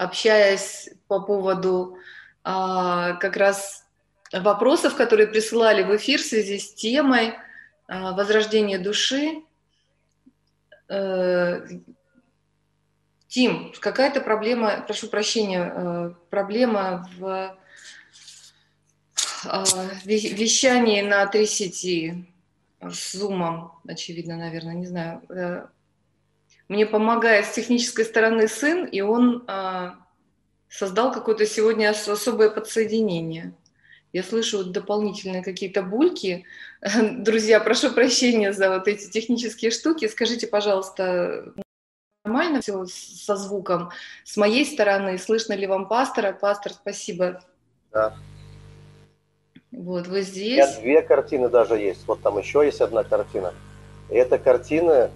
общаясь по поводу а, как раз вопросов, которые присылали в эфир в связи с темой а, возрождения души. А, Тим, какая-то проблема, прошу прощения, э, проблема в а, вещании на три сети с зумом, очевидно, наверное, не знаю. Э, мне помогает с технической стороны сын, и он а, создал какое-то сегодня особое подсоединение. Я слышу дополнительные какие-то бульки. Друзья, прошу прощения за вот эти технические штуки. Скажите, пожалуйста, нормально все со звуком? С моей стороны, слышно ли вам пастора? Пастор, спасибо. Да. Вот, вы здесь. У меня две картины даже есть. Вот там еще есть одна картина. И эта картина,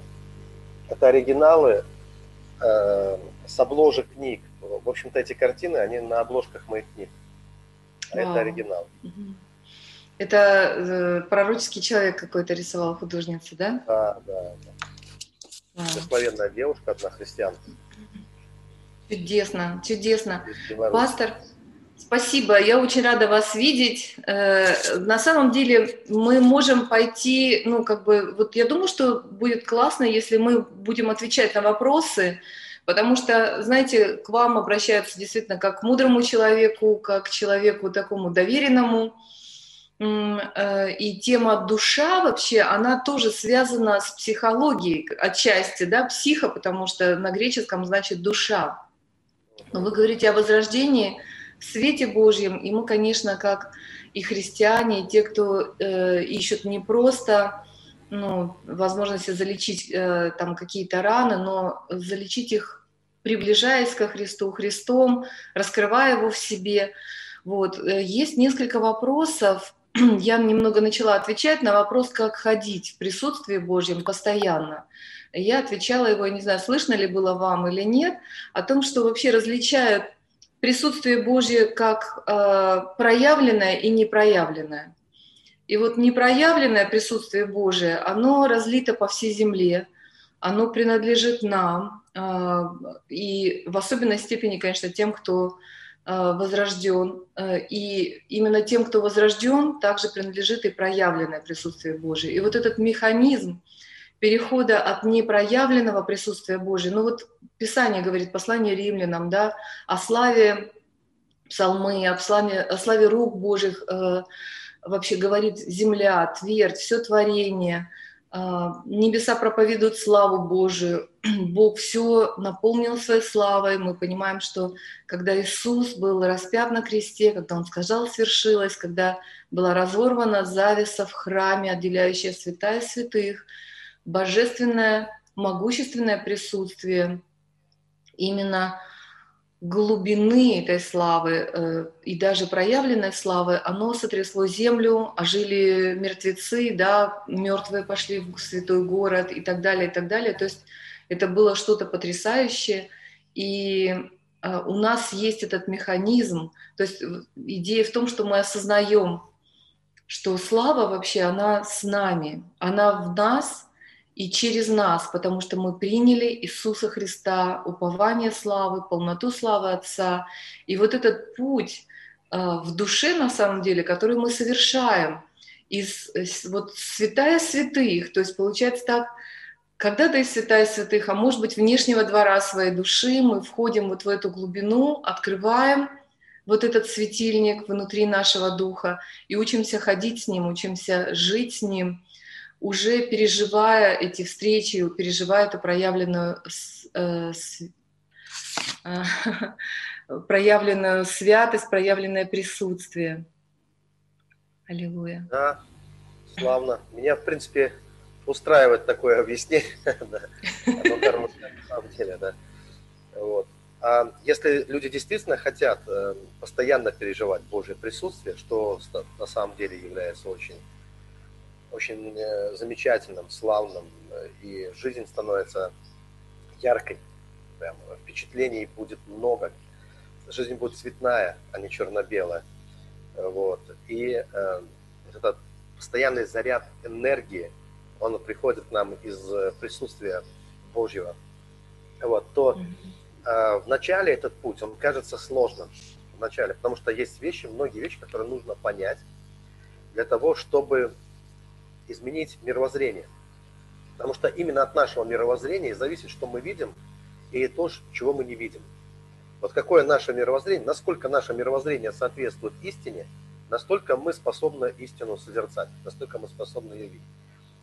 это оригиналы э, с обложек книг. В общем-то, эти картины, они на обложках моих книг. А это оригинал. Это э, пророческий человек какой-то рисовал художница, да? Да, да. да. Благословенная девушка, одна христианка. Чудесно, чудесно. Пастор, спасибо, я очень рада вас видеть. Э, на самом деле мы можем пойти, ну, как бы, вот я думаю, что будет классно, если мы будем отвечать на вопросы, потому что, знаете, к вам обращаются действительно как к мудрому человеку, как к человеку такому доверенному, Э, и тема душа вообще, она тоже связана с психологией отчасти, да, психа, потому что на греческом значит душа. Но вы говорите о возрождении в свете Божьем, и мы, конечно, как и христиане, и те, кто э, ищут не просто ну, возможности залечить э, там какие-то раны, но залечить их, приближаясь ко Христу, Христом, раскрывая его в себе. Вот. Э, есть несколько вопросов, я немного начала отвечать на вопрос, как ходить в присутствии Божьем постоянно. Я отвечала его, не знаю, слышно ли было вам или нет, о том, что вообще различают присутствие Божье как э, проявленное и непроявленное. И вот непроявленное присутствие Божие, оно разлито по всей земле, оно принадлежит нам, э, и в особенной степени, конечно, тем, кто Э, возрожден. Э, и именно тем, кто возрожден, также принадлежит и проявленное присутствие Божие. И вот этот механизм перехода от непроявленного присутствия Божия, ну вот Писание говорит, послание римлянам, да, о славе псалмы, о славе, о славе рук Божьих, э, вообще говорит земля, твердь, все творение – а, небеса проповедуют славу Божию, Бог все наполнил своей славой. Мы понимаем, что когда Иисус был распят на кресте, когда Он сказал «свершилось», когда была разорвана завеса в храме, отделяющая святая святых, божественное, могущественное присутствие именно – глубины этой славы э, и даже проявленной славы, оно сотрясло землю, ожили мертвецы, да, мертвые пошли в святой город и так далее, и так далее. То есть это было что-то потрясающее. И э, у нас есть этот механизм, то есть идея в том, что мы осознаем, что слава вообще, она с нами, она в нас, и через нас, потому что мы приняли Иисуса Христа, упование славы, полноту славы Отца. И вот этот путь э, в душе, на самом деле, который мы совершаем, из вот святая святых, то есть получается так, когда-то из святая святых, а может быть внешнего двора своей души, мы входим вот в эту глубину, открываем вот этот светильник внутри нашего духа и учимся ходить с ним, учимся жить с ним – уже переживая эти встречи, переживая эту проявленную, э, э, проявленную святость, проявленное присутствие. Аллилуйя. Да, славно. Меня, в принципе, устраивает такое объяснение. На самом деле, да. Вот. А если люди действительно хотят э, постоянно переживать Божье присутствие, что на самом деле является очень очень э, замечательным, славным, э, и жизнь становится яркой, прям впечатлений будет много, жизнь будет цветная, а не черно-белая, вот, и э, этот постоянный заряд энергии, он приходит к нам из присутствия Божьего, вот, то э, в начале этот путь, он кажется сложным в начале, потому что есть вещи, многие вещи, которые нужно понять для того, чтобы изменить мировоззрение. Потому что именно от нашего мировоззрения зависит, что мы видим, и то, чего мы не видим. Вот какое наше мировоззрение, насколько наше мировоззрение соответствует истине, настолько мы способны истину созерцать, настолько мы способны ее видеть.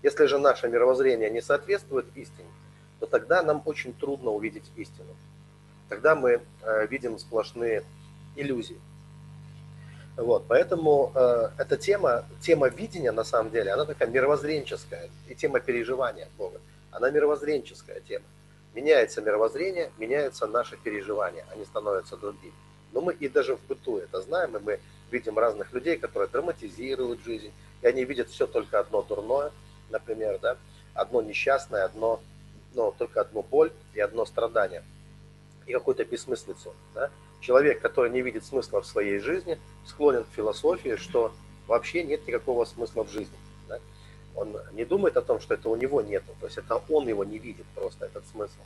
Если же наше мировоззрение не соответствует истине, то тогда нам очень трудно увидеть истину. Тогда мы э, видим сплошные иллюзии. Вот, поэтому э, эта тема, тема видения, на самом деле, она такая мировоззренческая, и тема переживания Бога, она мировоззренческая тема. Меняется мировоззрение, меняются наши переживания, они становятся другими. Но мы и даже в быту это знаем, и мы видим разных людей, которые драматизируют жизнь, и они видят все только одно дурное, например, да, одно несчастное, одно, ну, только одну боль и одно страдание, и какую-то бессмыслицу. Да. Человек, который не видит смысла в своей жизни, склонен к философии, что вообще нет никакого смысла в жизни. Да. Он не думает о том, что это у него нет, то есть это он его не видит просто, этот смысл.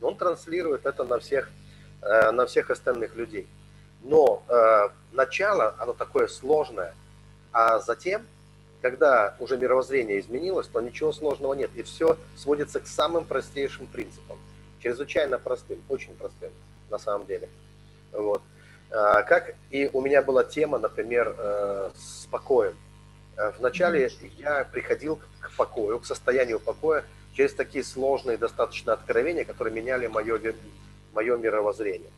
Но он транслирует это на всех, э, на всех остальных людей. Но э, начало, оно такое сложное, а затем когда уже мировоззрение изменилось, то ничего сложного нет. И все сводится к самым простейшим принципам. Чрезвычайно простым, очень простым на самом деле. Вот. А, как и у меня была тема, например, э, с покоем. Э, Вначале я приходил к покою, к состоянию покоя через такие сложные достаточно откровения, которые меняли мое, мое мировоззрение.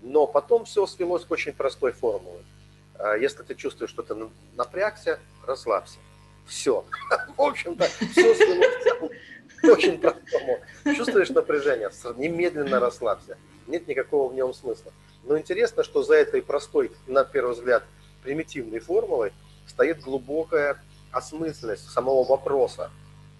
Но потом все свелось к очень простой формуле. А если ты чувствуешь, что ты напрягся, расслабься. Все. В общем-то, все свелось очень простому. Чувствуешь напряжение, немедленно расслабься. Нет никакого в нем смысла. Но интересно, что за этой простой, на первый взгляд, примитивной формулой стоит глубокая осмысленность самого вопроса.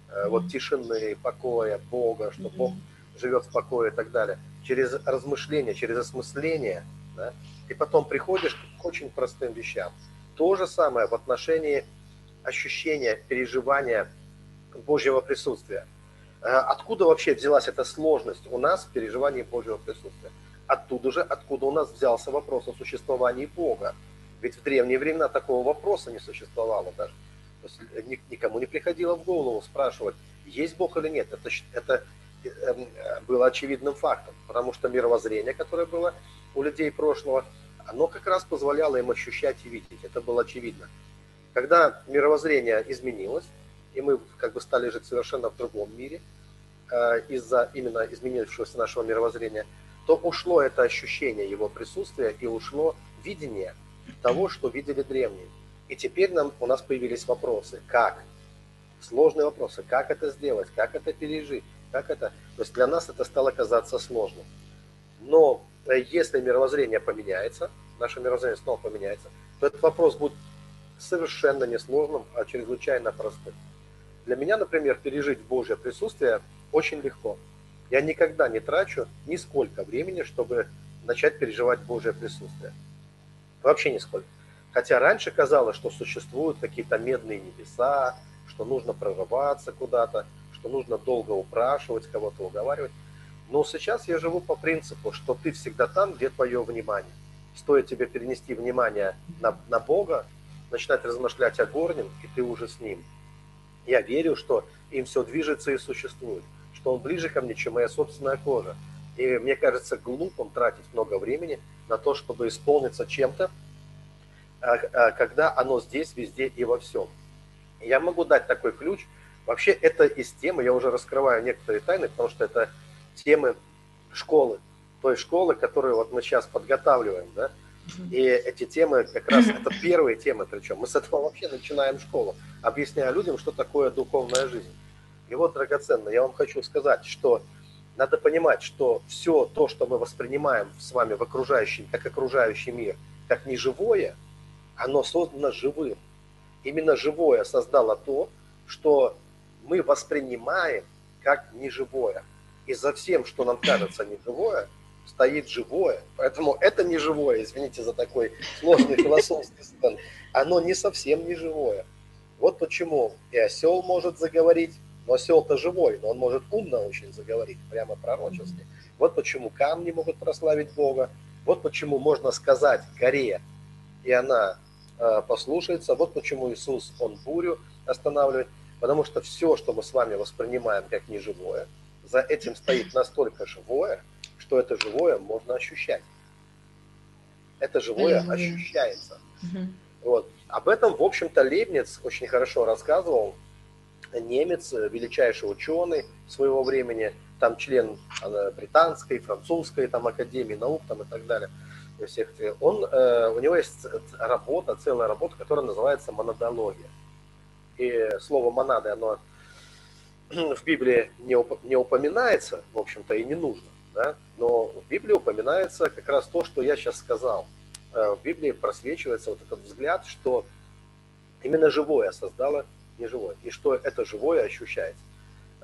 Э, вот тишины, покоя, Бога, что Бог живет в покое и так далее. Через размышление, через осмысление, да, и потом приходишь к очень простым вещам. То же самое в отношении ощущения, переживания Божьего присутствия. Э, откуда вообще взялась эта сложность у нас в переживании Божьего присутствия? Оттуда же, откуда у нас взялся вопрос о существовании Бога. Ведь в древние времена такого вопроса не существовало даже. То есть никому не приходило в голову спрашивать, есть Бог или нет. Это, это эм, было очевидным фактом, потому что мировоззрение, которое было у людей прошлого, оно как раз позволяло им ощущать и видеть. Это было очевидно. Когда мировоззрение изменилось, и мы как бы стали жить совершенно в другом мире, э, из-за именно изменившегося нашего мировоззрения, то ушло это ощущение его присутствия и ушло видение того, что видели древние. И теперь нам, у нас появились вопросы. Как? Сложные вопросы. Как это сделать? Как это пережить? Как это? То есть для нас это стало казаться сложным. Но Э, если мировоззрение поменяется, наше мировоззрение снова поменяется, то этот вопрос будет совершенно несложным, а чрезвычайно простым. Для меня, например, пережить Божье присутствие очень легко. Я никогда не трачу нисколько времени, чтобы начать переживать Божье присутствие. Вообще нисколько. Хотя раньше казалось, что существуют какие-то медные небеса, что нужно прорываться куда-то, что нужно долго упрашивать, кого-то уговаривать. Но сейчас я живу по принципу, что ты всегда там, где твое внимание. Стоит тебе перенести внимание на, на Бога, начинать размышлять о горнем, и ты уже с Ним. Я верю, что им все движется и существует, что Он ближе ко мне, чем моя собственная кожа. И мне кажется глупым тратить много времени на то, чтобы исполниться чем-то, а, а, когда оно здесь, везде и во всем. Я могу дать такой ключ. Вообще это из темы, я уже раскрываю некоторые тайны, потому что это темы школы, той школы, которую вот мы сейчас подготавливаем, да, и эти темы как раз, это первые темы причем, мы с этого вообще начинаем школу, объясняя людям, что такое духовная жизнь. И вот, драгоценно, я вам хочу сказать, что надо понимать, что все то, что мы воспринимаем с вами в окружающем, как окружающий мир, как неживое, оно создано живым. Именно живое создало то, что мы воспринимаем как неживое. И за всем, что нам кажется неживое, стоит живое. Поэтому это неживое, извините за такой сложный философский стан, оно не совсем неживое. Вот почему и осел может заговорить, но осел-то живой, но он может умно очень заговорить, прямо пророчески. Вот почему камни могут прославить Бога. Вот почему можно сказать горе, и она э, послушается. Вот почему Иисус, Он бурю останавливает. Потому что все, что мы с вами воспринимаем как неживое, за этим стоит настолько живое, что это живое можно ощущать. Это живое ощущается. Вот. Об этом, в общем-то, Лейбниц очень хорошо рассказывал. Немец, величайший ученый своего времени, там член британской, французской там, академии наук там, и так далее. Всех, он, э, у него есть работа, целая работа, которая называется монадология. И слово монады, оно в Библии не, уп, не упоминается, в общем-то, и не нужно. Да? Но в Библии упоминается как раз то, что я сейчас сказал. Э, в Библии просвечивается вот этот взгляд, что именно живое создало неживое, и что это живое ощущается.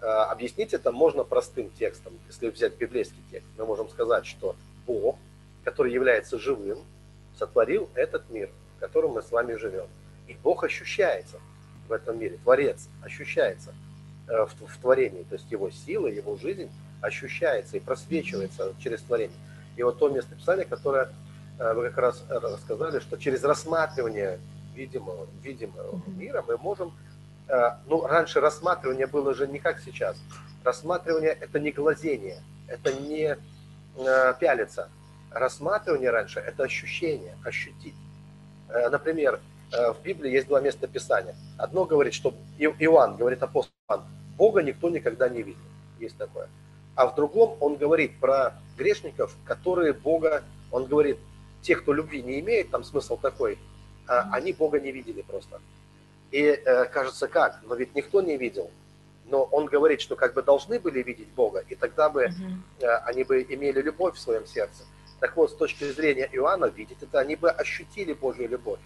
Э, объяснить это можно простым текстом. Если взять библейский текст, мы можем сказать, что Бог, который является живым, сотворил этот мир, в котором мы с вами живем. И Бог ощущается в этом мире, Творец ощущается э, в, в творении, то есть его сила, его жизнь ощущается и просвечивается через творение. И вот то местописание, которое э, вы как раз рассказали, что через рассматривание видимого, видимого мира мы можем Э, ну, раньше рассматривание было же не как сейчас. Рассматривание – это не глазение, это не э, пялиться. Рассматривание раньше – это ощущение, ощутить. Э, например, в Библии есть два места Писания. Одно говорит, что Иоанн, говорит апостол Иоанн, Бога никто никогда не видел. Есть такое. А в другом он говорит про грешников, которые Бога, он говорит, те, кто любви не имеет, там смысл такой, они Бога не видели просто. И э, кажется, как? Но ведь никто не видел. Но он говорит, что как бы должны были видеть Бога, и тогда бы э, они бы имели любовь в своем сердце. Так вот, с точки зрения Иоанна, видеть это, они бы ощутили Божью любовь.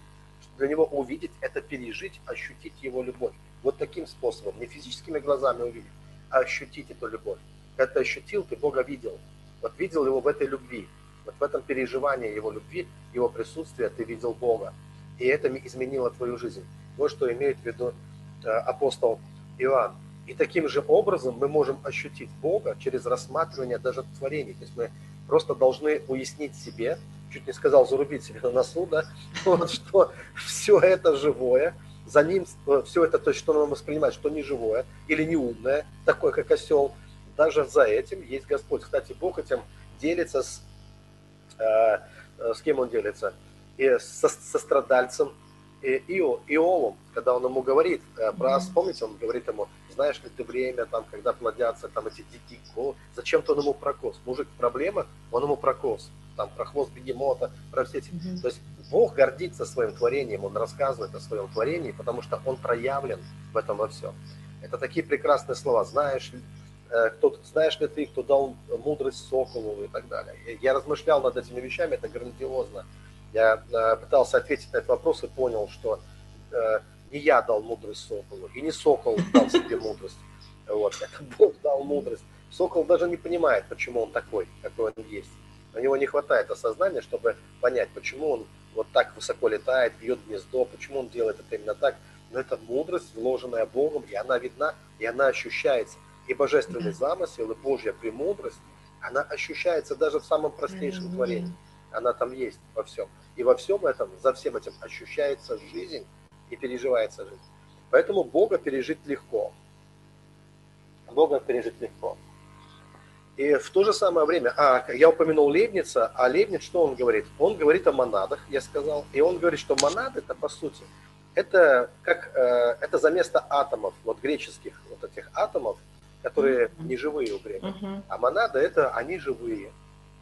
Для него увидеть – это пережить, ощутить его любовь. Вот таким способом, не физическими глазами увидеть, а ощутить эту любовь. Ты ощутил, ты Бога видел. Вот видел его в этой любви, вот в этом переживании его любви, его присутствия ты видел Бога. И это изменило твою жизнь. Вот что имеет в виду э, апостол Иоанн. И таким же образом мы можем ощутить Бога через рассматривание даже творений. То есть мы просто должны уяснить себе, чуть не сказал зарубить себе на носу, да, вот, что все это живое, за ним э, все это, то есть что нам воспринимать, что не живое или не умное, такое как осел, даже за этим есть Господь. Кстати, Бог этим делится с, э, с кем он делится? И со, со страдальцем Ио, Иовом, когда он ему говорит э, про, помните, он говорит ему, знаешь ли ты время, там, когда плодятся там эти дикие зачем-то он ему прокос. Мужик проблема, он ему прокос. Там про хвост бегемота, про все эти. Mm-hmm. То есть Бог гордится своим творением, он рассказывает о своем творении, потому что он проявлен в этом во всем. Это такие прекрасные слова. Знаешь, э, кто, знаешь ли ты, кто дал мудрость соколу и так далее. Я размышлял над этими вещами, это грандиозно. Я э, пытался ответить на этот вопрос и понял, что э, не я дал мудрость соколу, и не сокол дал себе мудрость. Вот, это Бог дал мудрость. Сокол даже не понимает, почему он такой, какой он есть. У него не хватает осознания, чтобы понять, почему он вот так высоко летает, бьет гнездо, почему он делает это именно так. Но это мудрость, вложенная Богом, и она видна, и она ощущается. И божественный замысел, и Божья премудрость, она ощущается даже в самом простейшем творении. Она там есть во всем. И во всем этом, за всем этим ощущается жизнь и переживается жизнь. Поэтому Бога пережить легко. Бога пережить легко. И в то же самое время, а, я упомянул Лебница, а Лебниц что он говорит? Он говорит о монадах, я сказал, и он говорит, что монады это по сути, это как, э, это за место атомов, вот греческих вот этих атомов, которые не живые у греков. А монады это они живые,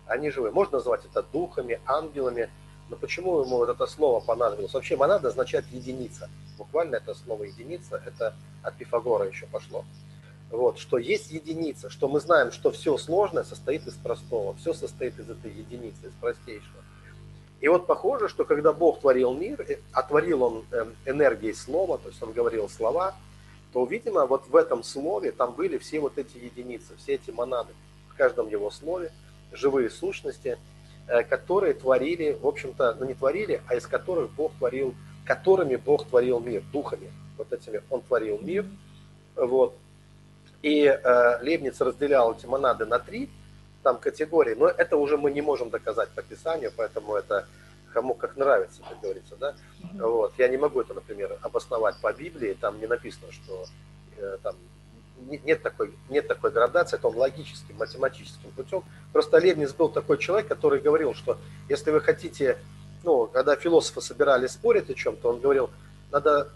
они живые. Можно назвать это духами, ангелами, но почему ему вот это слово понадобилось? Вообще монада означает единица. Буквально это слово единица, это от Пифагора еще пошло. Вот, что есть единица, что мы знаем, что все сложное состоит из простого, все состоит из этой единицы, из простейшего. И вот похоже, что когда Бог творил мир, отворил он эм, энергией слова, то есть он говорил слова, то, видимо, вот в этом слове там были все вот эти единицы, все эти монады, в каждом его слове, живые сущности – Э, которые творили, в общем-то, ну не творили, а из которых Бог творил, которыми Бог творил мир, духами. Вот этими Он творил мир. Вот. И э, Лебниц разделял эти монады на три. там категории, но это уже мы не можем доказать по Писанию, поэтому это кому как нравится, как говорится, да. Вот. Я не могу это, например, обосновать по Библии, там не написано, что э, там нет такой, нет такой градации, это он логическим, математическим путем. Просто Лебниц был такой человек, который говорил, что если вы хотите, ну, когда философы собирались спорить о чем-то, он говорил, надо,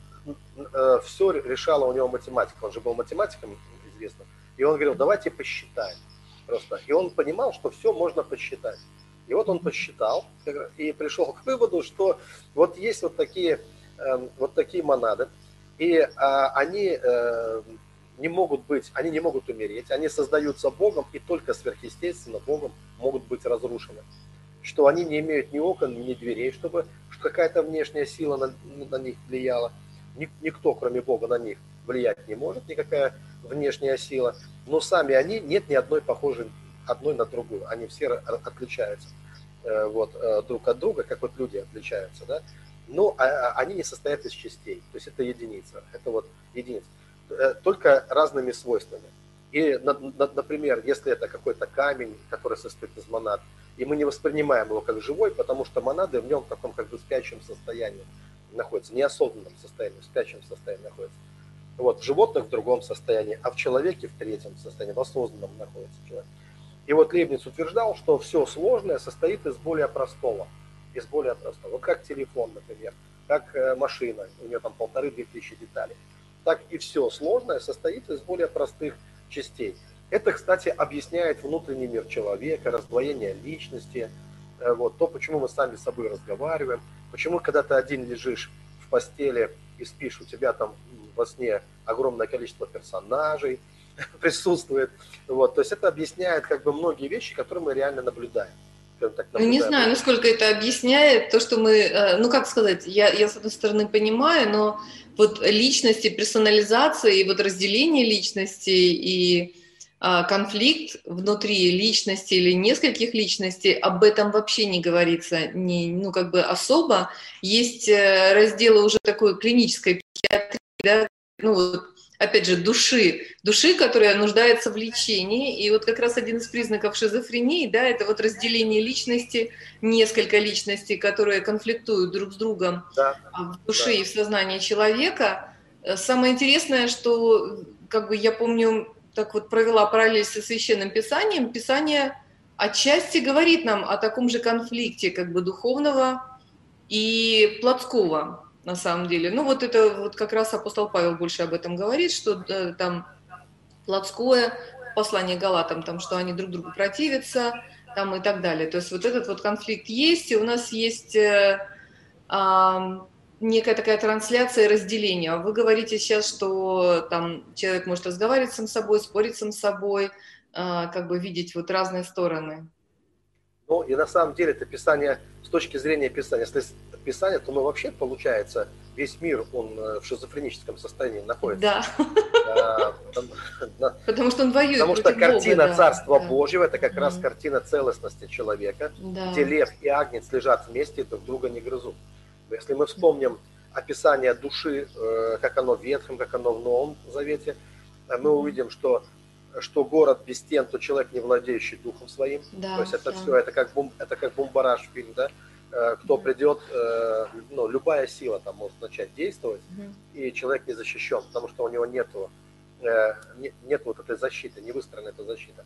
э, все решала у него математика, он же был математиком известным, и он говорил, давайте посчитаем просто. И он понимал, что все можно посчитать. И вот он посчитал и пришел к выводу, что вот есть вот такие, эм, вот такие монады, и а, они э, не могут быть, они не могут умереть, они создаются Богом, и только сверхъестественно Богом могут быть разрушены. Что они не имеют ни окон, ни дверей, чтобы какая-то внешняя сила на, на них влияла. Никто, кроме Бога, на них влиять не может, никакая внешняя сила. Но сами они, нет ни одной похожей одной на другую. Они все отличаются э, вот, э, друг от друга, как вот люди отличаются. Да? Но а, а, они не состоят из частей. То есть это единица. Это вот единица. Э, только разными свойствами. И, например, если это какой-то камень, который состоит из монад, и мы не воспринимаем его как живой, потому что монады в нем в таком как бы спящем состоянии находятся, неосознанном состоянии, в спящем состоянии находятся. Вот, в животных в другом состоянии, а в человеке в третьем состоянии, в осознанном находится человек. И вот Лейбниц утверждал, что все сложное состоит из более простого. Из более простого. Вот как телефон, например, как э, машина, у нее там полторы-две тысячи деталей. Так и все сложное состоит из более простых частей. Это, кстати, объясняет внутренний мир человека, раздвоение личности, э, вот, то, почему мы сами с собой разговариваем, почему, когда ты один лежишь в постели и спишь, у тебя там во сне огромное количество персонажей присутствует. Вот. То есть это объясняет как бы многие вещи, которые мы реально наблюдаем. Так, ну, не знаю, насколько это объясняет то, что мы, э, ну как сказать, я, я с одной стороны понимаю, но вот личности, персонализация и вот разделение личности и а, конфликт внутри личности или нескольких личностей, об этом вообще не говорится, не, ну как бы особо. Есть э, разделы уже такой клинической психиатрии, да, ну вот опять же, души, души, которая нуждается в лечении. И вот как раз один из признаков шизофрении, да, это вот разделение личности, несколько личностей, которые конфликтуют друг с другом да. в душе да. и в сознании человека. Самое интересное, что, как бы я помню, так вот провела параллель со священным писанием, писание отчасти говорит нам о таком же конфликте, как бы духовного и плотского на самом деле. Ну вот это вот как раз апостол Павел больше об этом говорит, что да, там плотское послание Галатам, там, что они друг другу противятся, там и так далее. То есть вот этот вот конфликт есть, и у нас есть э, э, некая такая трансляция разделения. Вы говорите сейчас, что там человек может разговаривать сам с собой, спорить сам с собой, э, как бы видеть вот разные стороны. Ну и на самом деле это Писание, точки зрения Писания, если Писание, то ну вообще получается весь мир, он э, в шизофреническом состоянии находится. Да. Потому что он воюет Потому что картина Царства Божьего, это как раз картина целостности человека, где лев и агнец лежат вместе и друг друга не грызут. Если мы вспомним описание души, э, как оно в Ветхом, как оно в Новом Завете, э, мы увидим, что что город без стен, то человек, не владеющий духом своим. Да, то есть это да. все, это как, бум, это как бумбараж фильм, да? Э, кто придет, э, ну, любая сила там может начать действовать, и человек не защищен, потому что у него нету, э, нет вот этой защиты, не выстроена эта защита.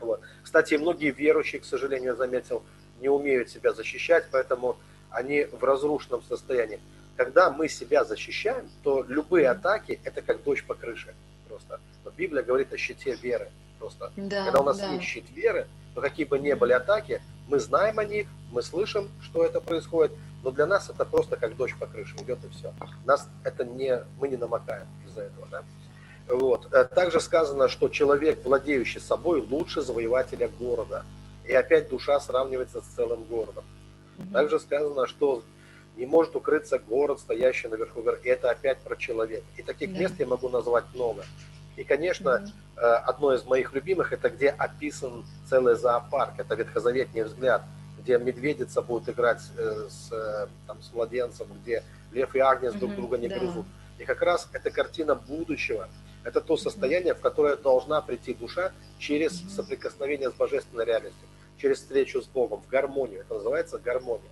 Вот. Кстати, многие верующие, к сожалению, заметил, не умеют себя защищать, поэтому они в разрушенном состоянии. Когда мы себя защищаем, то любые атаки – это как дождь по крыше просто. Но Библия говорит о щите веры просто. Да, Когда у нас да. есть щит веры, то какие бы ни были атаки, мы знаем о них, мы слышим, что это происходит, но для нас это просто как дождь по крыше идет и все. Нас это не, мы не намокаем из-за этого. Да? Вот. Э, также сказано, что человек, владеющий собой, лучше завоевателя города. И опять душа сравнивается с целым городом. Также сказано, что не может укрыться город, стоящий наверху горы. Это опять про человека. И таких да. мест я могу назвать много. И, конечно, э, одно из моих любимых, это где описан целый зоопарк, это ветхозаветний взгляд, где медведица будет играть э, с, э, там, с младенцем, где лев и агнец друг друга не грызут. И как раз эта картина будущего, Это то состояние, в которое должна прийти душа через соприкосновение с божественной реальностью, через встречу с Богом, в гармонию. Это называется гармония.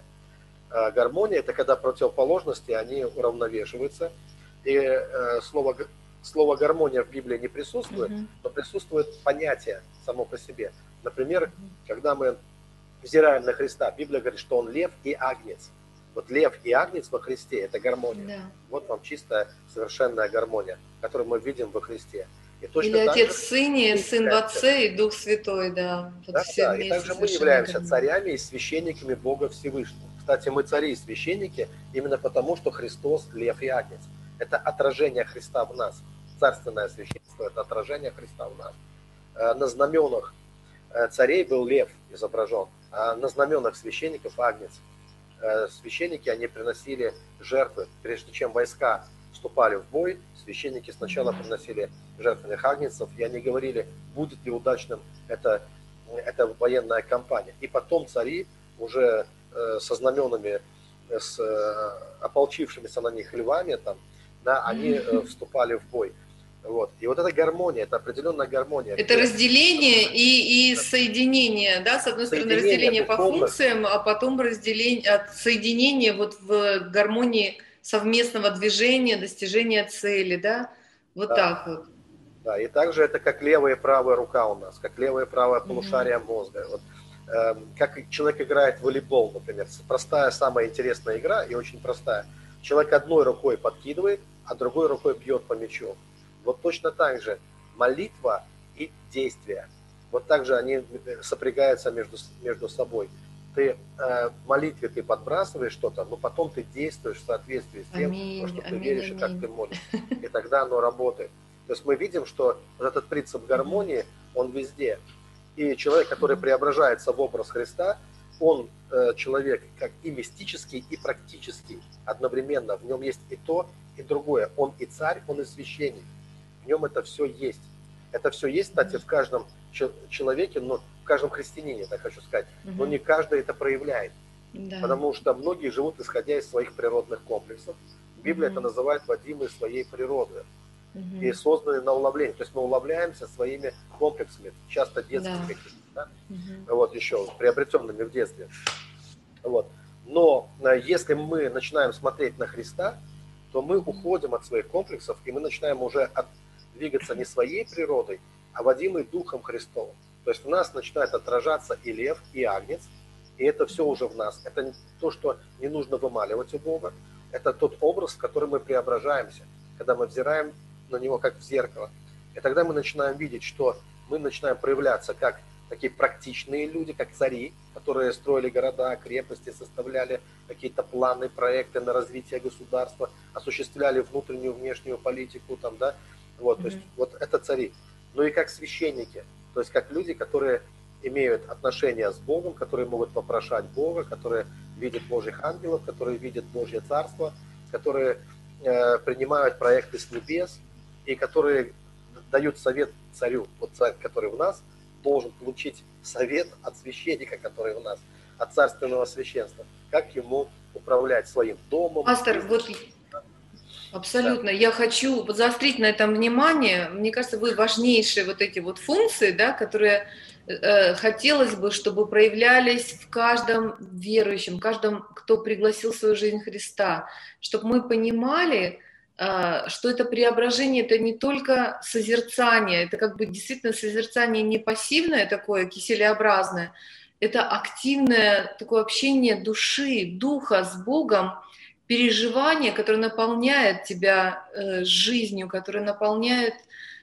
А гармония – это когда противоположности, они уравновешиваются. И э, слово, слово гармония в Библии не присутствует, но присутствует понятие само по себе. Например, когда мы взираем на Христа, Библия говорит, что Он лев и агнец. Вот лев и агнец во Христе – это гармония. Да. Вот вам чистая, совершенная гармония, которую мы видим во Христе. И точно Или Отец в Сыне, Сын в Отце и Дух Святой, да. Вот да, да. И также мы являемся царями и священниками Бога Всевышнего. Кстати, мы цари и священники именно потому, что Христос – лев и агнец. Это отражение Христа в нас. Царственное священство – это отражение Христа в нас. Э, на знаменах э, царей был лев изображен, а на знаменах священников – агнец. Э, священники, они приносили жертвы, прежде чем войска вступали в бой, священники сначала приносили жертвенных агнцев, и они говорили, будет ли удачным это, эта военная кампания. И потом цари уже со знаменами, с э, ополчившимися на них львами, там, да, они вступали в бой. Вот. И вот эта гармония, это определенная гармония. Это где... разделение и, и соединение, да, с одной стороны разделение по функциям, а потом разделение, от соединения вот в гармонии совместного движения, достижения цели, да, вот да. так вот. Да, и также это как левая и правая рука у нас, как левая и правая полушария mm-hmm. мозга. Вот, э, как человек играет в волейбол, например. Простая, самая интересная игра и очень простая. Человек одной рукой подкидывает, а другой рукой бьет по мячу. Вот точно так же молитва и действие. Вот так же они сопрягаются между, между собой. Ты э, молитве ты подбрасываешь что-то, но потом ты действуешь в соответствии с тем, аминь, что ты аминь, веришь аминь. и как ты молишь. И тогда оно работает. То есть мы видим, что вот этот принцип гармонии, он везде. И человек, который преображается в образ Христа, он э, человек как и мистический, и практический одновременно. В нем есть и то, и другое. Он и царь, он и священник нем это все есть. Это все есть, кстати, в каждом человеке, но в каждом христианине, так хочу сказать. Но не каждый это проявляет. Да. Потому что многие живут исходя из своих природных комплексов. Библия угу. это называет водимые своей природы. Угу. И созданы на уловление. То есть мы уловляемся своими комплексами, часто детскими да. какими-то. Да? Угу. Вот еще, приобретенными в детстве. Вот. Но э, если мы начинаем смотреть на Христа, то мы уходим от своих комплексов, и мы начинаем уже от двигаться не своей природой, а водимый Духом Христовым. То есть в нас начинает отражаться и лев, и агнец, и это все уже в нас. Это не то, что не нужно вымаливать у Бога, это тот образ, в который мы преображаемся, когда мы взираем на него как в зеркало. И тогда мы начинаем видеть, что мы начинаем проявляться как такие практичные люди, как цари, которые строили города, крепости, составляли какие-то планы, проекты на развитие государства, осуществляли внутреннюю, внешнюю политику, там, да, вот, mm-hmm. то есть вот это цари. Ну и как священники, то есть как люди, которые имеют отношения с Богом, которые могут попрошать Бога, которые видят Божьих ангелов, которые видят Божье Царство, которые э, принимают проекты с небес и которые дают совет царю. Вот царь, который в нас, должен получить совет от священника, который в нас, от царственного священства, как ему управлять своим домом. Пастор, вот Абсолютно. Я хочу заострить на этом внимание. Мне кажется, вы важнейшие вот эти вот функции, да, которые э, хотелось бы, чтобы проявлялись в каждом верующем, каждом, кто пригласил в свою жизнь Христа, чтобы мы понимали, что это преображение, это не только созерцание, это как бы действительно созерцание не пассивное такое, киселеобразное, это активное такое общение души, духа с Богом, переживание, которое наполняет тебя э, жизнью, которое наполняет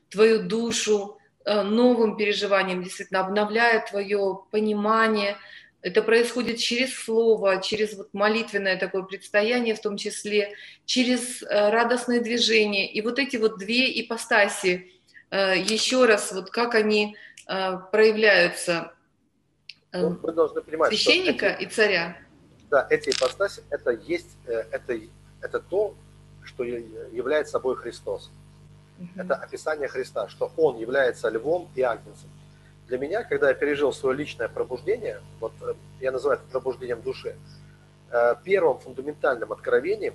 твою душу э, новым переживанием, действительно обновляет твое понимание. Это происходит через слово, через вот молитвенное такое предстояние в том числе, через э, радостное движение. И вот эти вот две ипостаси, еще раз, вот как они проявляются ну, мы должны понимать, священника что и царя да, эти ипостаси – это есть, э, это, это то, что является собой Христос. Угу. Это описание Христа, что Он является львом и агнцем. Для меня, когда я пережил свое личное пробуждение, вот э, я называю это пробуждением души, э, первым фундаментальным откровением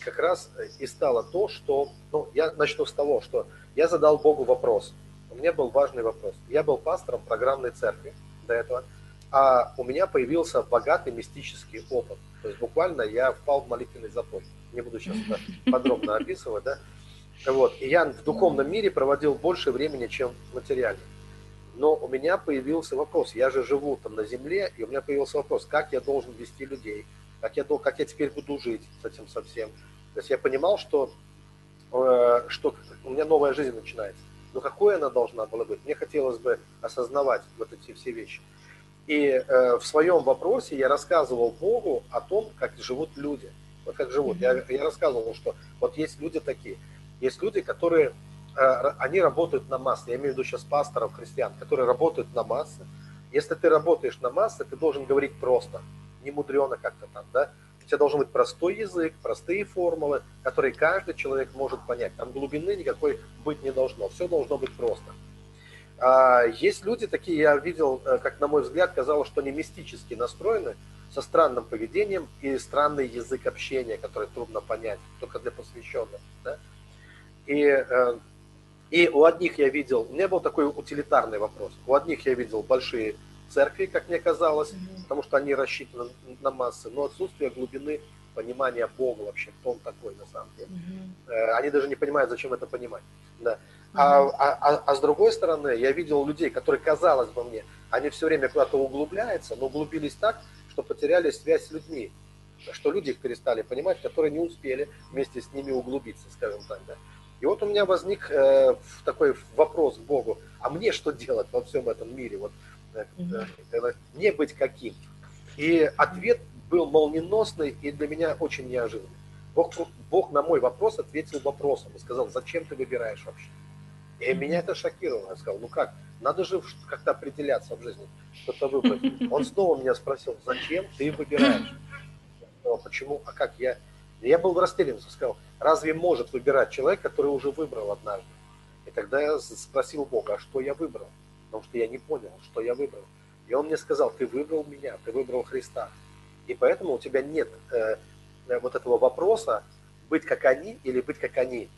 как раз и стало то, что, ну, я начну с того, что я задал Богу вопрос. У меня был важный вопрос. Я был пастором программной церкви до этого, а у меня появился богатый мистический опыт. То есть буквально я впал в молитвенный запой. Не буду сейчас это подробно описывать, да. Вот. И я в духовном мире проводил больше времени, чем в материальном. Но у меня появился вопрос, я же живу там на земле, и у меня появился вопрос, как я должен вести людей, как я, как я теперь буду жить с этим совсем. То есть я понимал, что, э, что у меня новая жизнь начинается. Но какой она должна была быть? Мне хотелось бы осознавать вот эти все вещи. И э, в своем вопросе я рассказывал Богу о том, как живут люди. Вот как живут. Я, я рассказывал, что вот есть люди такие. Есть люди, которые, они работают на массы. Я имею в виду сейчас пасторов, христиан, которые работают на массы. Если ты работаешь на массы, ты должен говорить просто, не мудрено как-то там, да. У тебя должен быть простой язык, простые формулы, которые каждый человек может понять. Там глубины никакой быть не должно. Все должно быть просто. А есть люди такие, я видел, э, как на мой взгляд, казалось, что они мистически настроены, со странным поведением и странный язык общения, который трудно понять, только для посвященных. Да? И, э, и у одних я видел, у меня был такой утилитарный вопрос, у одних я видел большие церкви, как мне казалось, mm-hmm. потому что они рассчитаны на массы, но отсутствие глубины понимания Бога вообще, кто он такой на самом деле. Mm-hmm. Они даже не понимают, зачем это понимать. Да. А, а, а, а с другой стороны, я видел людей, которые, казалось бы мне, они все время куда-то углубляются, но углубились так, что потеряли связь с людьми, что люди их перестали понимать, которые не успели вместе с ними углубиться, скажем так. Да. И вот у меня возник э, такой вопрос к Богу, а мне что делать во всем этом мире? Вот, э, э, мне быть каким? И ответ был молниеносный и для меня очень неожиданный. Бог, Бог на мой вопрос ответил вопросом и сказал, зачем ты выбираешь вообще? И меня это шокировало. Я сказал, ну как, надо же как-то определяться в жизни, что-то выбрать. Он снова меня спросил, зачем ты выбираешь? Я сказал, почему, а как я? Я был растерян, сказал, разве может выбирать человек, который уже выбрал однажды? И тогда я спросил Бога, а что я выбрал? Потому что я не понял, что я выбрал. И он мне сказал, ты выбрал меня, ты выбрал Христа. И поэтому у тебя нет э, вот этого вопроса, быть как они или быть как они.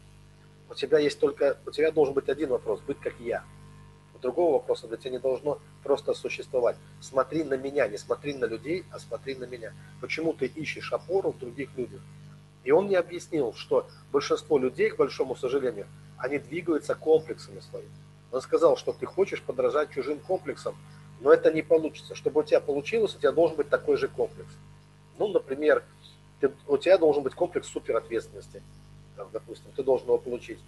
У тебя есть только, у тебя должен быть один вопрос, быть как я. Другого вопроса для тебя не должно просто существовать. Смотри на меня, не смотри на людей, а смотри на меня. Почему ты ищешь опору в других людях? И он мне объяснил, что большинство людей, к большому сожалению, они двигаются комплексами своими. Он сказал, что ты хочешь подражать чужим комплексам, но это не получится. Чтобы у тебя получилось, у тебя должен быть такой же комплекс. Ну, например, ты, у тебя должен быть комплекс суперответственности там, допустим, ты должен его получить.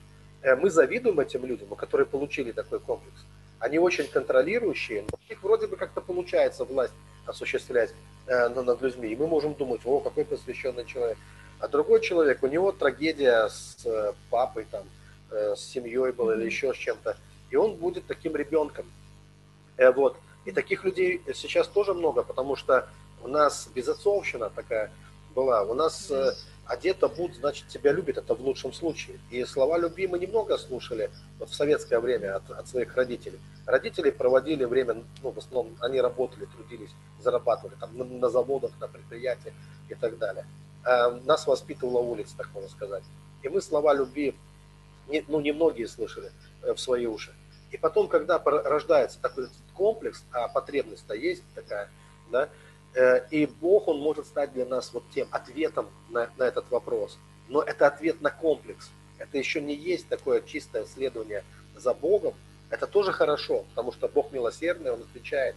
Э, мы завидуем этим людям, которые получили такой комплекс. Они очень контролирующие, но у них вроде бы как-то получается власть осуществлять э, над людьми. И мы можем думать, о, какой посвященный человек. А другой человек, у него трагедия с э, папой, там, с семьей была или еще с чем-то. И он будет таким ребенком. Вот. И таких людей сейчас тоже много, потому что у нас безотцовщина такая была. У нас одета буд, значит, тебя любит, это в лучшем случае. И слова любви мы немного слушали вот в советское время от, от своих родителей. Родители проводили время, ну, в основном они работали, трудились, зарабатывали там на, на заводах, на предприятиях и так далее. А нас воспитывала улица, так можно сказать. И мы слова любви, не, ну, немногие слышали э, в свои уши. И потом, когда рождается такой комплекс, а потребность-то есть такая, да, Э, и Бог, Он может стать для нас вот тем ответом на, на этот вопрос. Но это ответ на комплекс. Это еще не есть такое чистое следование за Богом. Это тоже хорошо, потому что Бог милосердный, Он отвечает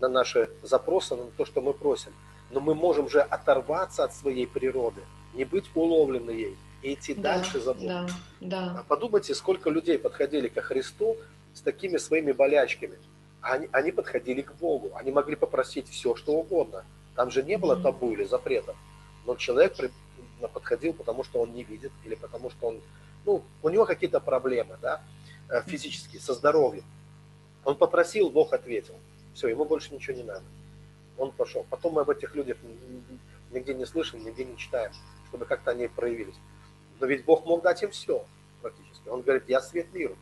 на наши запросы, на то, что мы просим. Но мы можем же оторваться от своей природы, не быть уловлены ей и идти да, дальше за Богом. Да, да. Подумайте, сколько людей подходили ко Христу с такими своими болячками – они, они подходили к Богу, они могли попросить все, что угодно. Там же не было табу или запретов. Но человек подходил, потому что он не видит, или потому что он, ну, у него какие-то проблемы, да, э, физические, со здоровьем. Он попросил, Бог ответил. Все, ему больше ничего не надо. Он пошел. Потом мы об этих людях нигде не слышим, нигде не читаем, чтобы как-то они проявились. Но ведь Бог мог дать им все практически. Он говорит, я свет миру.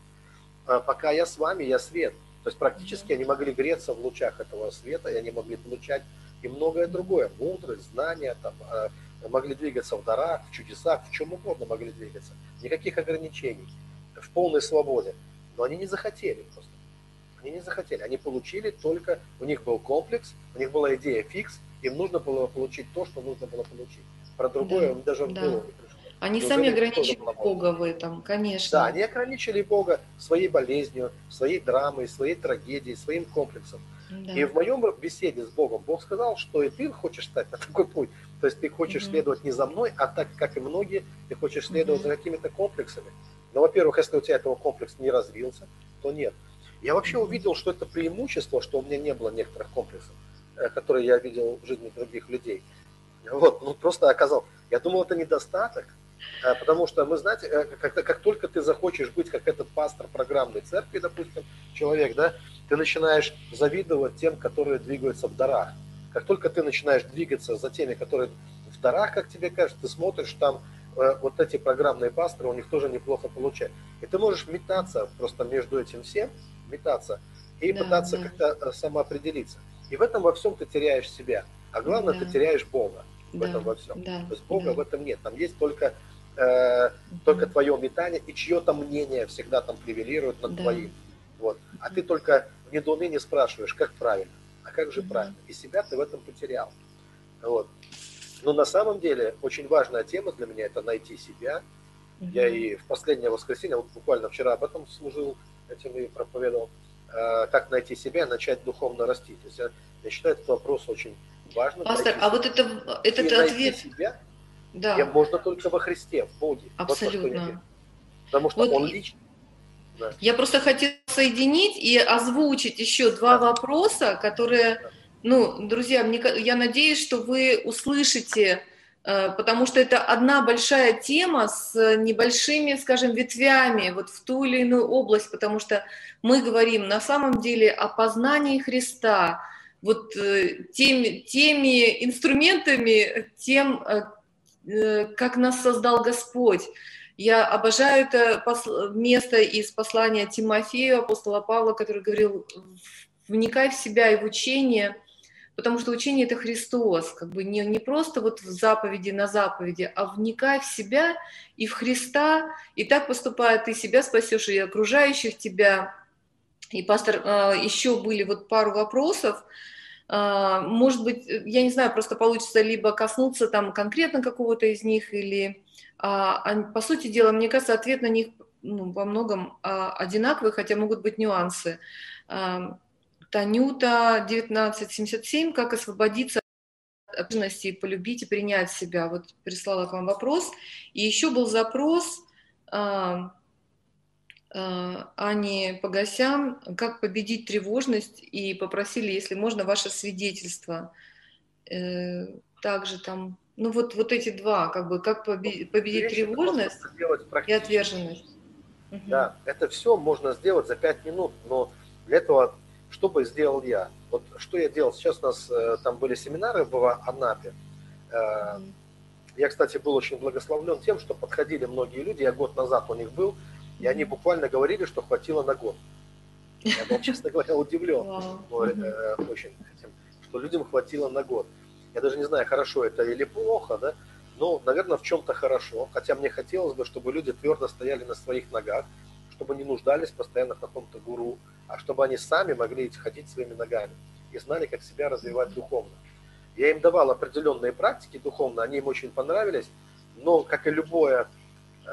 А пока я с вами, я свет. То есть практически они могли греться в лучах этого света, и они могли получать и многое другое, мудрость, знания, там, а, могли двигаться в дарах, в чудесах, в чем угодно могли двигаться. Никаких ограничений, в полной свободе. Но они не захотели просто. Они не захотели. Они получили только, у них был комплекс, у них была идея фикс, им нужно было получить то, что нужно было получить. Про другое да, даже да. было не пришло. Они сами ограничили Бога в этом, конечно. Да, они ограничили Бога своей болезнью, своей драмой, своей трагедией, своим комплексом. Да. И в моем беседе с Богом Бог сказал, что и ты хочешь стать на такой путь. То есть ты хочешь угу. следовать не за мной, а так, как и многие, ты хочешь следовать угу. за какими-то комплексами. Но, во-первых, если у тебя этого комплекс не развился, то нет. Я вообще увидел, что это преимущество, что у меня не было некоторых комплексов, э, которые я видел в жизни других людей. Вот, ну просто оказал. Я думал, это недостаток, э, потому что мы, знаете, э, как, как только ты захочешь быть как этот пастор программной церкви, допустим, человек, да, ты начинаешь завидовать тем, которые двигаются в дарах. Как только ты начинаешь двигаться за теми, которые в дарах, как тебе кажется, ты смотришь там вот эти программные пасторы, у них тоже неплохо получается. И ты можешь метаться просто между этим всем, метаться и да, пытаться да. как-то э, самоопределиться. И в этом во всем ты теряешь себя. А главное, да. ты теряешь Бога в да, этом во всем. Да, То есть Бога да. в этом нет. Там есть только, э, угу. только твое метание, и чье-то мнение всегда там превелирует над да. твоим. Вот. А ты только в недоумении спрашиваешь, как правильно, а как же угу. правильно. И себя ты в этом потерял. Вот. Но на самом деле очень важная тема для меня это найти себя. Угу. Я и в последнее воскресенье, вот буквально вчера об этом служил этим и проповедовал, э, как найти себя, начать духовно расти. То есть я, я считаю этот вопрос очень важным. Пастор, а вот это, этот ответ... себя да. я, можно только во Христе, в Боге. Абсолютно. Вот Потому что вот Он лично. Да. Я просто хотела соединить и озвучить еще два да. вопроса, которые, ну, друзья, мне, я надеюсь, что вы услышите потому что это одна большая тема с небольшими, скажем, ветвями вот в ту или иную область, потому что мы говорим на самом деле о познании Христа, вот э, теми, теми инструментами, тем, э, как нас создал Господь. Я обожаю это место из послания Тимофею, апостола Павла, который говорил, вникай в себя и в учение – потому что учение это Христос, как бы не, не просто вот в заповеди на заповеди, а вникай в себя и в Христа, и так поступая ты себя спасешь и окружающих тебя. И, пастор, а, еще были вот пару вопросов, а, может быть, я не знаю, просто получится либо коснуться там конкретно какого-то из них, или, а, по сути дела, мне кажется, ответ на них ну, во многом одинаковый, хотя могут быть нюансы. Танюта, 1977, как освободиться от обиженности, полюбить и принять себя. Вот прислала к вам вопрос. И еще был запрос а, а, Ани Погосян, как победить тревожность, и попросили, если можно, ваше свидетельство. Э, также там, ну вот, вот эти два, как бы, как победить, победить тревожность и отверженность. Да, угу. это все можно сделать за пять минут, но для этого что бы сделал я? Вот что я делал? Сейчас у нас э, там были семинары в Анапе. Э, я, кстати, был очень благословлен тем, что подходили многие люди, я год назад у них был, и они буквально говорили, что хватило на год. Я был, честно говоря, удивлен э, очень этим, что людям хватило на год. Я даже не знаю, хорошо это или плохо, да, но, наверное, в чем-то хорошо, хотя мне хотелось бы, чтобы люди твердо стояли на своих ногах, чтобы не нуждались постоянно в каком-то гуру, а чтобы они сами могли ходить своими ногами и знали, как себя развивать духовно. Я им давал определенные практики духовно, они им очень понравились, но, как и любое э,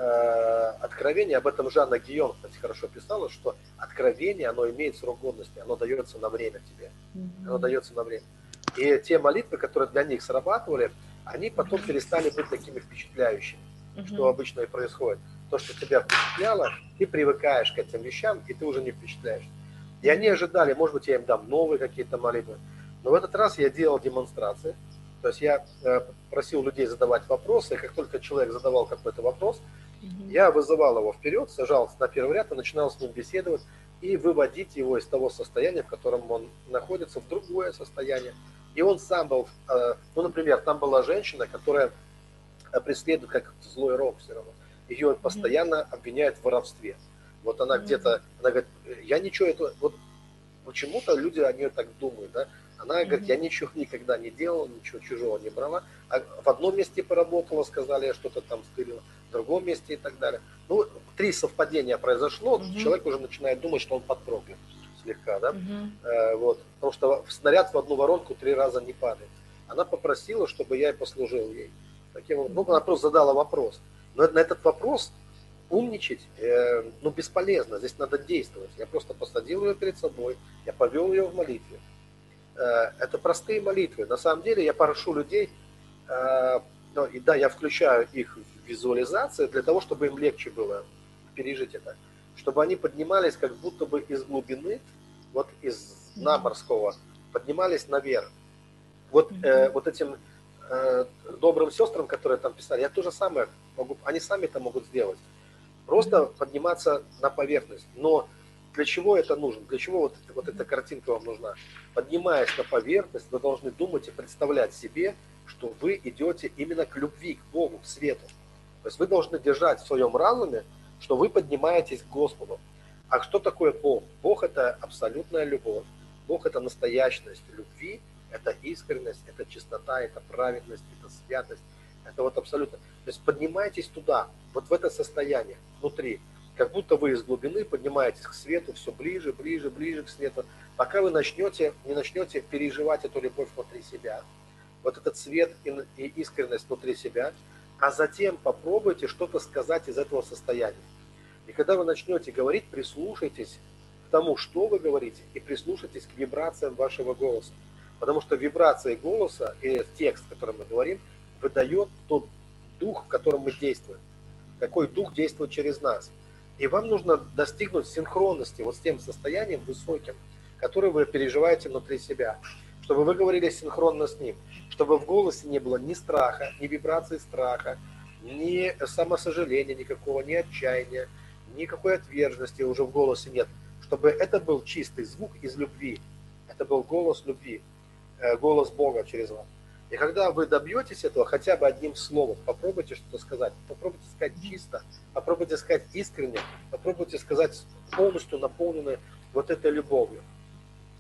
откровение, об этом Жанна Гион, кстати, хорошо писала, что откровение, оно имеет срок годности, оно дается на время тебе, оно дается на время. И те молитвы, которые для них срабатывали, они потом перестали быть такими впечатляющими, что обычно и происходит. То, что тебя впечатляло, ты привыкаешь к этим вещам, и ты уже не впечатляешь. И они ожидали, может быть, я им дам новые какие-то молитвы. Но в этот раз я делал демонстрации. То есть я э, просил людей задавать вопросы, и как только человек задавал какой-то вопрос, mm-hmm. я вызывал его вперед, сажался на первый ряд и начинал с ним беседовать и выводить его из того состояния, в котором он находится, в другое состояние. И он сам был, э, ну, например, там была женщина, которая преследует как злой рок все равно. Ее постоянно обвиняют в воровстве. Вот она mm-hmm. где-то, она говорит, я ничего этого, вот почему-то люди о нее так думают, да, Она говорит, я ничего никогда не делала, ничего чужого не брала. А в одном месте поработала, сказали, я что-то там стырила, в другом месте и так далее. Ну, три совпадения произошло, угу. человек уже начинает думать, что он подпроклят слегка, да, угу. э, вот, потому что снаряд в одну воронку три раза не падает. Она попросила, чтобы я и послужил ей. Таким, ну, она просто задала вопрос. Но на этот вопрос умничать, э, ну, бесполезно, здесь надо действовать. Я просто посадил ее перед собой, я повел ее в молитве. Э, это простые молитвы. На самом деле я прошу людей, э, ну, и да, я включаю их в визуализацию для того, чтобы им легче было пережить это. Чтобы они поднимались как будто бы из глубины, вот из дна морского, поднимались наверх. Вот, э, вот этим э, добрым сестрам, которые там писали, я то же самое могу, они сами это могут сделать. Просто подниматься на поверхность. Но для чего это нужно? Для чего вот, вот эта картинка вам нужна? Поднимаясь на поверхность, вы должны думать и представлять себе, что вы идете именно к любви, к Богу, к свету. То есть вы должны держать в своем разуме, что вы поднимаетесь к Господу. А что такое Бог? Бог – это абсолютная любовь. Бог – это настоящность любви, это искренность, это чистота, это праведность, это святость. Это вот абсолютно. То есть поднимайтесь туда, вот в это состояние, внутри. Как будто вы из глубины поднимаетесь к свету все ближе, ближе, ближе к свету, пока вы начнете, не начнете переживать эту любовь внутри себя. Вот этот свет и искренность внутри себя. А затем попробуйте что-то сказать из этого состояния. И когда вы начнете говорить, прислушайтесь к тому, что вы говорите, и прислушайтесь к вибрациям вашего голоса. Потому что вибрации голоса и текст, который мы говорим, выдает тот дух, в котором мы действуем. Какой дух действует через нас. И вам нужно достигнуть синхронности вот с тем состоянием высоким, которое вы переживаете внутри себя. Чтобы вы говорили синхронно с ним. Чтобы в голосе не было ни страха, ни вибрации страха, ни самосожаления никакого, ни отчаяния, никакой отверженности уже в голосе нет. Чтобы это был чистый звук из любви. Это был голос любви. Э, голос Бога через вас. И когда вы добьетесь этого хотя бы одним словом, попробуйте что-то сказать, попробуйте сказать чисто, попробуйте сказать искренне, попробуйте сказать полностью наполненной вот этой любовью.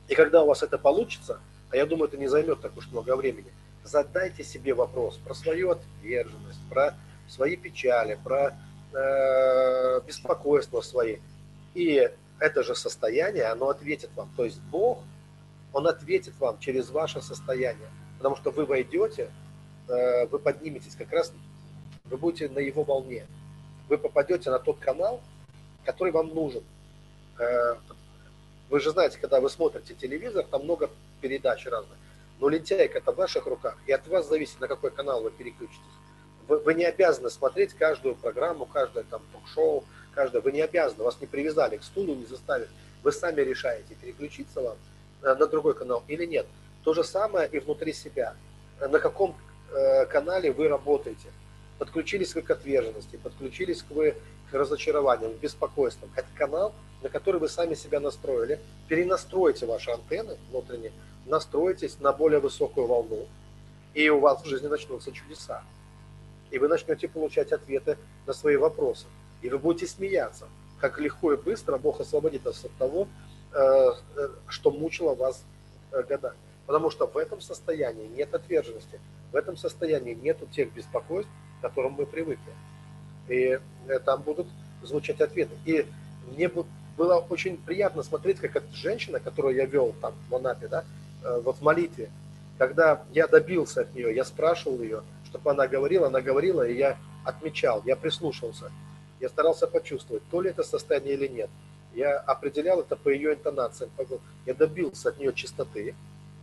И когда у вас это получится, а я думаю, это не займет так уж много времени, задайте себе вопрос про свою отверженность, про свои печали, про э, беспокойство свои. И это же состояние, оно ответит вам. То есть Бог – он ответит вам через ваше состояние. Потому что вы войдете, э, вы подниметесь как раз, вы будете на его волне. Вы попадете на тот канал, который вам нужен. Э, вы же знаете, когда вы смотрите телевизор, там много передач разных. Но лентяйка это в ваших руках, и от вас зависит, на какой канал вы переключитесь. Вы, вы не обязаны смотреть каждую программу, каждое там ток-шоу, каждое. Вы не обязаны, вас не привязали к стулу, не заставят. Вы сами решаете, переключиться вам на другой канал или нет. То же самое и внутри себя. Э, на каком э, канале вы работаете. Подключились вы к отверженности, подключились вы к разочарованиям, к беспокойствам. Это канал, на который вы сами себя настроили. Перенастройте ваши антенны внутренние, настройтесь на более высокую волну, и у вас в жизни начнутся чудеса. И вы начнете получать ответы на свои вопросы. И вы будете смеяться, как легко и быстро Бог освободит вас от того, Э, э, что мучило вас э, годами. Потому что в этом состоянии нет отверженности, в этом состоянии нет тех беспокойств, к которым мы привыкли. И там будут звучать ответы. И мне было очень приятно смотреть, как эта женщина, которую я вел там в Анапе, да, вот в молитве, когда я добился от нее, я спрашивал ее, чтобы она говорила, она говорила, и я отмечал, я прислушивался, я старался почувствовать, то ли это состояние или нет. Я определял это по ее интонациям. Я добился от нее чистоты,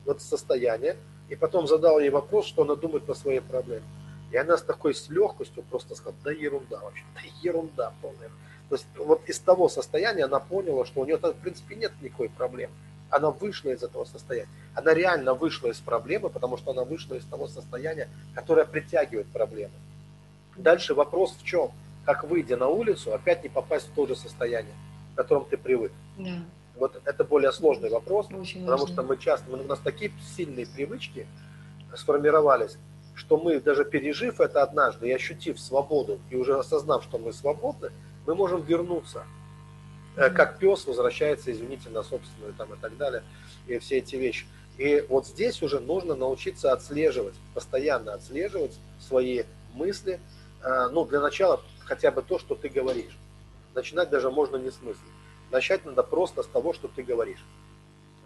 вот состояния, и потом задал ей вопрос, что она думает по своей проблеме. И она с такой с легкостью просто сказала, да ерунда вообще, да ерунда полная. То есть вот из того состояния она поняла, что у нее, в принципе, нет никакой проблемы. Она вышла из этого состояния. Она реально вышла из проблемы, потому что она вышла из того состояния, которое притягивает проблемы. Дальше вопрос в чем? Как выйдя на улицу, опять не попасть в то же состояние к которому ты привык. Да. Вот это более сложный вопрос, Очень потому важно. что мы часто, у нас такие сильные привычки сформировались, что мы даже пережив это однажды и ощутив свободу, и уже осознав, что мы свободны, мы можем вернуться. Mm-hmm. Как пес возвращается, извините, на собственную там и так далее, и все эти вещи. И вот здесь уже нужно научиться отслеживать, постоянно отслеживать свои мысли. А, ну, для начала хотя бы то, что ты говоришь. Начинать даже можно не с мысли. Начать надо просто с того, что ты говоришь.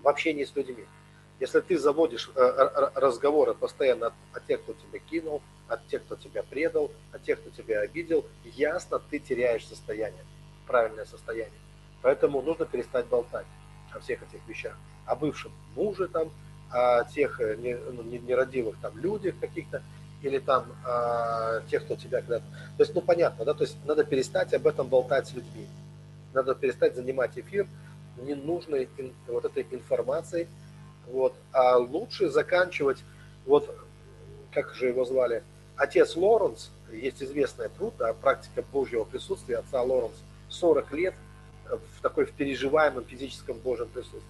В общении с людьми. Если ты заводишь э, разговоры постоянно от тех, кто тебя кинул, от тех, кто тебя предал, от тех, кто тебя обидел, ясно ты теряешь состояние, правильное состояние. Поэтому нужно перестать болтать о всех этих вещах. О бывшем муже там, о тех э, ну, нерадивых там людях каких-то, или там о тех, кто тебя когда-то... То есть, ну понятно, да, то есть надо перестать об этом болтать с людьми. Надо перестать занимать эфир ненужной вот этой информацией, вот. А лучше заканчивать, вот как же его звали, отец Лоренс, есть известная труд, да, практика Божьего присутствия отца Лоренс, 40 лет в такой в переживаемом физическом Божьем присутствии.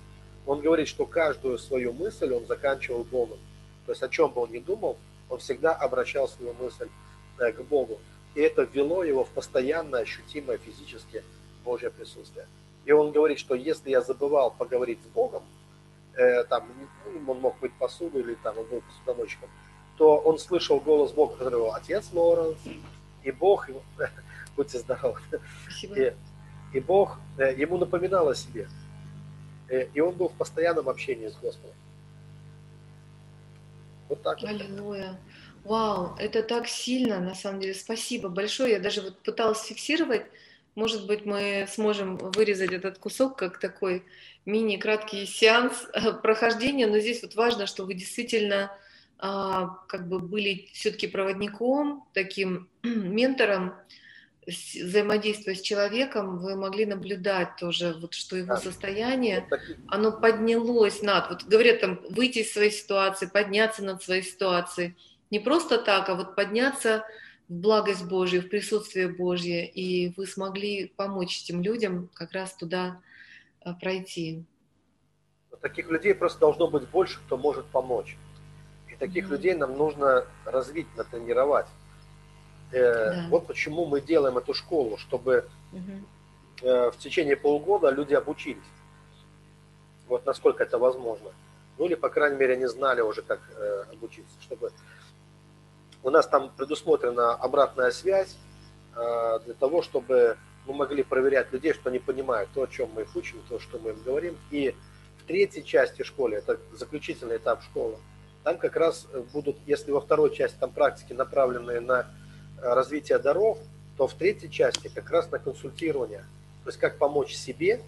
Он говорит, что каждую свою мысль он заканчивал Богом. То есть о чем бы он ни думал, он всегда обращал свою мысль э, к Богу. И это ввело его в постоянно ощутимое физическое Божье присутствие. И он говорит, что если я забывал поговорить с Богом, э, там, ну, он мог быть посудой или там он был посудомойщиком, то он слышал голос Бога, который говорил, отец Лоренс, и Бог, будьте здоровы, и, и Бог э, ему напоминал о себе. Э, и он был в постоянном общении с Господом. Вот так. Аллилуйя. Вау, это так сильно, на самом деле. Спасибо большое. Я даже вот пыталась фиксировать. Может быть, мы сможем вырезать этот кусок как такой мини-краткий сеанс прохождения, но здесь вот важно, что вы действительно а, как бы были все-таки проводником, таким ментором, взаимодействуя с человеком, вы могли наблюдать тоже, вот, что его состояние, оно поднялось над, вот говорят там, выйти из своей ситуации, подняться над своей ситуацией. Не просто так, а вот подняться в благость Божью, в присутствие Божье, и вы смогли помочь этим людям как раз туда Э, пройти. Таких людей просто должно быть больше, кто может помочь. И таких mm-hmm. людей нам нужно развить, натренировать. Э, да. Вот почему мы делаем эту школу, чтобы э, в течение полугода люди обучились. Вот насколько это возможно. Ну или, по крайней мере, они знали уже, как э, обучиться. Чтобы у нас там предусмотрена обратная связь для того, чтобы мы могли проверять людей, что они понимают то, о чем мы их учим, то, что мы им говорим. И в третьей части школы, это заключительный этап школы, там как раз будут, если во второй части там практики направленные на развитие даров, то в третьей части как раз на консультирование. То есть как помочь себе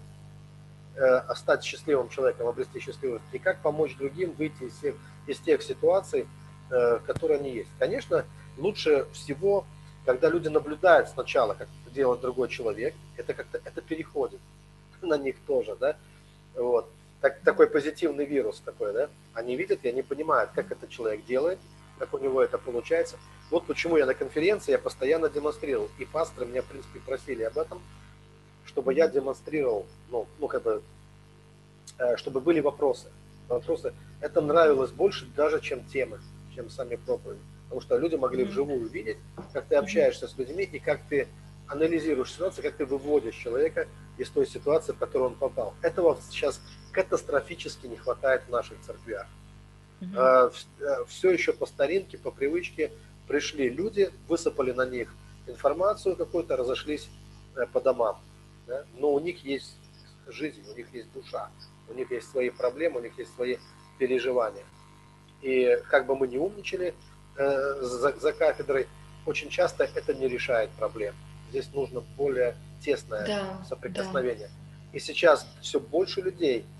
э, стать счастливым человеком, обрести счастливость, и как помочь другим выйти из, тех, из тех ситуаций, э, которые они есть. Конечно, лучше всего, когда люди наблюдают сначала, как делает другой человек, это как-то это переходит на них тоже, да, вот. Так, такой позитивный вирус такой, да, они видят и они понимают, как этот человек делает, как у него это получается. Вот почему я на конференции, я постоянно демонстрировал, и пасторы меня, в принципе, просили об этом, чтобы я демонстрировал, ну, ну как бы, э, чтобы были вопросы. Вопросы. Это нравилось больше даже, чем темы, чем сами проповеди. Потому что люди могли вживую видеть, как ты общаешься с людьми и как ты анализируешь ситуацию, как ты выводишь человека из той ситуации, в которую он попал. Этого сейчас катастрофически не хватает в наших церквях. Mm-hmm. Все еще по старинке, по привычке пришли люди, высыпали на них информацию какую-то, разошлись э, по домам. Да? Но у них есть жизнь, у них есть душа, у них есть свои проблемы, у них есть свои переживания. И как бы мы ни умничали э, за, за кафедрой, очень часто это не решает проблем здесь нужно более тесное да, соприкосновение. Да. И сейчас все больше людей э, э,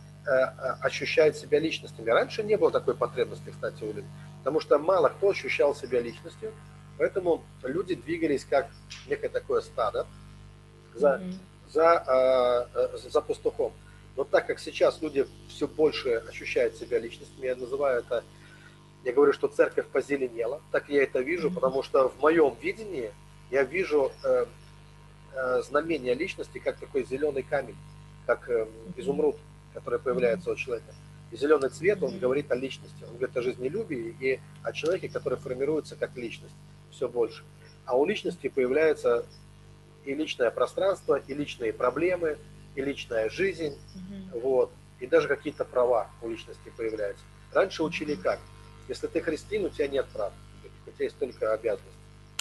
ощущают себя личностями. Раньше не было такой потребности, кстати, у людей, потому что мало кто ощущал себя личностью, поэтому люди двигались как некое такое стадо за, mm-hmm. за, э, за пастухом. Но так как сейчас люди все больше ощущают себя личностями, я называю это, я говорю, что церковь позеленела, так я это вижу, mm-hmm. потому что в моем видении я вижу э, Э, знамение личности, как такой зеленый камень, как э, изумруд, который появляется у человека. И зеленый цвет, он говорит о личности, он говорит о жизнелюбии и о человеке, который формируется как личность все больше. А у личности появляется и личное пространство, и личные проблемы, и личная жизнь, mm-hmm. вот, и даже какие-то права у личности появляются. Раньше учили как? Если ты христиан, у тебя нет прав, у тебя есть только обязанности.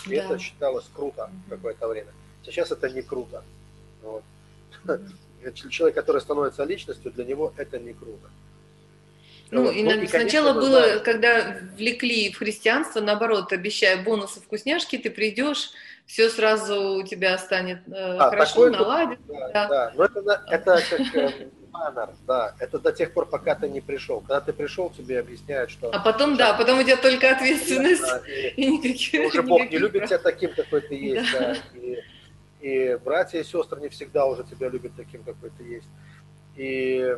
И да. это считалось круто в какое-то время. Сейчас это не круто. Вот. Человек, который становится личностью, для него это не круто. Ну, вот. и, ну, и сначала конечно, было, да. когда влекли в христианство, наоборот, обещая бонусы, вкусняшки, ты придешь, все сразу у тебя станет э, а, хорошо, наладится. Да, да. да, но это, это как э, баннер, да, это до тех пор, пока ты не пришел. Когда ты пришел, тебе объясняют, что... А потом, да, потом у тебя только ответственность. Да, и, и никаких, уже Бог не любит тебя таким, какой ты есть, да. да и, и братья и сестры не всегда уже тебя любят таким, какой ты есть. И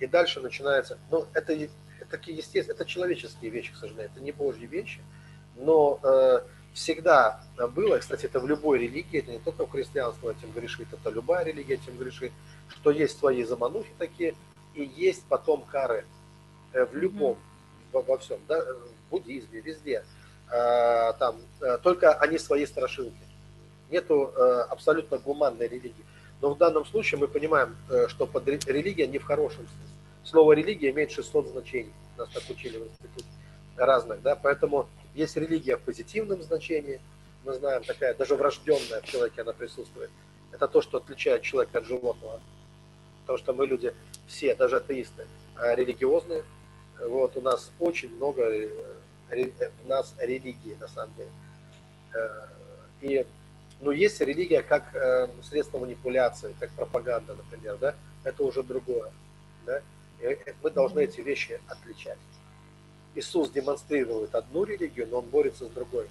и дальше начинается, ну, это, это такие естественные, это человеческие вещи, к сожалению, это не божьи вещи, но э, всегда было, кстати, это в любой религии, это не только в христианстве этим грешит, это любая религия этим грешит, что есть свои заманухи такие, и есть потом кары э, в любом, во, во всем, да, в буддизме, везде, э, там, э, только они свои страшилки. Нету э, абсолютно гуманной религии. Но в данном случае мы понимаем, э, что под религия не в хорошем смысле. Слово религия имеет 600 значений. Нас так учили в институте разных, да, поэтому есть религия в позитивном значении, мы знаем, такая даже врожденная в человеке она присутствует. Это то, что отличает человека от животного. Потому что мы люди все, даже атеисты, э, религиозные. Вот у нас очень много у нас религии на самом деле. И но есть религия как э, средство манипуляции, как пропаганда, например, да, это уже другое. Да? И э, мы должны эти вещи отличать. Иисус демонстрирует одну религию, но он борется с другой.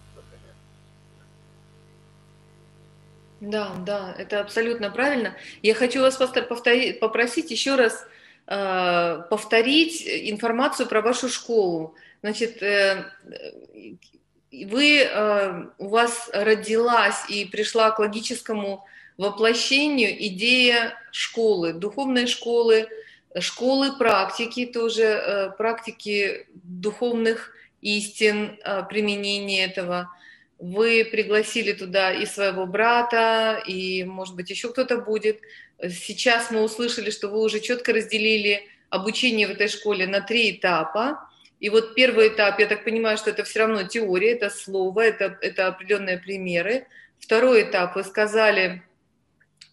Да, да, это абсолютно правильно. Я хочу вас, повторить, попросить еще раз э, повторить информацию про вашу школу. Значит, э, вы, э, у вас родилась и пришла к логическому воплощению идея школы, духовной школы, школы практики, тоже э, практики духовных истин, э, применения этого. Вы пригласили туда и своего брата, и, может быть, еще кто-то будет. Сейчас мы услышали, что вы уже четко разделили обучение в этой школе на три этапа. И вот первый этап, я так понимаю, что это все равно теория, это слово, это, это определенные примеры. Второй этап, вы сказали,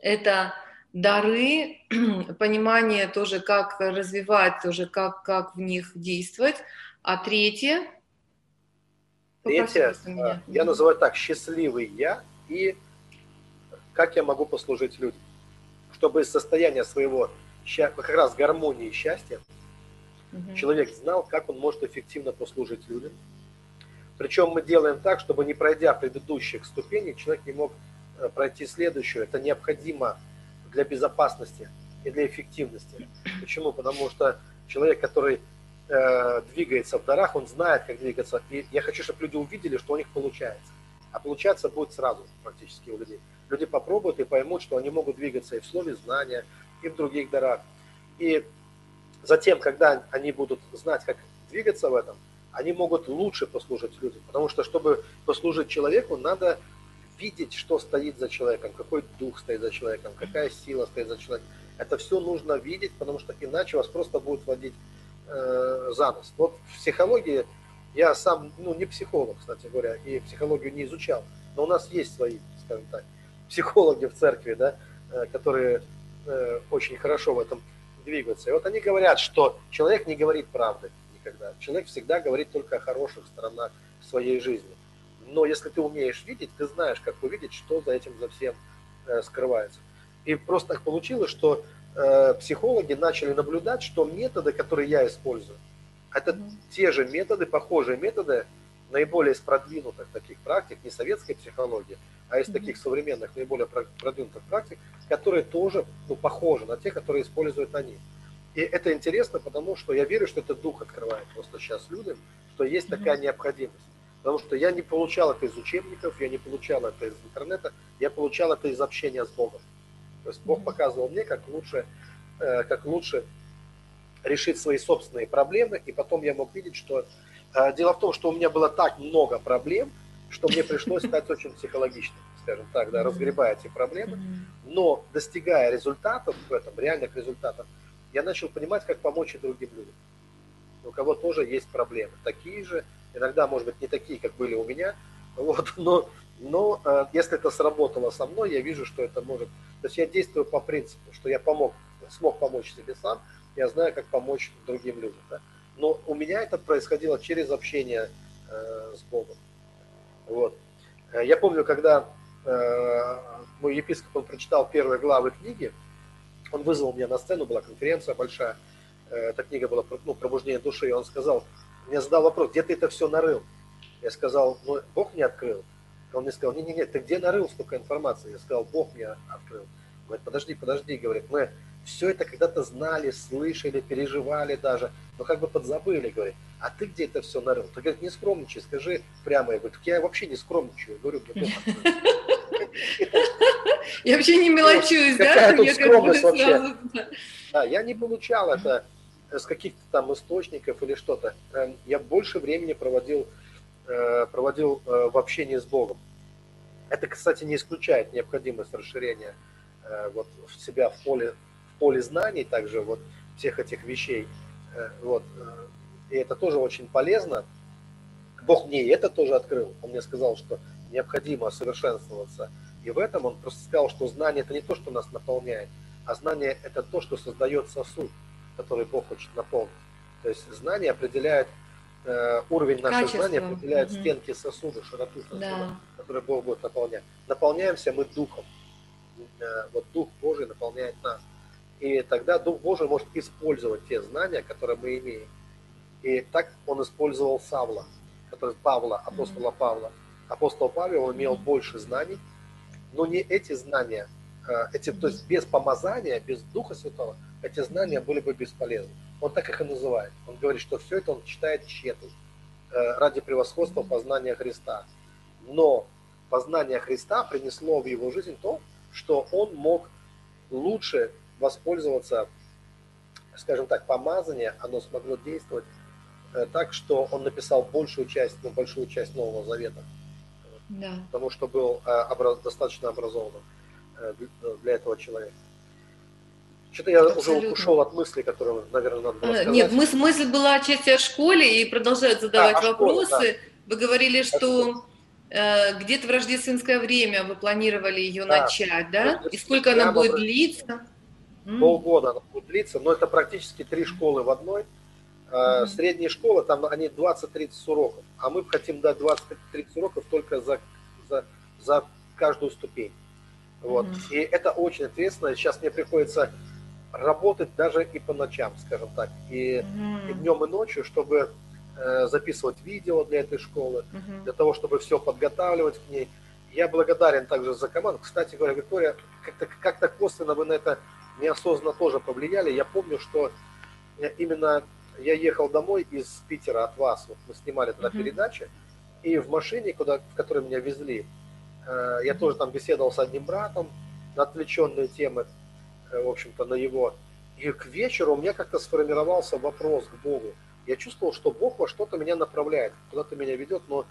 это дары, понимание тоже, как развивать, тоже как, как в них действовать. А третье? Третье, а, я называю так, счастливый я и как я могу послужить людям. Чтобы из состояния своего как раз гармонии и счастья Угу. Человек знал, как он может эффективно послужить людям. Причем мы делаем так, чтобы не пройдя предыдущих ступеней, человек не мог э, пройти следующую. Это необходимо для безопасности и для эффективности. Почему? Потому что человек, который э, двигается в дарах, он знает, как двигаться. И я хочу, чтобы люди увидели, что у них получается. А получаться будет сразу практически у людей. Люди попробуют и поймут, что они могут двигаться и в слове знания, и в других дарах. И Затем, когда они будут знать, как двигаться в этом, они могут лучше послужить людям. Потому что, чтобы послужить человеку, надо видеть, что стоит за человеком, какой дух стоит за человеком, какая сила стоит за человеком. Это все нужно видеть, потому что иначе вас просто будут водить э, за нос. Вот в психологии я сам, ну, не психолог, кстати говоря, и психологию не изучал, но у нас есть свои, скажем так, психологи в церкви, да, э, которые э, очень хорошо в этом двигаться. И вот они говорят, что человек не говорит правды никогда. Человек всегда говорит только о хороших сторонах своей жизни. Но если ты умеешь видеть, ты знаешь, как увидеть, что за этим за всем э, скрывается. И просто так получилось, что э, психологи начали наблюдать, что методы, которые я использую, это те же методы, похожие методы наиболее из продвинутых таких практик, не советской психологии, а из таких современных, наиболее продвинутых практик, которые тоже ну, похожи на те, которые используют они. И это интересно, потому что я верю, что этот дух открывает просто сейчас людям, что есть такая необходимость. Потому что я не получал это из учебников, я не получал это из интернета, я получал это из общения с Богом. То есть Бог показывал мне, как лучше, э, как лучше решить свои собственные проблемы, и потом я мог видеть, что дело в том, что у меня было так много проблем, что мне пришлось стать очень психологичным, скажем так, да, разгребая эти проблемы. Но достигая результатов в этом, реальных результатов, я начал понимать, как помочь и другим людям. у кого тоже есть проблемы. Такие же, иногда, может быть, не такие, как были у меня, вот, но, но э, если это сработало со мной, я вижу, что это может... То есть я действую по принципу, что я помог, смог помочь себе сам, я знаю, как помочь другим людям. Да? Но у меня это происходило через общение э, с Богом. Вот. Э, я помню, когда э, мой епископ он прочитал первые главы книги, он вызвал меня на сцену, была конференция большая, э, эта книга была ну, «Пробуждение души», и он сказал, мне задал вопрос, где ты это все нарыл? Я сказал, ну, Бог мне открыл. Он мне сказал, не-не-не, ты где нарыл столько информации? Я сказал, Бог мне открыл. Говорит, подожди, подожди, говорит, мы все это когда-то знали, слышали, переживали даже, но как бы подзабыли, говорит, а ты где это все нарыл? Ты, говорит, не скромничай, скажи прямо. Я говорю, так я вообще не скромничаю. Говорю, мне Я вообще не мелочусь, да? Какая тут скромность вообще? Да, я не получал это с каких-то там источников или что-то. Эм, я больше времени проводил, э, проводил э, в общении с Богом. Это, кстати, не исключает необходимость расширения э, вот, в себя в поле, поле знаний, также вот всех этих вещей. Вот. И это тоже очень полезно. Бог мне это тоже открыл. Он мне сказал, что необходимо совершенствоваться. И в этом он просто сказал, что знание это не то, что нас наполняет, а знание это то, что создает сосуд который Бог хочет наполнить. То есть знание определяет, э, уровень нашего Качество. знания определяет угу. стенки сосуда, широту сосуда, да. который Бог будет наполнять. Наполняемся мы Духом. Э, вот Дух Божий наполняет нас. И тогда Дух Божий может использовать те знания, которые мы имеем. И так он использовал Савла, который Павла, апостола Павла. Апостол Павел имел больше знаний, но не эти знания, э, эти, то есть без помазания, без Духа Святого, эти знания были бы бесполезны. Он так их и называет. Он говорит, что все это он читает тщетно э, ради превосходства познания Христа. Но познание Христа принесло в его жизнь то, что он мог лучше воспользоваться, скажем так, помазание, оно смогло действовать э, так, что он написал большую часть, ну, большую часть Нового Завета. Да. Потому что был э, образ, достаточно образованным для этого человека. Что-то я Абсолютно. уже ушел от мысли, которую, наверное, надо было сказать. Нет, мысль, мысль была отчасти о школе, и продолжают задавать а, вопросы. Школе, да. Вы говорили, что э, где-то в рождественское время вы планировали ее да. начать, да? И сколько она будет длиться? Полгода она будет длиться, но это практически три школы в одной. Mm-hmm. Средние школы, там они 20-30 уроков, а мы хотим дать 20-30 уроков только за, за, за каждую ступень. Вот. Mm-hmm. И это очень ответственно. Сейчас мне приходится работать даже и по ночам, скажем так, и, mm-hmm. и днем и ночью, чтобы э, записывать видео для этой школы, mm-hmm. для того, чтобы все подготавливать к ней. Я благодарен также за команду. Кстати говоря, Виктория, как-то, как-то косвенно вы на это неосознанно тоже повлияли. Я помню, что именно я ехал домой из Питера от вас, вот мы снимали тогда mm-hmm. передачи, и в машине, куда, в которой меня везли, э, я тоже там беседовал с одним братом на отвлеченные темы. Э, в общем-то, на его. И к вечеру у меня как-то сформировался вопрос к Богу. Я чувствовал, что Бог во что-то меня направляет, куда-то меня ведет, но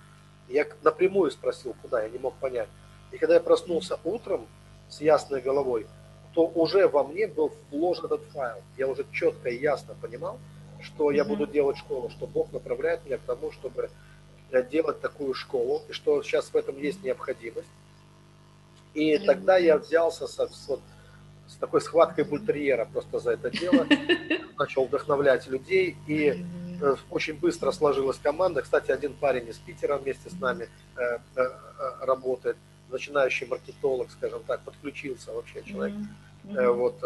я напрямую спросил, куда, я не мог понять. И когда я проснулся утром с ясной головой, то уже во мне был вложен этот файл. Я уже четко и ясно понимал, что я буду делать школу, что Бог направляет меня к тому, чтобы делать такую школу, и что сейчас в этом есть необходимость. И тогда я взялся со, вот, с такой схваткой бультерьера просто за это дело. Начал вдохновлять людей, и э, очень быстро сложилась команда. Кстати, один парень из Питера вместе с нами э, э, работает, начинающий маркетолог, скажем так, подключился вообще человек. Вот,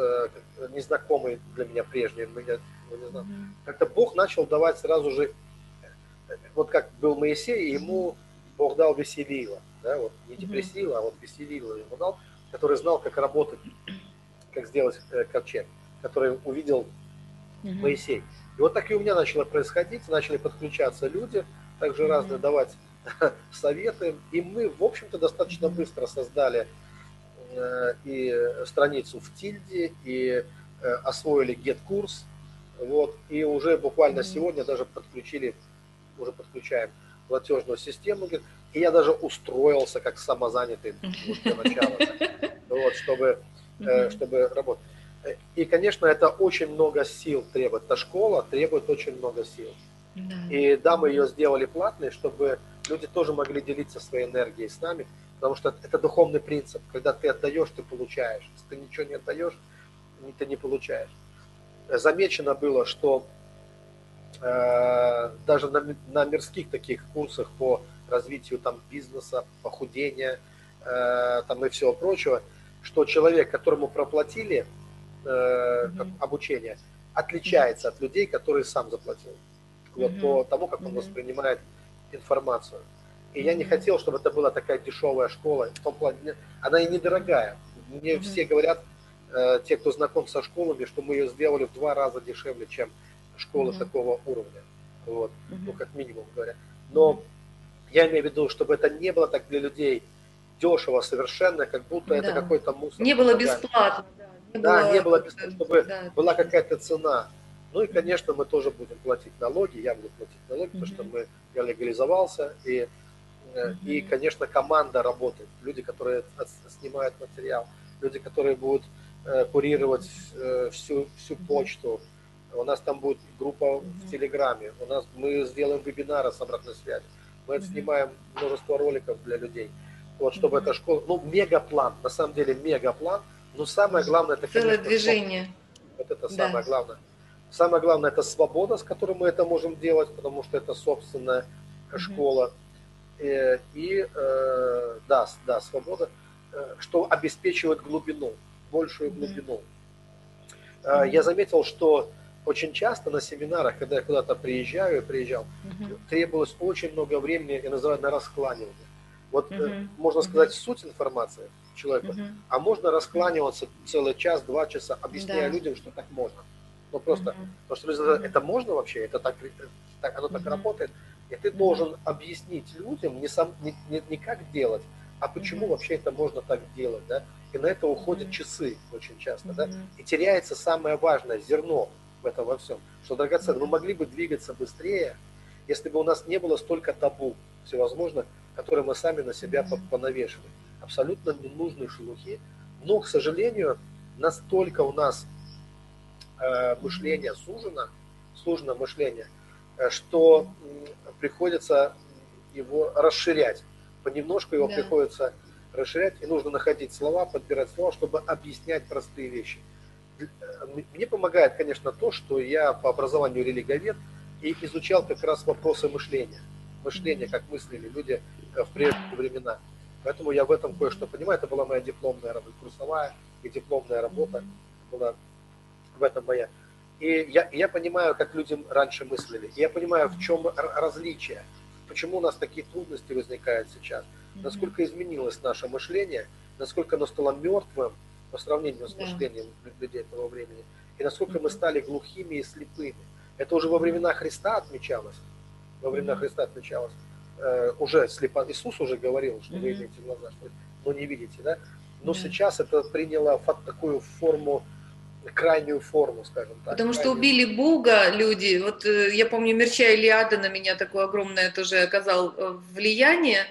незнакомый для меня прежний, я не знаю. Как-то Бог начал давать сразу же, вот как был Моисей, ему Бог дал веселило, да, вот не депрессило, а вот веселило ему дал, который знал, как работать как сделать э, ковчег, который увидел угу. Моисей. И вот так и у меня начало происходить, начали подключаться люди, также разные давать советы, и мы, в общем-то, достаточно быстро создали э, и страницу в Тильде, и э, освоили get-курс, вот, и уже буквально сегодня даже подключили, уже подключаем платежную систему, и я даже устроился как самозанятый для начала, вот, чтобы mm-hmm. чтобы работать. И, конечно, это очень много сил требует. Эта школа требует очень много сил. Да. И да, мы ее сделали платной, чтобы люди тоже могли делиться своей энергией с нами, потому что это духовный принцип. Когда ты отдаешь, ты получаешь. Если ты ничего не отдаешь, ты не получаешь. Замечено было, что э, даже на, на мирских таких курсах по развитию там, бизнеса, похудения э, там, и всего прочего, что человек, которому проплатили э, mm обучение, отличается от людей, которые сам заплатил. Вот mm по тому, как он mm воспринимает информацию. И я не хотел, чтобы это была такая дешевая школа. В том плане, она и недорогая. Мне mm все говорят, э, те, кто знаком со школами, что мы ее сделали в два раза дешевле, чем школы mm такого уровня. Вот, mm ну как минимум говоря. Но я имею в виду, чтобы это не было так для людей дешево совершенно, как будто да. это какой-то мусор. Не было бесплатно. Да, не да, было, не было бесплатно, чтобы да. была какая-то цена. Ну и, конечно, мы тоже будем платить налоги, я буду платить налоги, mm-hmm. потому что мы, я легализовался, и, mm-hmm. и, конечно, команда работает, люди, которые снимают материал, люди, которые будут э, курировать э, всю, всю почту, у нас там будет группа mm-hmm. в Телеграме, у нас мы сделаем вебинары с обратной связью, мы mm-hmm. снимаем множество роликов для людей, вот чтобы mm-hmm. эта школа, ну мегаплан, на самом деле мегаплан, но самое главное это целое конечно, движение. Вот это да. самое главное. Самое главное это свобода, с которой мы это можем делать, потому что это собственная mm-hmm. школа. И, и э, да, да, свобода, э, что обеспечивает глубину, большую глубину. Mm-hmm. Я заметил, что очень часто на семинарах, когда я куда-то приезжаю, приезжал, mm-hmm. требовалось очень много времени, я называю, на раскланивание. Вот mm-hmm. можно сказать суть информации человека, mm-hmm. а можно раскланиваться целый час, два часа, объясняя да. людям, что так можно. Ну просто, mm-hmm. потому что люди это можно вообще, это так, так оно так mm-hmm. работает. И ты должен объяснить людям не, сам, не, не, не как делать, а почему mm-hmm. вообще это можно так делать, да? И на это уходят mm-hmm. часы очень часто, mm-hmm. да? И теряется самое важное зерно в этом во всем, что драгоценно. Мы могли бы двигаться быстрее, если бы у нас не было столько табу всевозможных, которые мы сами на себя mm-hmm. понавешивали. Абсолютно ненужные шелухи. Но, к сожалению, настолько у нас Э, мышление сужено, сужено мышление, э, что приходится его расширять. Понемножку его да. приходится расширять, и нужно находить слова, подбирать слова, чтобы объяснять простые вещи. Э, мне помогает, конечно, то, что я по образованию религовед и изучал как раз вопросы мышления. Мышление, как мыслили люди в прежние времена. Поэтому я в этом кое-что понимаю. Это была моя дипломная работа, курсовая и дипломная работа. Была в этом моя. И я, я понимаю, как люди раньше мыслили. И я понимаю, в чем различие. Почему у нас такие трудности возникают сейчас. Насколько изменилось наше мышление, насколько оно стало мертвым по сравнению с мышлением людей того времени. И насколько мы стали глухими и слепыми. Это уже во времена Христа отмечалось. Во времена Христа отмечалось. Э, уже слепо. Иисус уже говорил, что вы имеете глаза, что, но не видите, да? Но сейчас это приняло такую форму крайнюю форму, скажем так. Потому что убили Бога люди. Вот э, я помню, Мерча Илиада на меня такое огромное тоже оказал э, влияние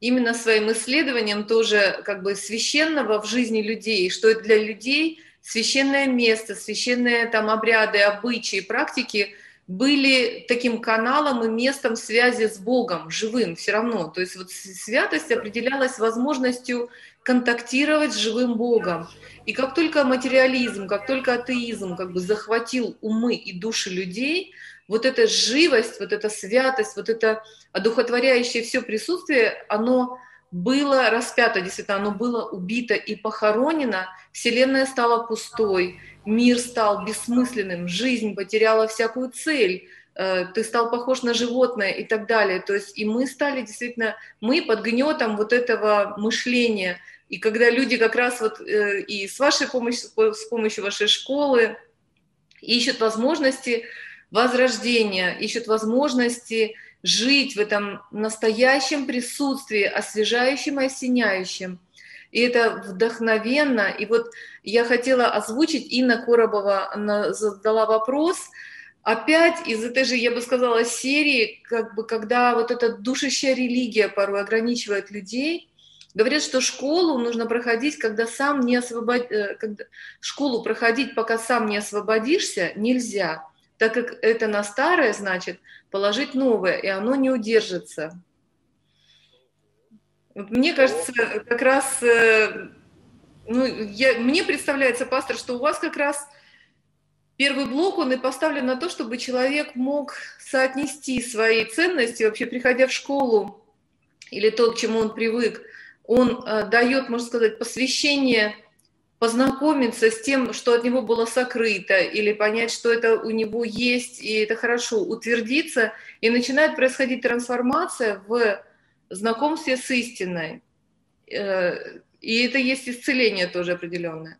именно своим исследованием тоже как бы священного в жизни людей, что это для людей священное место, священные там обряды, обычаи, практики были таким каналом и местом связи с Богом, живым все равно. То есть вот святость определялась возможностью контактировать с живым Богом. И как только материализм, как только атеизм как бы захватил умы и души людей, вот эта живость, вот эта святость, вот это одухотворяющее все присутствие, оно было распято, действительно, оно было убито и похоронено, Вселенная стала пустой, мир стал бессмысленным, жизнь потеряла всякую цель, э, ты стал похож на животное и так далее. То есть и мы стали действительно, мы под гнетом вот этого мышления – и когда люди как раз вот э, и с вашей помощью, с помощью вашей школы ищут возможности возрождения, ищут возможности жить в этом настоящем присутствии, освежающем и осеняющем. И это вдохновенно. И вот я хотела озвучить, Инна Коробова задала вопрос, опять из этой же, я бы сказала, серии, как бы, когда вот эта душащая религия порой ограничивает людей – Говорят, что школу нужно проходить, когда сам не освобод... Э, когда... Школу проходить, пока сам не освободишься, нельзя, так как это на старое значит положить новое, и оно не удержится. Мне кажется, как раз, э, ну, я, мне представляется, пастор, что у вас как раз первый блок, он и поставлен на то, чтобы человек мог соотнести свои ценности, вообще приходя в школу, или то, к чему он привык, он э, дает, можно сказать, посвящение познакомиться с тем, что от него было сокрыто, или понять, что это у него есть, и это хорошо, утвердиться, и начинает происходить трансформация в знакомстве с истиной. Э, и это есть исцеление тоже определенное.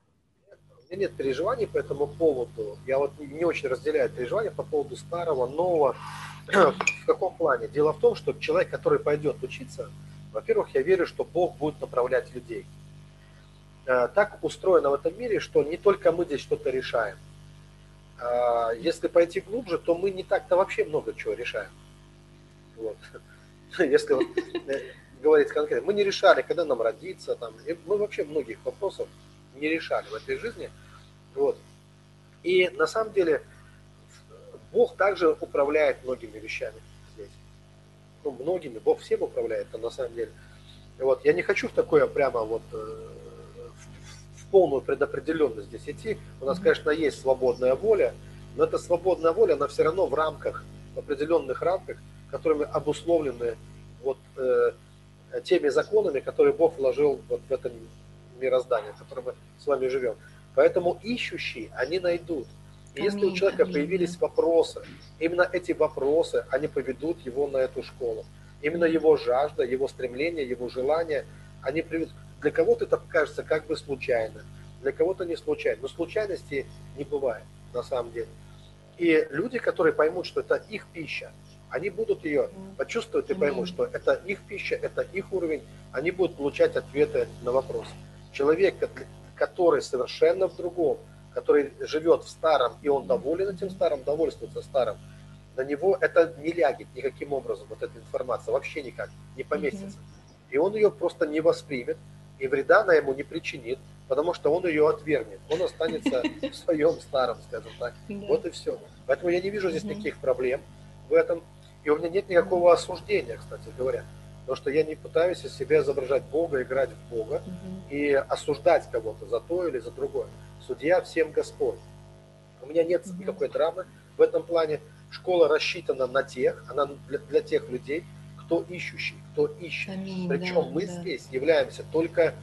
У меня нет переживаний по этому поводу. Я вот не очень разделяю переживания по поводу старого, нового. В каком плане? Дело в том, что человек, который пойдет учиться, во-первых, я верю, что Бог будет направлять людей. Э, так устроено в этом мире, что не только мы здесь что-то решаем. А если пойти глубже, то мы не так-то вообще много чего решаем. Вот. если вот, э, говорить конкретно, мы не решали, когда нам родиться, там, мы вообще многих вопросов не решали в этой жизни. Вот. И на самом деле Бог также управляет многими вещами. Ну, многими, Бог всем управляет, на самом деле. Вот. Я не хочу в такое прямо вот э, в, в полную предопределенность здесь идти. У нас, конечно, есть свободная воля, но эта свободная воля, она все равно в рамках, в определенных рамках, которыми обусловлены вот э, теми законами, которые Бог вложил вот в этом мироздании, в котором мы с вами живем. Поэтому ищущие, они найдут. И если у человека появились вопросы, именно эти вопросы, они поведут его на эту школу. Именно его жажда, его стремление, его желание, они приведут. Для кого-то это покажется как бы случайно, для кого-то не случайно. Но случайности не бывает на самом деле. И люди, которые поймут, что это их пища, они будут ее почувствовать и поймут, что это их пища, это их уровень, они будут получать ответы на вопросы. Человек, который совершенно в другом, который живет в старом, и он доволен этим старым, довольствуется старым, на него это не лягет никаким образом, вот эта информация, вообще никак, не поместится. И он ее просто не воспримет, и вреда она ему не причинит, потому что он ее отвергнет. Он останется в своем старом, скажем так. Вот и все. Поэтому я не вижу здесь никаких проблем в этом. И у меня нет никакого осуждения, кстати говоря. Потому что я не пытаюсь из себя изображать Бога, играть в Бога угу. и осуждать кого-то за то или за другое. Судья всем Господь. У меня нет угу. никакой драмы в этом плане. Школа рассчитана на тех, она для, для тех людей, кто ищущий, кто ищет. Аминь, Причем да, мы да. здесь являемся только,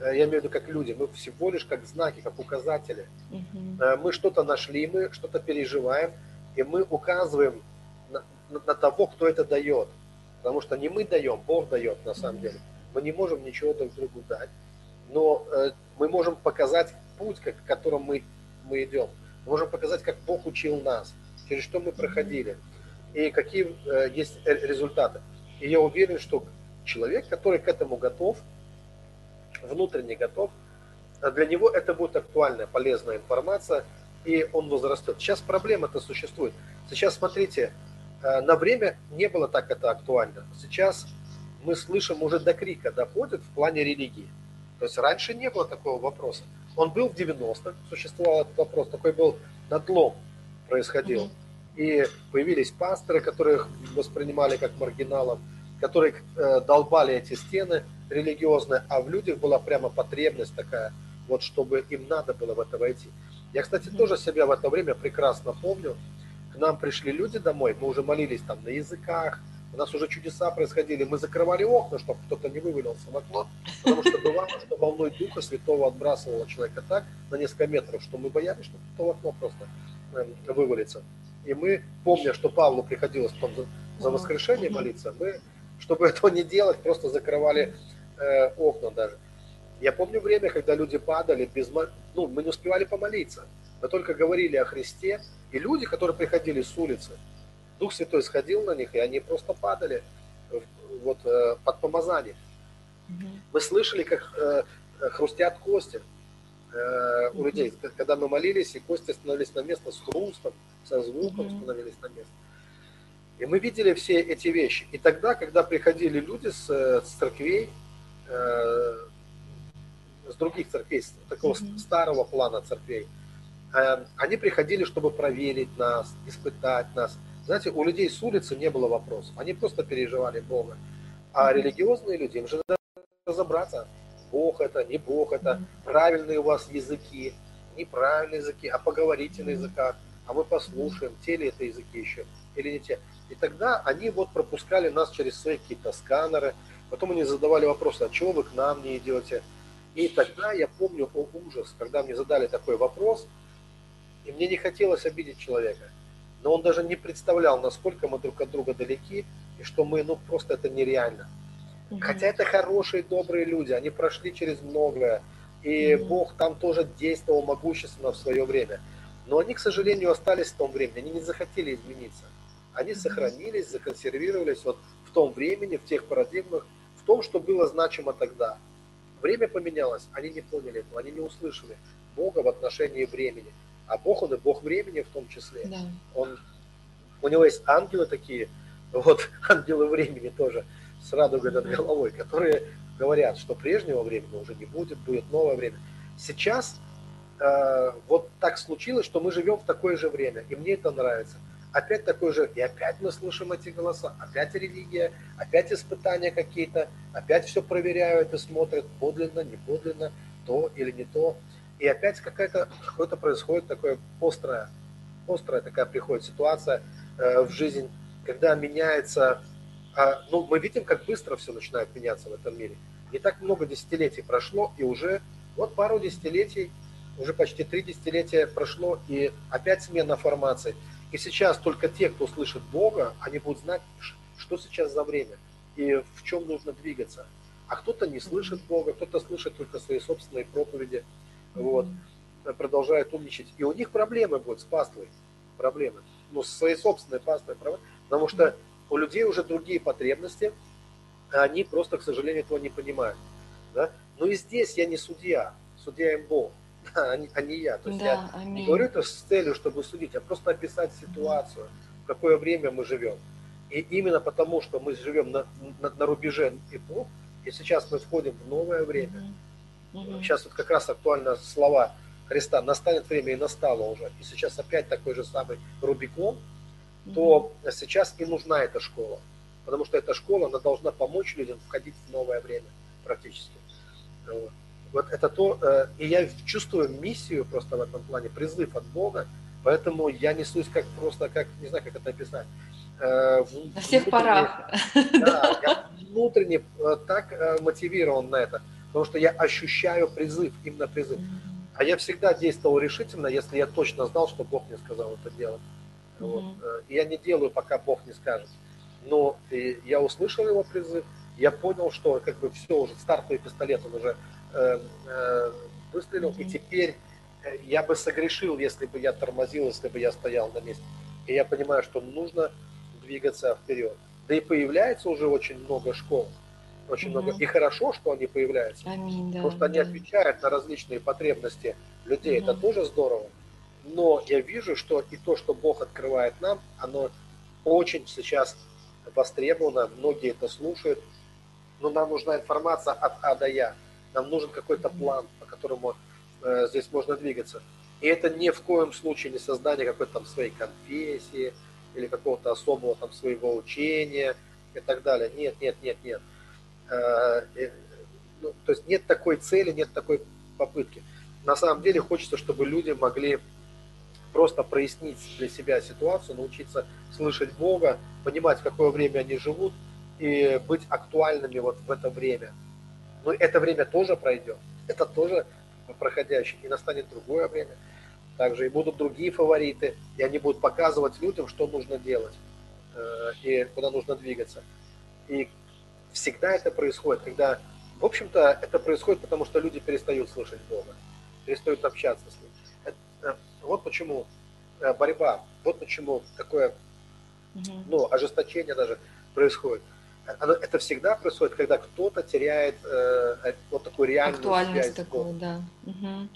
э, я имею в виду как люди, мы всего лишь как знаки, как указатели. Угу. Мы что-то нашли, мы что-то переживаем, и мы указываем на того, кто это дает. Потому что не мы даем, Бог дает на самом деле. Мы не можем ничего друг другу дать, но э, мы можем показать путь, к которому мы, мы идем. Мы можем показать, как Бог учил нас, через что мы проходили, и какие э, есть результаты. И я уверен, что человек, который к этому готов, внутренне готов, для него это будет актуальная, полезная информация, и он возрастет. Сейчас проблема-то существует. Сейчас, смотрите, Э, на время не было так это актуально. Сейчас мы слышим, уже до крика доходит в плане религии. То есть раньше не было такого вопроса. Он был в 90-х, существовал этот вопрос, такой был надлом происходил. И появились пасторы, которых воспринимали как маргиналов, которые э, долбали эти стены религиозные, а в людях была прямо потребность такая, вот чтобы им надо было в это войти. Я, кстати, тоже себя в это время прекрасно помню, нам пришли люди домой, мы уже молились там на языках, у нас уже чудеса происходили, мы закрывали окна, чтобы кто-то не вывалился в окно, потому что бывало, что волной Духа Святого отбрасывало человека так на несколько метров, что мы боялись, что кто в окно просто эм, вывалится. И мы, помня, что Павлу приходилось потом за воскрешение молиться, мы, чтобы этого не делать, просто закрывали э, окна даже. Я помню время, когда люди падали без... Ну, мы не успевали помолиться. Мы только говорили о Христе, и люди, которые приходили с улицы, Дух Святой сходил на них, и они просто падали вот, э, под помазание. Мы слышали, как э, хрустят кости э, у людей, когда мы молились, и кости становились на место с хрустом, со звуком становились на место. И мы видели все эти вещи. И тогда, когда приходили люди с, с церквей, э, с других церквей, с такого mm-hmm. старого плана церквей. Э, они приходили, чтобы проверить нас, испытать нас. Знаете, у людей с улицы не было вопросов, они просто переживали Бога. А религиозные люди, им же надо разобраться, Бог это, не Бог это, правильные у вас языки, неправильные языки, а поговорите на языках, а мы послушаем, те ли это языки еще или не те. И тогда они вот пропускали нас через свои какие-то сканеры, потом они задавали вопросы, а чего вы к нам не идете? И тогда я помню о ужас, когда мне задали такой вопрос, и мне не хотелось обидеть человека, но он даже не представлял, насколько мы друг от друга далеки, и что мы, ну, просто это нереально. Угу. Хотя это хорошие, добрые люди, они прошли через многое, и угу. Бог там тоже действовал могущественно в свое время. Но они, к сожалению, остались в том времени, они не захотели измениться. Они сохранились, законсервировались вот в том времени, в тех парадигмах, в том, что было значимо тогда. Время поменялось, они не поняли этого, они не услышали Бога в отношении времени. А Бог, Он и Бог времени в том числе. Да. Он, у него есть ангелы такие, вот ангелы времени тоже, с радугой над головой, которые говорят, что прежнего времени уже не будет, будет новое время. Сейчас э, вот так случилось, что мы живем в такое же время, и мне это нравится. Опять такое же, и опять мы слышим эти голоса, опять религия, опять испытания какие-то, опять все проверяют и смотрят, подлинно, не подлинно, то или не то. И опять какая-то, какое-то происходит такое острое, острая такая приходит ситуация э, в жизнь, когда меняется а, ну, мы видим, как быстро все начинает меняться в этом мире. Не так много десятилетий прошло, и уже вот пару десятилетий, уже почти три десятилетия прошло, и опять смена формации. И сейчас только те, кто слышит Бога, они будут знать, что сейчас за время и в чем нужно двигаться. А кто-то не слышит Бога, кто-то слышит только свои собственные проповеди, вот, продолжает умничать. И у них проблемы будут с паствой, проблемы. Ну, с своей собственной паствой, потому что у людей уже другие потребности, а они просто, к сожалению, этого не понимают. Да? Но и здесь я не судья, судья им Бог, а, не, а не я. То есть да, я аминь. не говорю это с целью, чтобы судить, а просто описать ситуацию, в какое время мы живем. И именно потому, что мы живем на, на, на рубеже эпох, и сейчас мы входим в новое время. Mm-hmm. Сейчас вот как раз актуально слова Христа «настанет время» и настало уже. И сейчас опять такой же самый Рубикон, то сейчас и нужна эта школа. Потому что эта школа, она должна помочь людям входить в новое время практически. Вот это то, э, и я чувствую миссию просто в этом плане, призыв от Бога, поэтому я несусь как просто, как, не знаю, как это описать. Э, на всех парах. Да, я внутренне э, так мотивирован на это, потому что я ощущаю призыв, именно призыв. А я всегда действовал решительно, если я точно знал, что Бог мне сказал это делать. Вот. Mm-hmm. Я не делаю, пока Бог не скажет. Но я услышал его призыв, я понял, что как бы все уже, стартовый пистолет он уже э, э, выстрелил, mm-hmm. и теперь э, я бы согрешил, если бы я тормозил, если бы я стоял на месте. И я понимаю, что нужно двигаться вперед. Да и появляется уже очень много школ, очень mm-hmm. много. И хорошо, что они появляются, Аминь, да, потому что они отвечают на различные потребности людей. Mm-hmm. Это тоже здорово но я вижу, что и то, что Бог открывает нам, оно очень сейчас востребовано, многие это слушают, но нам нужна информация от А до Я. Нам нужен какой-то план, по которому э, здесь можно двигаться. И это ни в коем случае не создание какой-то там своей конфессии или какого-то особого там своего учения и так далее. Нет, нет, нет, нет. Э, ну, то есть нет такой цели, нет такой попытки. На самом деле хочется, чтобы люди могли просто прояснить для себя ситуацию, научиться слышать Бога, понимать, в какое время они живут и быть актуальными вот в это время. Но это время тоже пройдет, это тоже проходящее, и настанет другое время. Также и будут другие фавориты, и они будут показывать людям, что нужно делать э, и куда нужно двигаться. И всегда это происходит, когда, в общем-то, это происходит, потому что люди перестают слышать Бога, перестают общаться с Ним. Вот почему э, борьба, вот почему такое ну, ожесточение даже происходит. Оно, это всегда происходит, когда кто-то теряет э, э вот такую реальную Актуальность такую, да. Угу.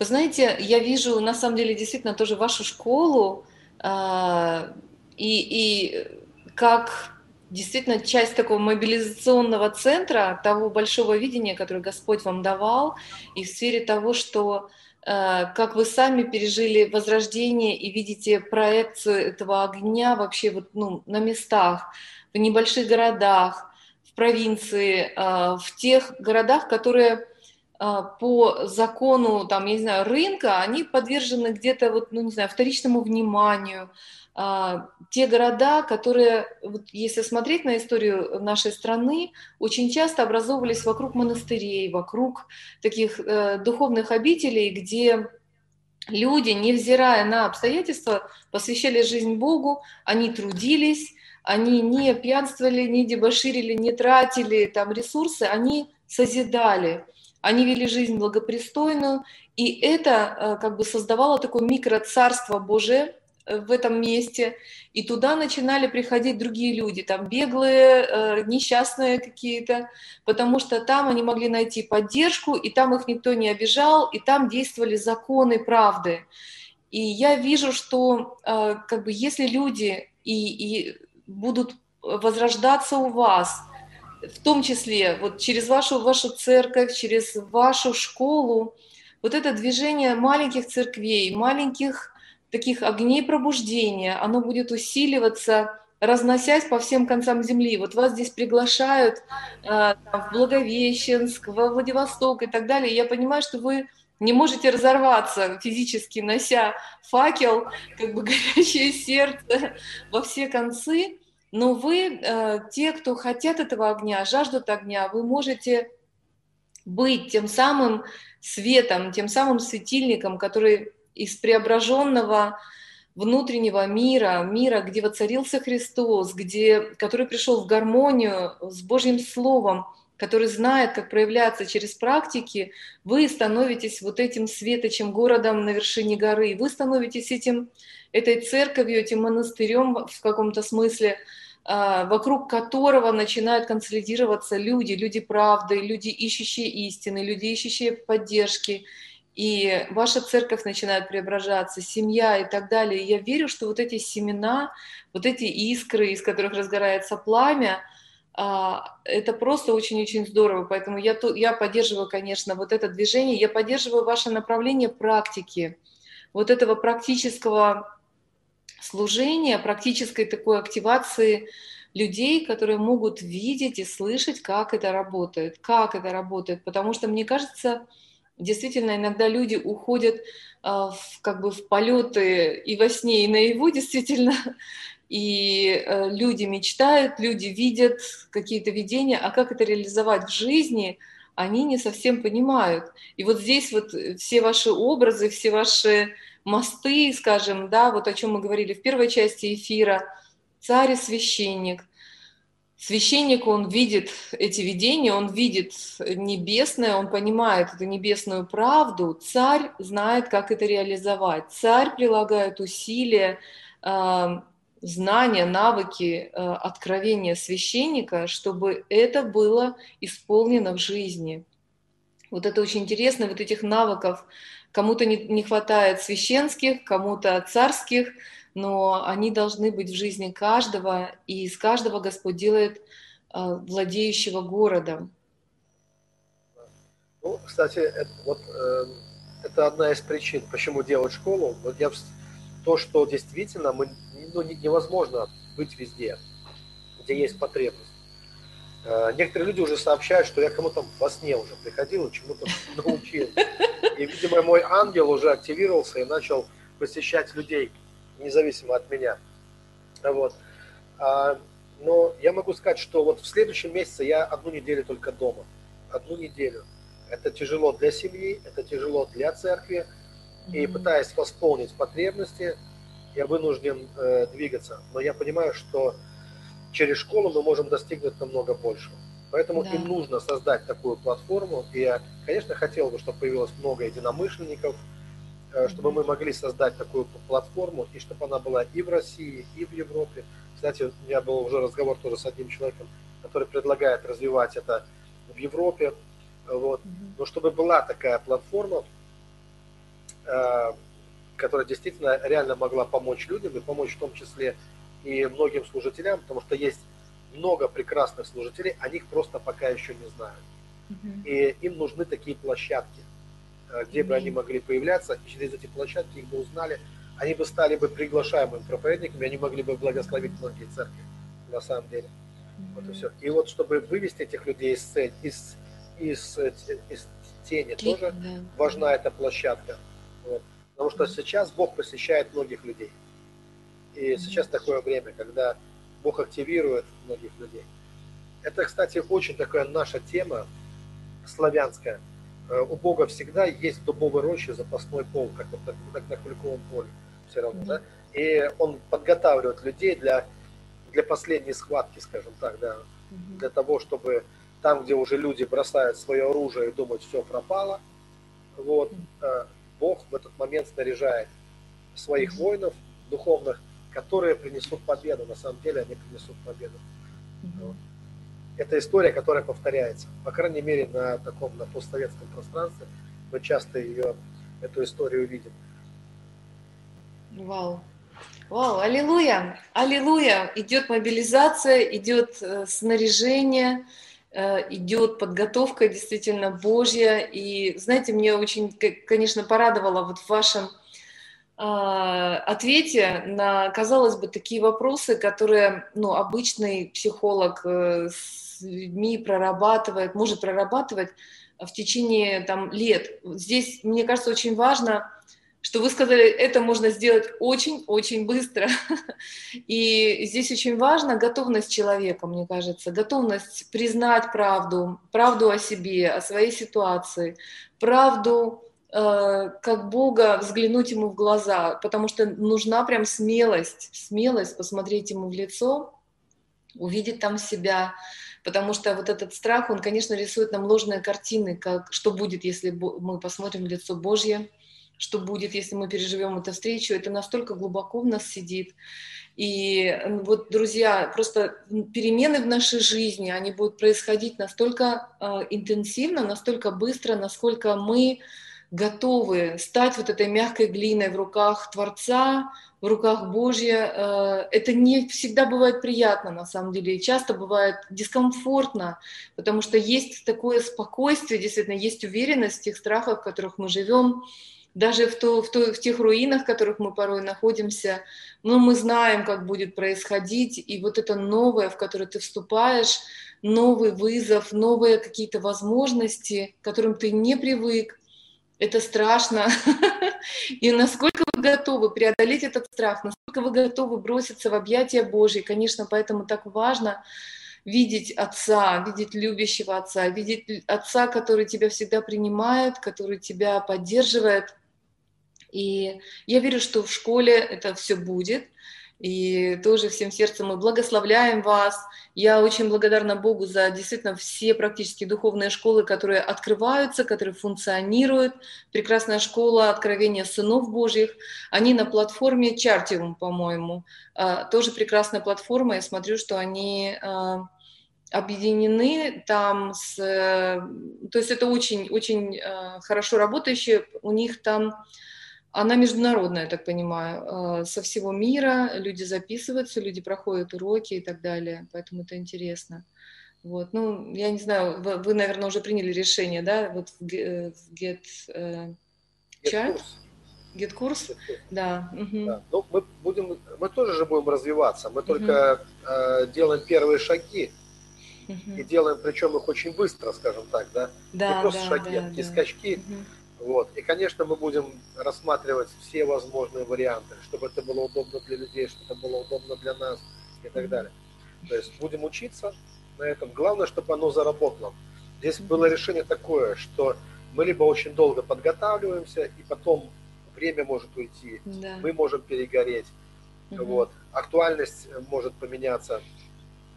Вы знаете, я вижу на самом деле действительно тоже вашу школу, э, и, и как действительно часть такого мобилизационного центра, того большого видения, которое Господь вам давал, и в сфере того, что э, как вы сами пережили возрождение и видите проекцию этого огня вообще вот, ну, на местах, в небольших городах, в провинции, э, в тех городах, которые э, по закону, там, я не знаю, рынка, они подвержены где-то, вот, ну, не знаю, вторичному вниманию, те города, которые, вот если смотреть на историю нашей страны, очень часто образовывались вокруг монастырей, вокруг таких э, духовных обителей, где люди, невзирая на обстоятельства, посвящали жизнь Богу, они трудились, они не пьянствовали, не дебоширили, не тратили там ресурсы, они созидали, они вели жизнь благопристойную, и это э, как бы создавало такое микроцарство Божие, в этом месте, и туда начинали приходить другие люди, там беглые, э, несчастные какие-то, потому что там они могли найти поддержку, и там их никто не обижал, и там действовали законы правды. И я вижу, что э, как бы если люди и, и будут возрождаться у вас, в том числе вот через вашу, вашу церковь, через вашу школу, вот это движение маленьких церквей, маленьких таких огней пробуждения, оно будет усиливаться, разносясь по всем концам земли. Вот вас здесь приглашают э, в Благовещенск, во Владивосток и так далее. я понимаю, что вы не можете разорваться физически, нося факел, как бы горящее сердце во все концы, но вы, э, те, кто хотят этого огня, жаждут огня, вы можете быть тем самым светом, тем самым светильником, который из преображенного внутреннего мира, мира, где воцарился Христос, где, который пришел в гармонию с Божьим Словом, который знает, как проявляться через практики, вы становитесь вот этим светочем городом на вершине горы, вы становитесь этим, этой церковью, этим монастырем в каком-то смысле, а, вокруг которого начинают консолидироваться люди, люди правды, люди, ищущие истины, люди, ищущие поддержки, и ваша церковь начинает преображаться, семья и так далее. Я верю, что вот эти семена, вот эти искры, из которых разгорается пламя, а, это просто очень-очень здорово. Поэтому я, я поддерживаю, конечно, вот это движение, я поддерживаю ваше направление практики, вот этого практического служения, практической такой активации людей, которые могут видеть и слышать, как это работает, как это работает. Потому что, мне кажется, Действительно, иногда люди уходят а, в, как бы в полеты и во сне, и наяву, действительно, и э, люди мечтают, люди видят какие-то видения, а как это реализовать в жизни, они не совсем понимают. И вот здесь вот все ваши образы, все ваши мосты, скажем, да, вот о чем мы говорили в первой части эфира, царь и священник – Священник, он видит эти видения, он видит небесное, он понимает эту небесную правду. Царь знает, как это реализовать. Царь прилагает усилия, а, знания, навыки, а, откровения священника, чтобы это было исполнено в жизни. Вот это очень интересно, вот этих навыков кому-то не, не хватает священских, кому-то царских, но они должны быть в жизни каждого, и из каждого Господь делает э, владеющего городом. Ну, кстати, это, вот, э, это одна из причин, почему делать школу. Вот я, то, что действительно мы, ну, невозможно быть везде, где есть потребность. Э, некоторые люди уже сообщают, что я кому-то во сне уже приходил и чему-то научил. И, видимо, мой ангел уже активировался и начал посещать людей независимо от меня. Вот. А, но я могу сказать, что вот в следующем месяце я одну неделю только дома. Одну неделю. Это тяжело для семьи, это тяжело для церкви. И пытаясь восполнить потребности, я вынужден э, двигаться. Но я понимаю, что через школу мы можем достигнуть намного большего. Поэтому да. им нужно создать такую платформу. И я, конечно, хотел бы, чтобы появилось много единомышленников, чтобы мы могли создать такую платформу, и чтобы она была и в России, и в Европе. Кстати, у меня был уже разговор тоже с одним человеком, который предлагает развивать это в Европе. Вот. Но чтобы была такая платформа, э, которая действительно реально могла помочь людям и помочь в том числе и многим служителям, потому что есть много прекрасных служителей, они их просто пока еще не знают. И им нужны такие площадки, э, где бы они могли появляться, и через эти площадки их бы узнали, они бы стали бы приглашаемыми проповедниками, они могли бы благословить многие церкви, на самом деле. Вот и все. И вот чтобы вывести этих людей из, из, из, из тени, тоже да. важна эта площадка. Вот. Потому что сейчас Бог посещает многих людей. И сейчас такое время, когда Бог активирует многих людей. Это, кстати, очень такая наша тема славянская. Э, у Бога всегда есть дубовый рощи, запасной пол, как вот как на Куликовом поле все равно, да? И он подготавливает людей для, для последней схватки, скажем так, да, для того, чтобы там, где уже люди бросают свое оружие и думают, все пропало, вот, э, Бог в этот момент снаряжает своих воинов духовных, которые принесут победу. На самом деле они принесут победу. Вот. Это история, которая повторяется. По крайней мере, на таком, на постсоветском пространстве мы часто ее, эту историю видим. Вау. Вау, аллилуйя, аллилуйя. Идет мобилизация, идет э, снаряжение, Э, идет подготовка действительно Божья. И, знаете, мне очень, конечно, порадовало вот в вашем а, ответе на, казалось бы, такие вопросы, которые ну, обычный психолог э, с людьми прорабатывает, может прорабатывать в течение там, лет. Здесь, мне кажется, очень важно что вы сказали, это можно сделать очень-очень быстро. И здесь очень важна готовность человека, мне кажется, готовность признать правду, правду о себе, о своей ситуации, правду э, как Бога взглянуть ему в глаза, потому что нужна прям смелость, смелость посмотреть ему в лицо, увидеть там себя, потому что вот этот страх, он, конечно, рисует нам ложные картины, как что будет, если мы посмотрим лицо Божье, что будет, если мы переживем эту встречу, это настолько глубоко в нас сидит. И вот, друзья, просто перемены в нашей жизни, они будут происходить настолько э, интенсивно, настолько быстро, насколько мы готовы стать вот этой мягкой глиной в руках Творца, в руках Божья. Э, это не всегда бывает приятно, на самом деле, и часто бывает дискомфортно, потому что есть такое спокойствие, действительно, есть уверенность в тех страхах, в которых мы живем, даже в, то, в, то, в тех руинах, в которых мы порой находимся, но мы знаем, как будет происходить, и вот это новое, в которое ты вступаешь, новый вызов, новые какие-то возможности, к которым ты не привык, это страшно. И насколько вы готовы преодолеть этот страх, насколько вы готовы броситься в объятия Божьи. Конечно, поэтому так важно видеть отца, видеть любящего отца, видеть отца, который тебя всегда принимает, который тебя поддерживает – и я верю, что в школе это все будет. И тоже всем сердцем мы благословляем вас. Я очень благодарна Богу за действительно все практически духовные школы, которые открываются, которые функционируют. Прекрасная школа откровения сынов Божьих. Они на платформе Чартиум, по-моему. А, тоже прекрасная платформа. Я смотрю, что они а, объединены там с... То есть это очень, очень а, хорошо работающие. У них там она международная, я так понимаю, э, со всего мира. Люди записываются, люди проходят уроки и так далее, поэтому это интересно. Вот, ну, я не знаю, вы, вы наверное, уже приняли решение, да, вот в Get, э, э Child? Get курс, да. Угу. да. Ну, мы будем, мы тоже же будем развиваться, мы только угу. э, делаем первые шаги угу. и делаем, причем их очень быстро, скажем так, да, да не просто да, шаги, да, а да. скачки. Угу вот. И, конечно, мы будем рассматривать все возможные варианты, чтобы это было удобно для людей, чтобы это было удобно для нас и так далее. То есть будем учиться на этом. Главное, чтобы оно заработало. Здесь было решение такое, что мы либо очень долго подготавливаемся, и потом время может уйти, да. мы можем перегореть. Угу. Вот. Актуальность может поменяться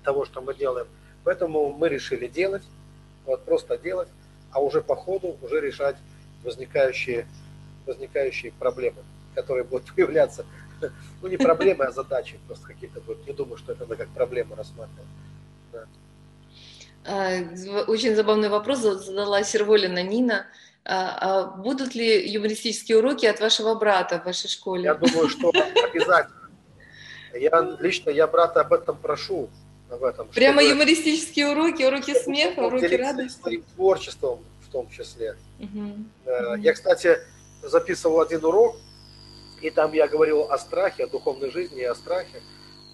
того, что мы делаем. Поэтому мы решили делать, вот просто делать, а уже по ходу уже решать возникающие, возникающие проблемы, которые будут появляться. Ну, не проблемы, а задачи просто какие-то будут. Не думаю, что это мы как проблему рассматриваем. Да. А, очень забавный вопрос задала Серволина Нина. А, а будут ли юмористические уроки от вашего брата в вашей школе? Я думаю, что обязательно. Я лично я брата об этом прошу. в этом. Прямо чтобы... юмористические уроки, уроки смеха, уроки радости. Своим творчеством в том числе. Угу. Я, кстати, записывал один урок, и там я говорил о страхе, о духовной жизни и о страхе.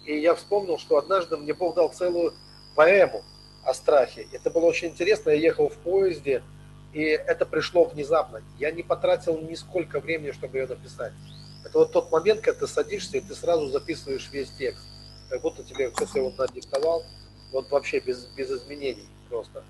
И я вспомнил, что однажды мне Бог дал целую поэму о страхе. Это было очень интересно. Я ехал в поезде, и это пришло внезапно. Я не потратил нисколько времени, чтобы ее написать. Это вот тот момент, когда ты садишься, и ты сразу записываешь весь текст. Как будто тебе кто-то его надиктовал, вот вообще без, без изменений просто.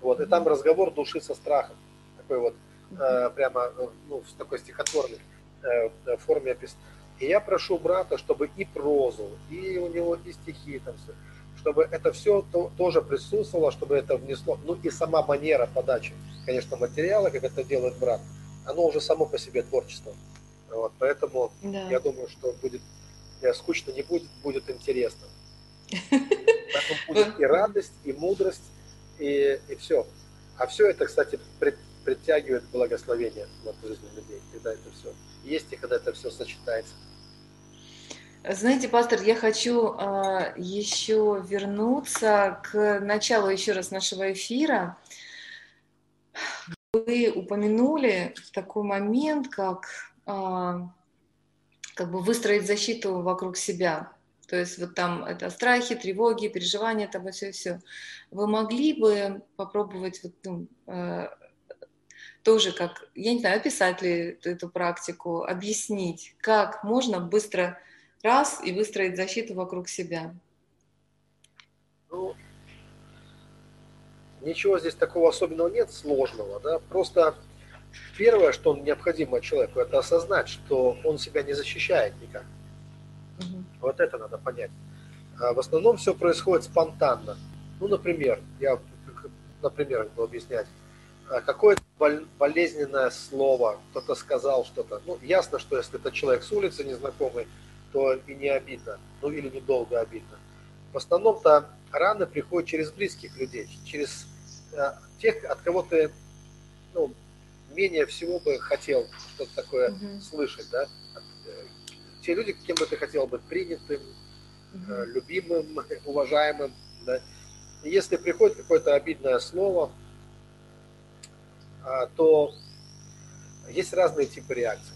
Вот, и там разговор души со страхом. Такой вот, э, прямо, ну, в такой стихотворной э, форме описан. И я прошу брата, чтобы и прозу, и у него и стихи там все, чтобы это все то, тоже присутствовало, чтобы это внесло, ну и сама манера подачи, конечно, материала, как это делает брат, оно уже само по себе творчество. Вот, поэтому да. я думаю, что будет э, скучно не будет, будет интересно. Поэтому будет и радость, и мудрость, и, и все. А все это, кстати, пред, притягивает благословение в жизни людей, когда это все есть и когда это все сочетается. Знаете, пастор, я хочу э, еще вернуться к началу еще раз нашего эфира. Вы упомянули такой момент, как, э, как бы выстроить защиту вокруг себя. То есть вот там это страхи, тревоги, переживания, там и все, все. Вы могли бы попробовать вот, ну, э, тоже как, я не знаю, описать ли эту практику, объяснить, как можно быстро раз и выстроить защиту вокруг себя. Ну, ничего здесь такого особенного нет, сложного, да, просто первое, что необходимо человеку, это осознать, что он себя не защищает никак. Угу. Вот это надо понять. А в основном все происходит спонтанно. Ну, например, я, например, буду объяснять, а какое-то болезненное слово, кто-то сказал что-то. Ну, ясно, что если это человек с улицы незнакомый, то и не обидно, ну или недолго обидно. В основном-то раны приходят через близких людей, через э, тех, от кого ты ну, менее всего бы хотел что-то такое угу. слышать, да? Э, те люди, кем бы ты хотел быть принятым, э, любимым, уважаемым, да? Если приходит какое-то обидное слово, э, то есть разные типы реакций.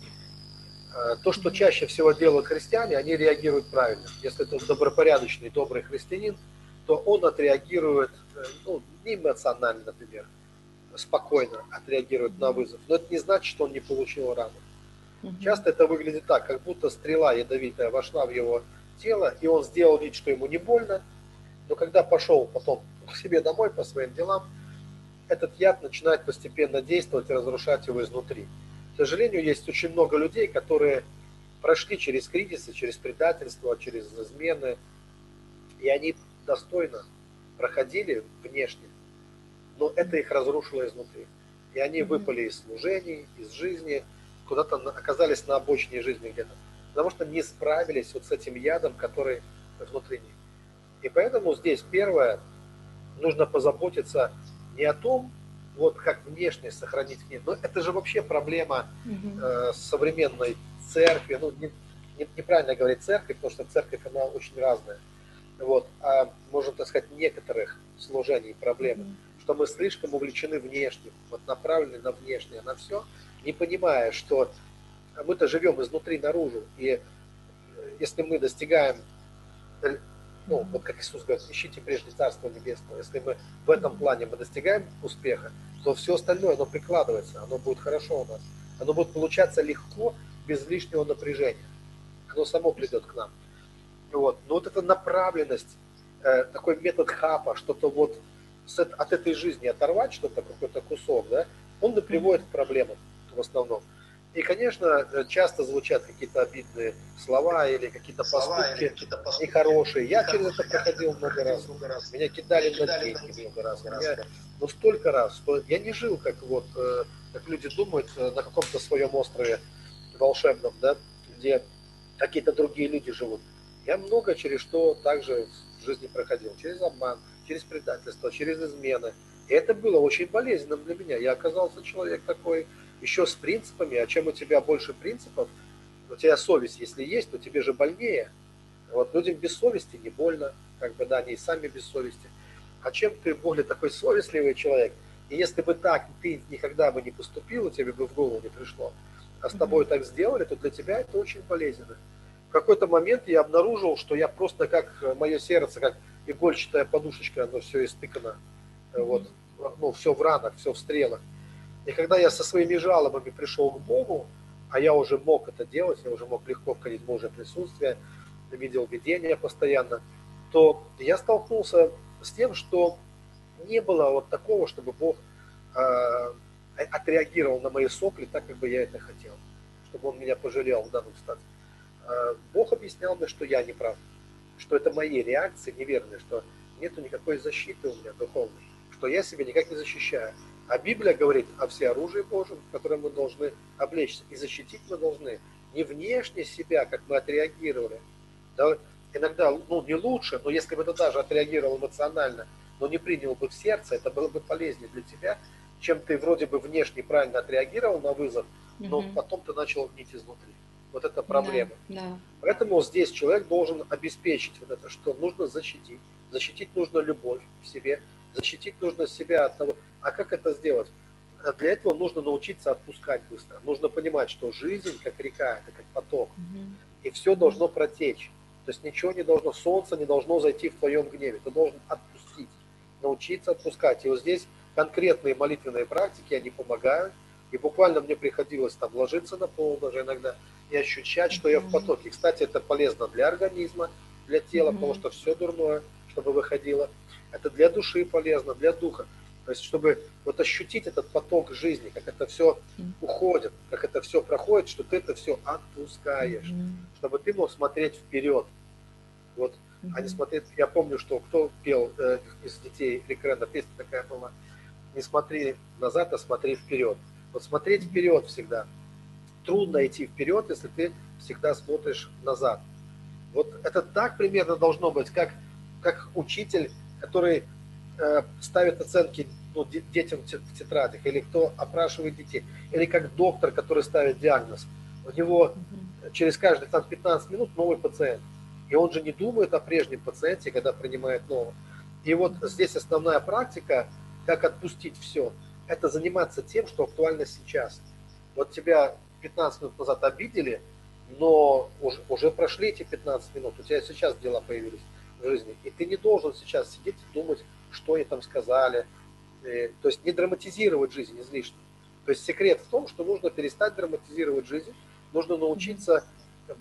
Э, то, что чаще всего делают христиане, они реагируют правильно. Если это добропорядочный, добрый христианин, то он отреагирует, э, ну, не эмоционально, например, спокойно отреагирует на вызов. Но это не значит, что он не получил рану. Часто это выглядит так, как будто стрела ядовитая вошла в его тело, и он сделал вид, что ему не больно, но когда пошел потом к себе домой по своим делам, этот яд начинает постепенно действовать и разрушать его изнутри. К сожалению, есть очень много людей, которые прошли через кризисы, через предательство, через измены, и они достойно проходили внешне, но это их разрушило изнутри. И они выпали из служений, из жизни, куда-то оказались на обочине жизни где-то, потому что не справились вот с этим ядом, который внутри них. И поэтому здесь первое, нужно позаботиться не о том, вот как внешне сохранить книгу. Но это же вообще проблема э, современной церкви. Ну, не, не, неправильно говорить церковь, потому что церковь, она очень разная. Вот, а можно так сказать, некоторых служений проблемы, mm-hmm. что мы слишком увлечены внешним, вот направлены на внешнее, на все, не понимая, что мы-то живем изнутри наружу, и если мы достигаем ну, вот как Иисус говорит, ищите прежде Царство Небесного. Если мы в этом плане мы достигаем успеха, то все остальное, оно прикладывается, оно будет хорошо у нас. Оно будет получаться легко, без лишнего напряжения. Оно само придет к нам. Вот. Но вот эта направленность, э, такой метод хапа, что-то вот с, от этой жизни оторвать что-то, какой-то кусок, да, он и приводит к проблемам в основном. И, конечно, часто звучат какие-то обидные слова или какие-то поступки, какие поступки нехорошие. Я через это проходил много раз. Много раз. Меня кидали, на деньги много раз. Меня, ну, столько раз, что я не жил, как вот, э, как люди думают, э, на каком-то своем острове волшебном, да, где какие-то другие люди живут. Я много через что также в жизни проходил. Через обман, через предательство, через измены. И это было очень болезненным для меня. Я оказался человек такой, еще с принципами, а чем у тебя больше принципов, у тебя совесть, если есть, то тебе же больнее Вот людям без совести не больно, как бы, да, они и сами без совести. А чем ты более такой совестливый человек, и если бы так ты никогда бы не поступил, тебе бы в голову не пришло, а с тобой так сделали, то для тебя это очень болезненно. В какой-то момент я обнаружил, что я просто как мое сердце, как игольчатая подушечка, оно все истыкано, вот, ну, все в ранах, все в стрелах. И когда я со своими жалобами пришел к Богу, а я уже мог это делать, я уже мог легко входить в Божье присутствие, видел видение постоянно, то я столкнулся с тем, что не было вот такого, чтобы Бог э, отреагировал на мои сопли так, как бы я это хотел, чтобы Он меня пожалел в данном статусе. Э, Бог объяснял мне, что я не прав, что это мои реакции неверные, что нету никакой защиты у меня духовной, что я себя никак не защищаю. А Библия говорит о всеоружии Божьем, в котором мы должны облечься. И защитить мы должны не внешне себя, как мы отреагировали. Да, иногда, ну, не лучше, но если бы ты даже отреагировал эмоционально, но не принял бы в сердце, это было бы полезнее для тебя, чем ты вроде бы внешне правильно отреагировал на вызов, но угу. потом ты начал гнить изнутри. Вот это проблема. Да, да. Поэтому здесь человек должен обеспечить вот это, что нужно защитить. Защитить нужно любовь в себе, защитить нужно себя от того. А как это сделать? А для этого нужно научиться отпускать быстро. Нужно понимать, что жизнь, как река, это как поток. Угу. И все должно протечь. То есть ничего не должно, солнце не должно зайти в твоем гневе. Ты должен отпустить, научиться отпускать. И вот здесь конкретные молитвенные практики, они помогают. И буквально мне приходилось там ложиться на пол даже иногда и ощущать, что я в потоке. Кстати, это полезно для организма, для тела, mm-hmm. потому что все дурное, чтобы выходило. Это для души полезно, для духа. То есть, чтобы вот ощутить этот поток жизни, как это все уходит, как это все проходит, что ты это все отпускаешь, mm-hmm. чтобы ты мог смотреть вперед. Вот, mm-hmm. а не смотреть. Я помню, что кто пел э, из детей Рикрена, песня такая была, не смотри назад, а смотри вперед. Вот смотреть вперед всегда. Трудно идти вперед, если ты всегда смотришь назад. Вот это так примерно должно быть, как, как учитель, который ставит оценки ну, детям в тетрадях, или кто опрашивает детей, или как доктор, который ставит диагноз. У него через каждые там, 15 минут новый пациент. И он же не думает о прежнем пациенте, когда принимает нового. И вот здесь основная практика – как отпустить все, это заниматься тем, что актуально сейчас. Вот тебя 15 минут назад обидели, но уже, уже прошли эти 15 минут, у тебя сейчас дела появились в жизни, и ты не должен сейчас сидеть и думать, что они там сказали, э, то есть не драматизировать жизнь излишне. То есть секрет в том, что нужно перестать драматизировать жизнь, нужно научиться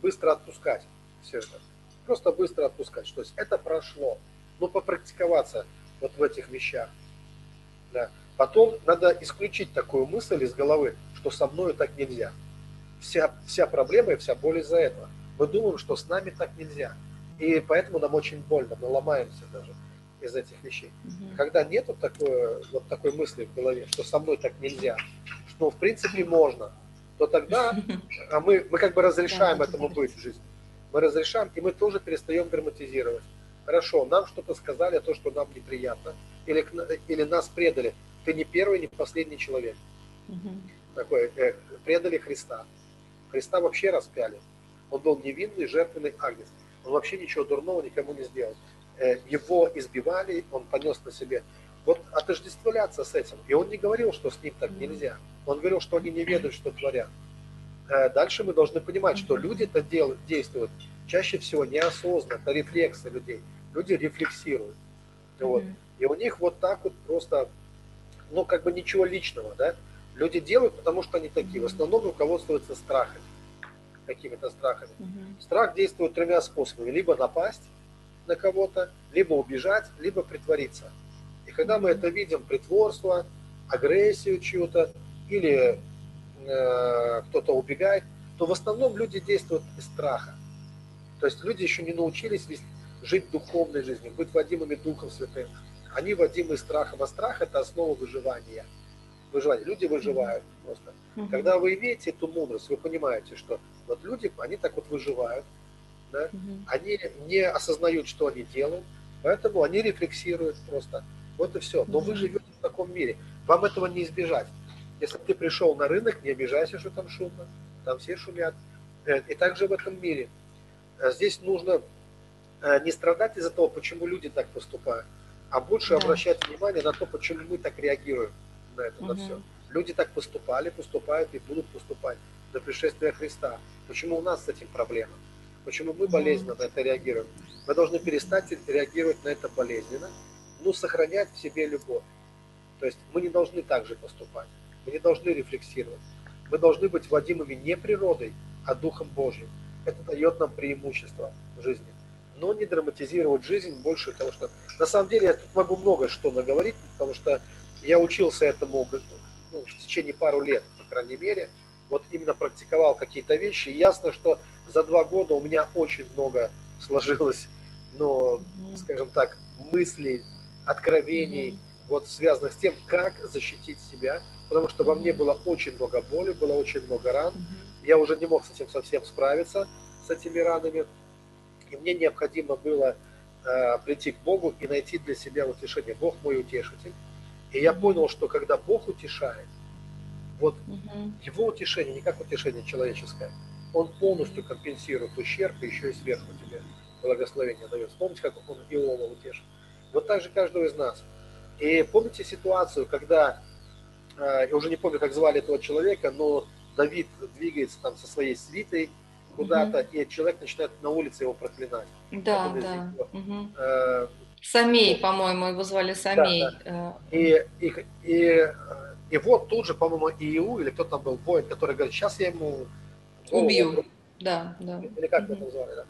быстро отпускать все это. Просто быстро отпускать. То есть это прошло. Но попрактиковаться вот в этих вещах. Да. Потом надо исключить такую мысль из головы, что со мной так нельзя. Вся, вся проблема и вся боль из-за этого. Мы думаем, что с нами так нельзя. И поэтому нам очень больно, мы ломаемся даже из этих вещей. Угу. Когда нет вот такой, вот такой мысли в голове, что со мной так нельзя, что в принципе можно, то тогда а мы, мы как бы разрешаем этому быть в жизни. Мы разрешаем, и мы тоже перестаем драматизировать. Хорошо, нам что-то сказали, то, что нам неприятно, или, или нас предали. Ты не первый, не последний человек. Угу. Такой, э, предали Христа. Христа вообще распяли. Он был невинный, жертвенный агнец. Он вообще ничего дурного никому не сделал. Э, его избивали, он понес на себе. Вот отождествляться с этим. И он не говорил, что с ним так нельзя. Он говорил, что они не ведают, что творят. Э, дальше мы должны понимать, что люди-то действуют чаще всего неосознанно, это рефлексы людей. Люди рефлексируют. Вот. И у них вот так вот просто, ну, как бы ничего личного, да. Люди делают, потому что они такие. В основном руководствуются страхами. Какими-то страхами. Страх действует тремя способами. Либо напасть на кого-то, либо убежать, либо притвориться. И когда мы это видим, притворство, агрессию чью-то, или э, кто-то убегает, то в основном люди действуют из страха. То есть люди еще не научились жить духовной жизнью, быть водимыми Духом Святым. Они водимы страхом, а страх – это основа выживания. Выживание. Люди выживают просто. Когда вы имеете эту мудрость, вы понимаете, что вот люди, они так вот выживают, да? они не осознают, что они делают, поэтому они рефлексируют просто. Вот и все. Но вы живете в таком мире. Вам этого не избежать. Если ты пришел на рынок, не обижайся, что там шумно. Там все шумят. Э, и также в этом мире – а здесь нужно э, не страдать из-за того, почему люди так поступают, а больше да. обращать внимание на то, почему мы так реагируем на это, угу. на все. Люди так поступали, поступают и будут поступать до пришествия Христа. Почему у нас с этим проблема? Почему мы болезненно на это реагируем? Мы должны перестать реагировать на это болезненно, но сохранять в себе любовь. То есть мы не должны так же поступать. Мы не должны рефлексировать. Мы должны быть водимыми не природой, а Духом Божьим. Это дает нам преимущество в жизни но не драматизировать жизнь больше, потому что на самом деле я тут могу много что наговорить, потому что я учился этому ну, в течение пару лет, по крайней мере, вот именно практиковал какие-то вещи. И ясно, что за два года у меня очень много сложилось, но, скажем так, мыслей, откровений, вот связанных с тем, как защитить себя, потому что во мне было очень много боли, было очень много ран, я уже не мог с этим совсем справиться, с этими ранами, и мне необходимо было э, прийти к Богу и найти для себя утешение. Бог мой утешитель. И я понял, что когда Бог утешает, вот угу. его утешение не как утешение человеческое, он полностью компенсирует ущерб и еще и сверху тебе благословение дает. Помните, как он Иова утешил? Вот так же каждого из нас. И помните ситуацию, когда, э, я уже не помню, как звали этого человека, но Давид двигается там со своей свитой, куда-то, угу. и человек начинает на улице его проклинать. Да, да. Угу. Э, Самей, по-моему, его звали Самей. Да, да. И, и, и, и вот тут же, по-моему, Иу, или кто там был, воин, который говорит, сейчас я ему... Убью. Да, да. Или как угу. это назвали, да?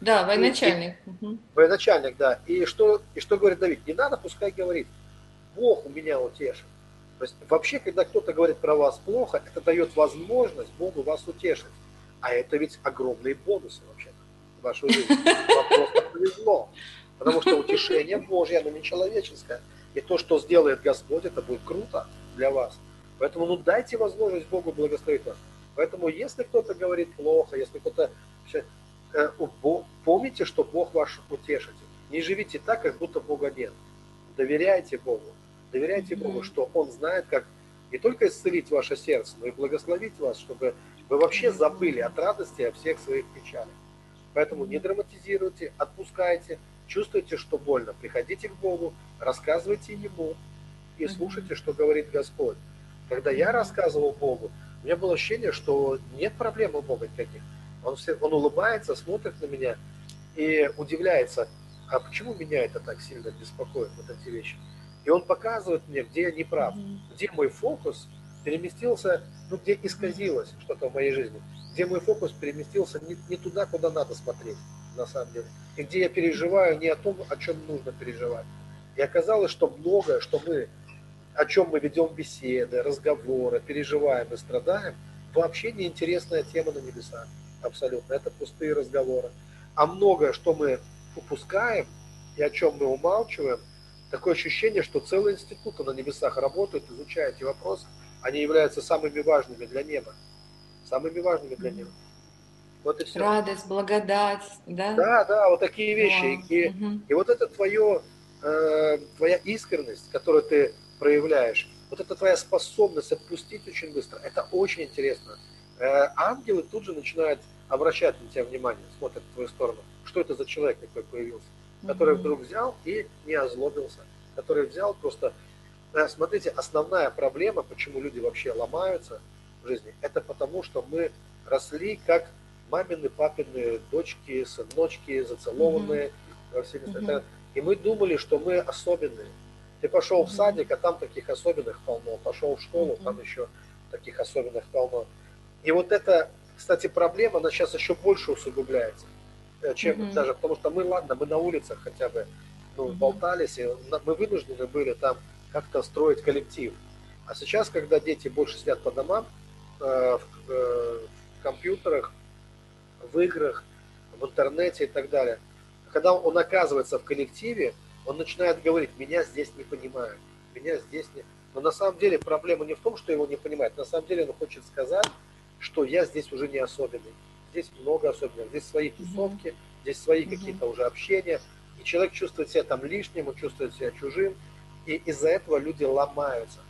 Да, военачальник. И, угу. Военачальник, да. И что, и что говорит Давид? Не надо, пускай говорит. Бог у меня утешит. То есть вообще, когда кто-то говорит про вас плохо, это дает возможность Богу вас утешить. А это ведь огромные бонусы вообще в вашу жизнь. Вам просто повезло. Потому что утешение Божье, оно не человеческое. И то, что сделает Господь, это будет круто для вас. Поэтому ну дайте возможность Богу благословить вас. Поэтому если кто-то говорит плохо, если кто-то... Э, помните, что Бог ваш утешитель. Не живите так, как будто Бога нет. Доверяйте Богу. Доверяйте Богу, что Он знает, как не только исцелить ваше сердце, но и благословить вас, чтобы вы вообще забыли от радости о всех своих печалях. Поэтому не драматизируйте, отпускайте, чувствуйте, что больно, приходите к Богу, рассказывайте Ему и слушайте, что говорит Господь. Когда я рассказывал Богу, у меня было ощущение, что нет проблем у Бога никаких. Он, все, он улыбается, смотрит на меня и удивляется, а почему меня это так сильно беспокоит, вот эти вещи. И он показывает мне, где я не прав, где мой фокус переместился, ну, где исказилось что-то в моей жизни, где мой фокус переместился не, не туда, куда надо смотреть, на самом деле, и где я переживаю не о том, о чем нужно переживать. И оказалось, что многое, что мы, о чем мы ведем беседы, разговоры, переживаем и страдаем, вообще неинтересная тема на небесах. Абсолютно. Это пустые разговоры. А многое, что мы упускаем и о чем мы умалчиваем, такое ощущение, что целые институты на небесах работают, изучая эти вопросы, они являются самыми важными для неба. Самыми важными для неба. Вот и все. Радость, благодать, да? Да, да, вот такие вещи. Wow. И, угу. и вот это твое, э, твоя искренность, которую ты проявляешь, вот это твоя способность отпустить очень быстро, это очень интересно. Э, ангелы тут же начинают обращать на тебя внимание, смотрят в твою сторону. Что это за человек такой появился? Который угу. вдруг взял и не озлобился. Который взял просто смотрите, основная проблема, почему люди вообще ломаются в жизни, это потому, что мы росли как мамины, папины, дочки, сыночки, зацелованные во все места. Mm-hmm. И мы думали, что мы особенные. Ты пошел в садик, а там таких особенных полно. Пошел в школу, там еще таких особенных полно. И вот эта, кстати, проблема, она сейчас еще больше усугубляется, э, чем mm-hmm. даже, потому что мы, ладно, мы на улицах хотя бы ну, mm-hmm. болтались, и мы вынуждены были там как-то строить коллектив. А сейчас, когда дети больше сидят по домам, э, в, э, в компьютерах, в играх, в интернете и так далее, когда он оказывается в коллективе, он начинает говорить, меня здесь не понимают, меня здесь не... Но на самом деле проблема не в том, что его не понимают, на самом деле он хочет сказать, что я здесь уже не особенный. Здесь много особенных, здесь свои тусовки, здесь свои какие-то уже общения, и человек чувствует себя там лишним, он чувствует себя чужим, и из-за этого люди ломаются.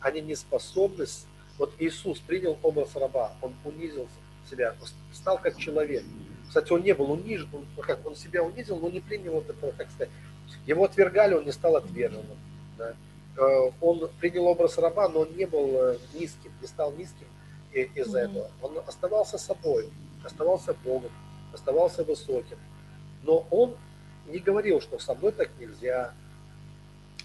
Они не способны... Вот Иисус принял образ раба, он унизил себя, стал как человек. Кстати, он не был унижен, он, как, он себя унизил, но не принял вот этого, как сказать. Его отвергали, он не стал отверженным. Да. Э, он принял образ раба, но он не был э, низким, не стал низким из-за этого. Он оставался собой, оставался Богом, оставался высоким. Но он не говорил, что со мной так нельзя,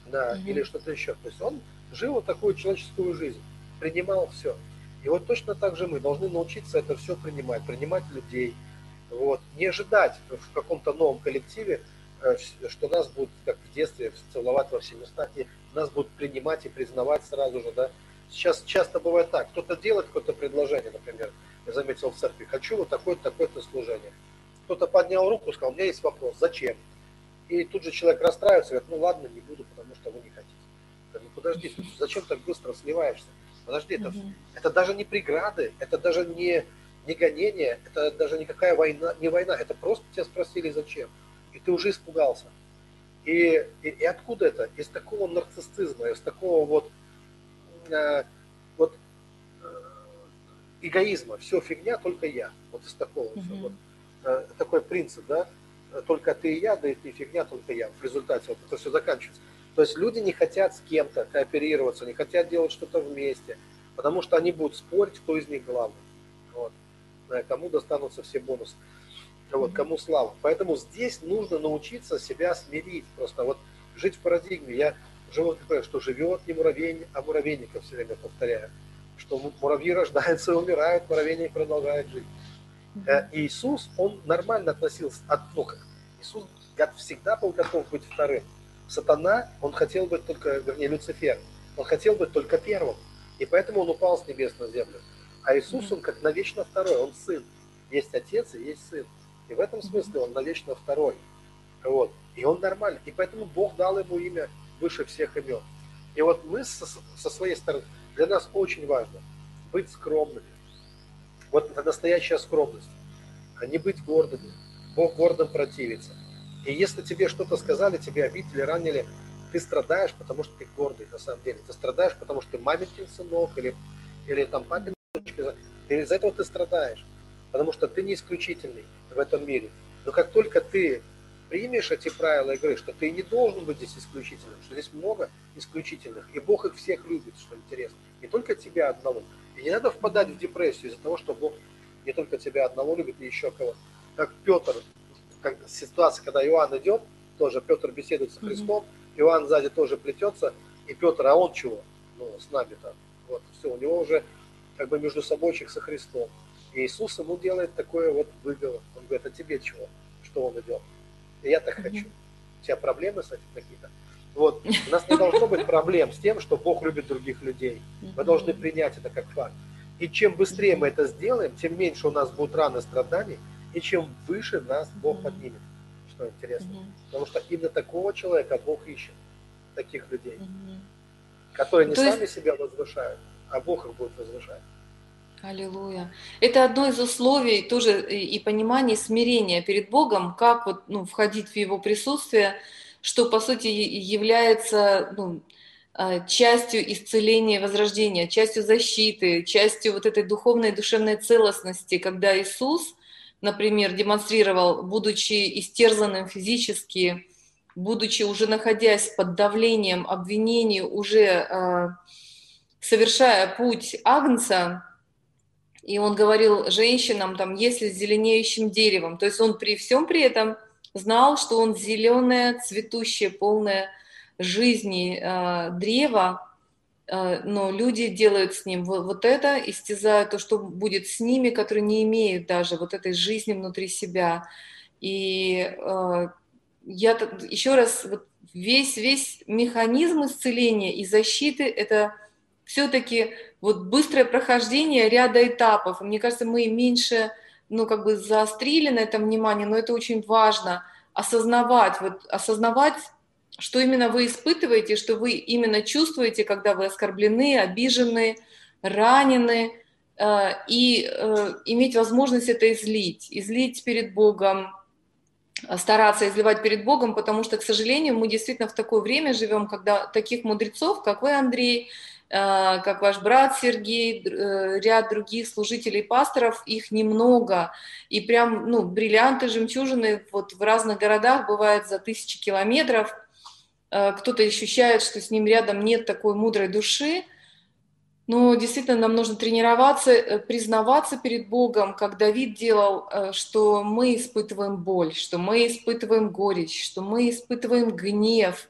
да, mm-hmm. или что-то еще. То есть он жил вот такую человеческую жизнь, принимал все. И вот точно так же мы должны научиться это все принимать, принимать людей, вот, не ожидать в каком-то новом коллективе, что нас будут, как в детстве, целовать во все места, и нас будут принимать и признавать сразу же, да. Сейчас часто бывает так, кто-то делает какое-то предложение, например, я заметил в церкви, хочу вот такое-то, такое-то служение. Кто-то поднял руку, сказал, у меня есть вопрос, зачем? И тут же человек расстраивается, говорит, ну ладно, не буду, потому что вы не хотите. ну подожди, зачем так быстро сливаешься? Подожди, это, угу. это даже не преграды, это даже не, не гонение, это даже никакая война, не война, это просто тебя спросили зачем. И ты уже испугался. И, и, и откуда это? Из такого нарциссизма, из такого вот, э, вот э, эгоизма. Все фигня, только я. Вот из такого. Mm-hmm. Все, вот, э, такой принцип, да? Только ты и я, да и ты фигня, только я. В результате вот это все заканчивается. То есть люди не хотят с кем-то кооперироваться, не хотят делать что-то вместе, потому что они будут спорить, кто из них главный. Вот. Кому достанутся все бонусы. Вот, кому слава. Поэтому здесь нужно научиться себя смирить. Просто вот жить в парадигме. Я живу что живет не муравейник, а муравейников все время повторяю. Что муравьи рождаются и умирают, муравейник продолжает жить. Э, Иисус, он нормально относился, от, ну как, Иисус всегда был готов быть вторым. Сатана, он хотел быть только, вернее, Люцифер, он хотел быть только первым. И поэтому он упал с небес на землю. А Иисус, он как навечно второй, он сын. Есть отец и есть сын. И в этом смысле он навечно второй. Вот. И он нормальный. И поэтому Бог дал ему имя выше всех имен. И вот мы со, со своей стороны, для нас очень важно быть скромными. Вот это настоящая скромность. А не быть гордыми. Бог гордым противится. И если тебе что-то сказали, тебе обидели, ранили, ты страдаешь, потому что ты гордый на самом деле. Ты страдаешь, потому что ты маменькин сынок или, или там папин дочка. Из-за этого ты страдаешь. Потому что ты не исключительный в этом мире. Но как только ты примешь эти правила игры, что ты не должен быть здесь исключительным, что здесь много исключительных, и Бог их всех любит, что интересно, не только тебя одного. И не надо впадать в депрессию из-за того, что Бог не только тебя одного любит, и еще кого. Как Петр как ситуация, когда Иоанн идет, тоже Петр беседует с Христом, mm-hmm. Иоанн сзади тоже плетется, и Петр, а он чего? Ну, с нами-то. Вот, все, у него уже как бы между собойчик со Христом. И Иисус ему делает такое вот выговор. Он говорит, а тебе чего? Что он идет? Я так хочу. У тебя проблемы с этим какие-то? Вот, у нас не должно быть проблем с тем, что Бог любит других людей. Мы должны принять это как факт. И чем быстрее мы это сделаем, тем меньше у нас будут раны страданий, и чем выше нас Бог поднимет, что интересно. Потому что именно такого человека Бог ищет, таких людей, которые не То сами есть... себя возвышают, а Бог их будет возвышать. Аллилуйя. Это одно из условий тоже и понимания смирения перед Богом, как вот, ну, входить в Его присутствие, что, по сути, является ну, а, частью исцеления возрождения, частью защиты, частью вот этой духовной и душевной целостности, когда Иисус например, демонстрировал, будучи истерзанным физически, будучи уже находясь под давлением обвинений, уже э, совершая путь Агнца, и он говорил женщинам, там, если с зеленеющим деревом, то есть он при всем при этом знал, что он зеленое, цветущее, полное жизни э, древо, Э, но люди делают с ним вот это, истязают то, что будет с ними, которые не имеют даже вот этой жизни внутри себя. И э, я еще раз, вот весь, весь механизм исцеления и защиты – это все-таки вот быстрое прохождение ряда этапов. мне кажется, мы меньше, ну, как бы заострили на этом внимание, но это очень важно осознавать, вот осознавать что именно вы испытываете, что вы именно чувствуете, когда вы оскорблены, обижены, ранены, э, и э, иметь возможность это излить, излить перед Богом, стараться изливать перед Богом, потому что, к сожалению, мы действительно в такое время живем, когда таких мудрецов, как вы, Андрей, э, как ваш брат Сергей, э, ряд других служителей пасторов, их немного. И прям, ну, бриллианты, жемчужины вот в разных городах бывают за тысячи километров. Э, кто-то ощущает, что с ним рядом нет такой мудрой души, но действительно нам нужно тренироваться, э, признаваться перед Богом, как Давид делал, э, что мы испытываем боль, что мы испытываем горечь, что мы испытываем гнев.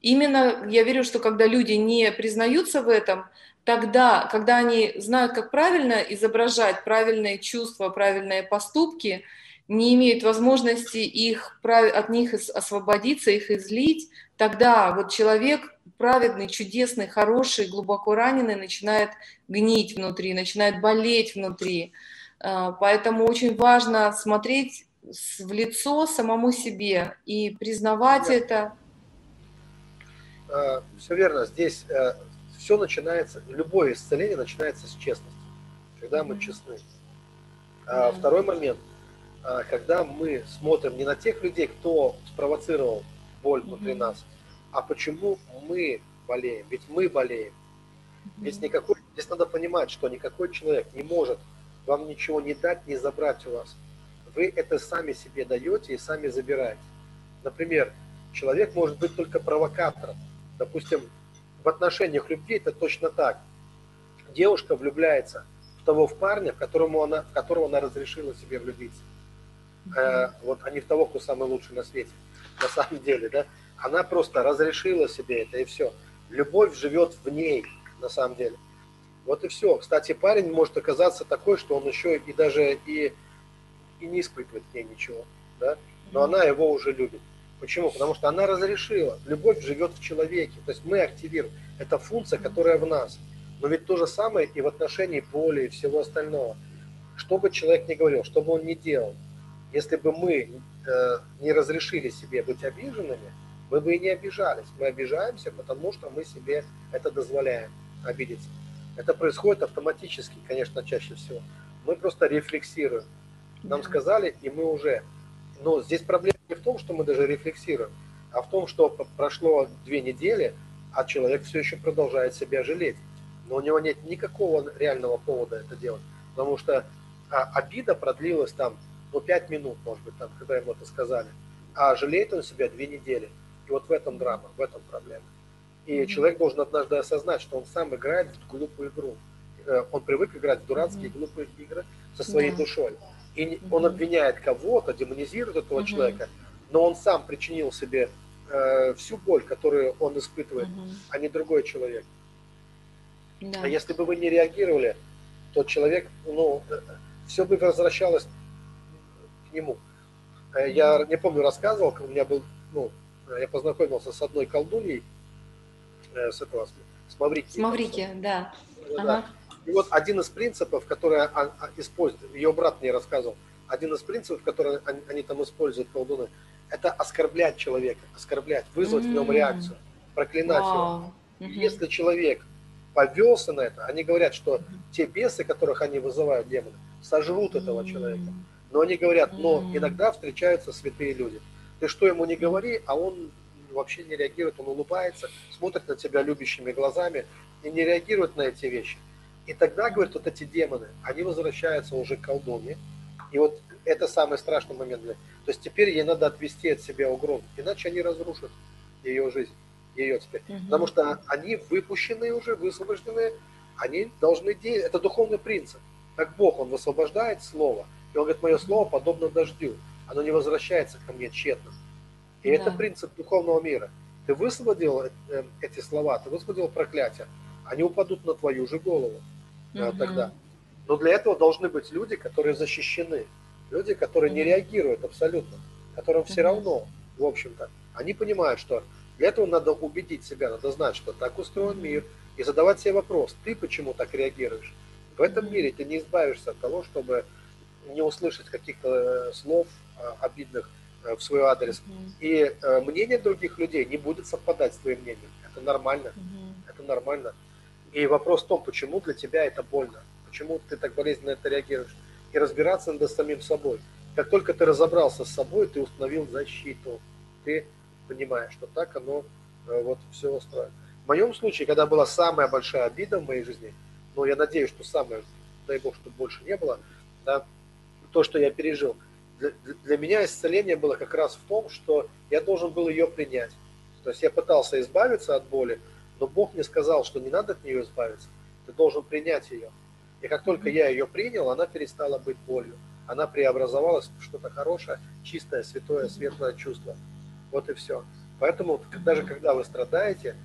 Именно я верю, что когда люди не признаются в этом, тогда, когда они знают, как правильно изображать правильные чувства, правильные поступки, не имеют возможности их, от них освободиться, их излить, тогда вот человек праведный, чудесный, хороший, глубоко раненый начинает гнить внутри, начинает болеть внутри. А, поэтому очень важно смотреть в лицо самому себе и признавать да. это. А, все верно. Здесь э, все начинается, любое исцеление начинается с честности, когда мы честны. А второй момент, когда мы смотрим не на тех людей, кто спровоцировал боль внутри нас, а почему мы болеем? Ведь мы болеем. Ведь никакой, здесь надо понимать, что никакой человек не может вам ничего не дать, не забрать у вас. Вы это сами себе даете и сами забираете. Например, человек может быть только провокатором. Допустим, в отношениях любви это точно так. Девушка влюбляется в того в парня, в которому она, в которого она разрешила себе влюбиться. Э, вот, а не в того, кто самый лучший на свете, на самом деле, да. Она просто разрешила себе это, и все. Любовь живет в ней, на самом деле. Вот и все. Кстати, парень может оказаться такой, что он еще и даже и, и не испытывает к ней ничего. Да? Но она его уже любит. Почему? Потому что она разрешила. Любовь живет в человеке. То есть мы активируем. Это функция, которая в нас. Но ведь то же самое и в отношении боли и всего остального. Что бы человек ни говорил, что бы он ни делал, если бы мы э, не разрешили себе быть обиженными, мы бы и не обижались. Мы обижаемся, потому что мы себе это дозволяем обидеться. Это происходит автоматически, конечно, чаще всего. Мы просто рефлексируем. Нам сказали, и мы уже. Но здесь проблема не в том, что мы даже рефлексируем, а в том, что прошло две недели, а человек все еще продолжает себя жалеть. Но у него нет никакого реального повода это делать. Потому что а, обида продлилась там, ну, пять минут, может быть, там, когда ему это сказали. А жалеет он себя две недели. И вот в этом драма, в этом проблема. И человек должен однажды осознать, что он сам играет в глупую игру. Э, он привык играть в дурацкие глупые игры со своей yeah. душой. И он обвиняет кого-то, демонизирует этого mm-hmm. человека, но он сам причинил себе э, всю боль, которую он испытывает, mm-hmm. а не другой человек. Да. А если бы вы не реагировали, то человек, ну, э, все бы возвращалось к нему. Э, я не помню, рассказывал, у меня был, ну, Э, я познакомился с одной колдуньей, э, с этого, с Маврики. С Маврики, да. да. Ага. И вот один из принципов, который а, а, использует, ее брат мне рассказывал, один из принципов, которые они, они там используют, колдуны, это оскорблять человека, оскорблять, вызвать mm-hmm. в нем реакцию, проклинать wow. его. Mm-hmm. Если человек повелся на это, они говорят, что те бесы, которых они вызывают, демоны, сожрут mm-hmm. этого человека. Но они говорят, но иногда встречаются святые люди. Ты что ему не говори, а он вообще не реагирует, он улыбается, смотрит на тебя любящими глазами и не реагирует на эти вещи. И тогда, говорят, вот эти демоны, они возвращаются уже к колдуне. И вот это самый страшный момент. То есть теперь ей надо отвести от себя угрозу, иначе они разрушат ее жизнь, ее теперь. Угу. Потому что они выпущенные уже, высвобожденные, они должны действовать. Это духовный принцип. Как Бог, Он высвобождает слово. И Он говорит, мое слово подобно дождю оно не возвращается ко мне тщетно. И да. это принцип духовного мира. Ты высвободил э, эти слова, ты высвободил проклятие, они упадут на твою же голову угу. тогда. Но для этого должны быть люди, которые защищены, люди, которые угу. не реагируют абсолютно, которым угу. все равно, в общем-то. Они понимают, что для этого надо убедить себя, надо знать, что так устроен мир, и задавать себе вопрос, ты почему так реагируешь? В этом мире ты не избавишься от того, чтобы не услышать каких-то э, слов, Э, обидных э, в свой адрес. Mm-hmm. И э, мнение других людей не будет совпадать с твоим мнением. Это нормально. Mm-hmm. Это нормально. И вопрос в том, почему для тебя это больно. Почему ты так болезненно это реагируешь. И разбираться надо самим собой. Как только ты разобрался с собой, ты установил защиту. Ты понимаешь, что так оно вот все устроено. В моем случае, когда была самая большая обида в моей жизни, ну, я надеюсь, что самая, дай бог, чтобы больше не было, да, то, что я пережил, для, для меня исцеление было как раз в том, что я должен был ее принять. То есть я пытался избавиться от боли, но Бог мне сказал, что не надо от нее избавиться, ты должен принять ее. И как только я ее принял, она перестала быть болью. Она преобразовалась в что-то хорошее, чистое, святое, светлое чувство. Вот и все. Поэтому даже когда вы страдаете,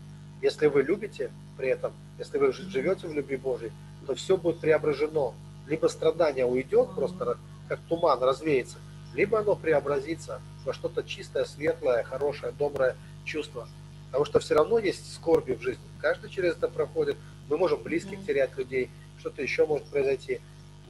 если вы любите при этом, если вы живете в любви Божьей, то все будет преображено. Либо страдание уйдет, просто как туман развеется, либо оно преобразится во что-то чистое, светлое, хорошее, доброе чувство. Потому что все равно есть скорби в жизни. Каждый через это проходит. Мы можем близких терять людей, что-то еще может произойти.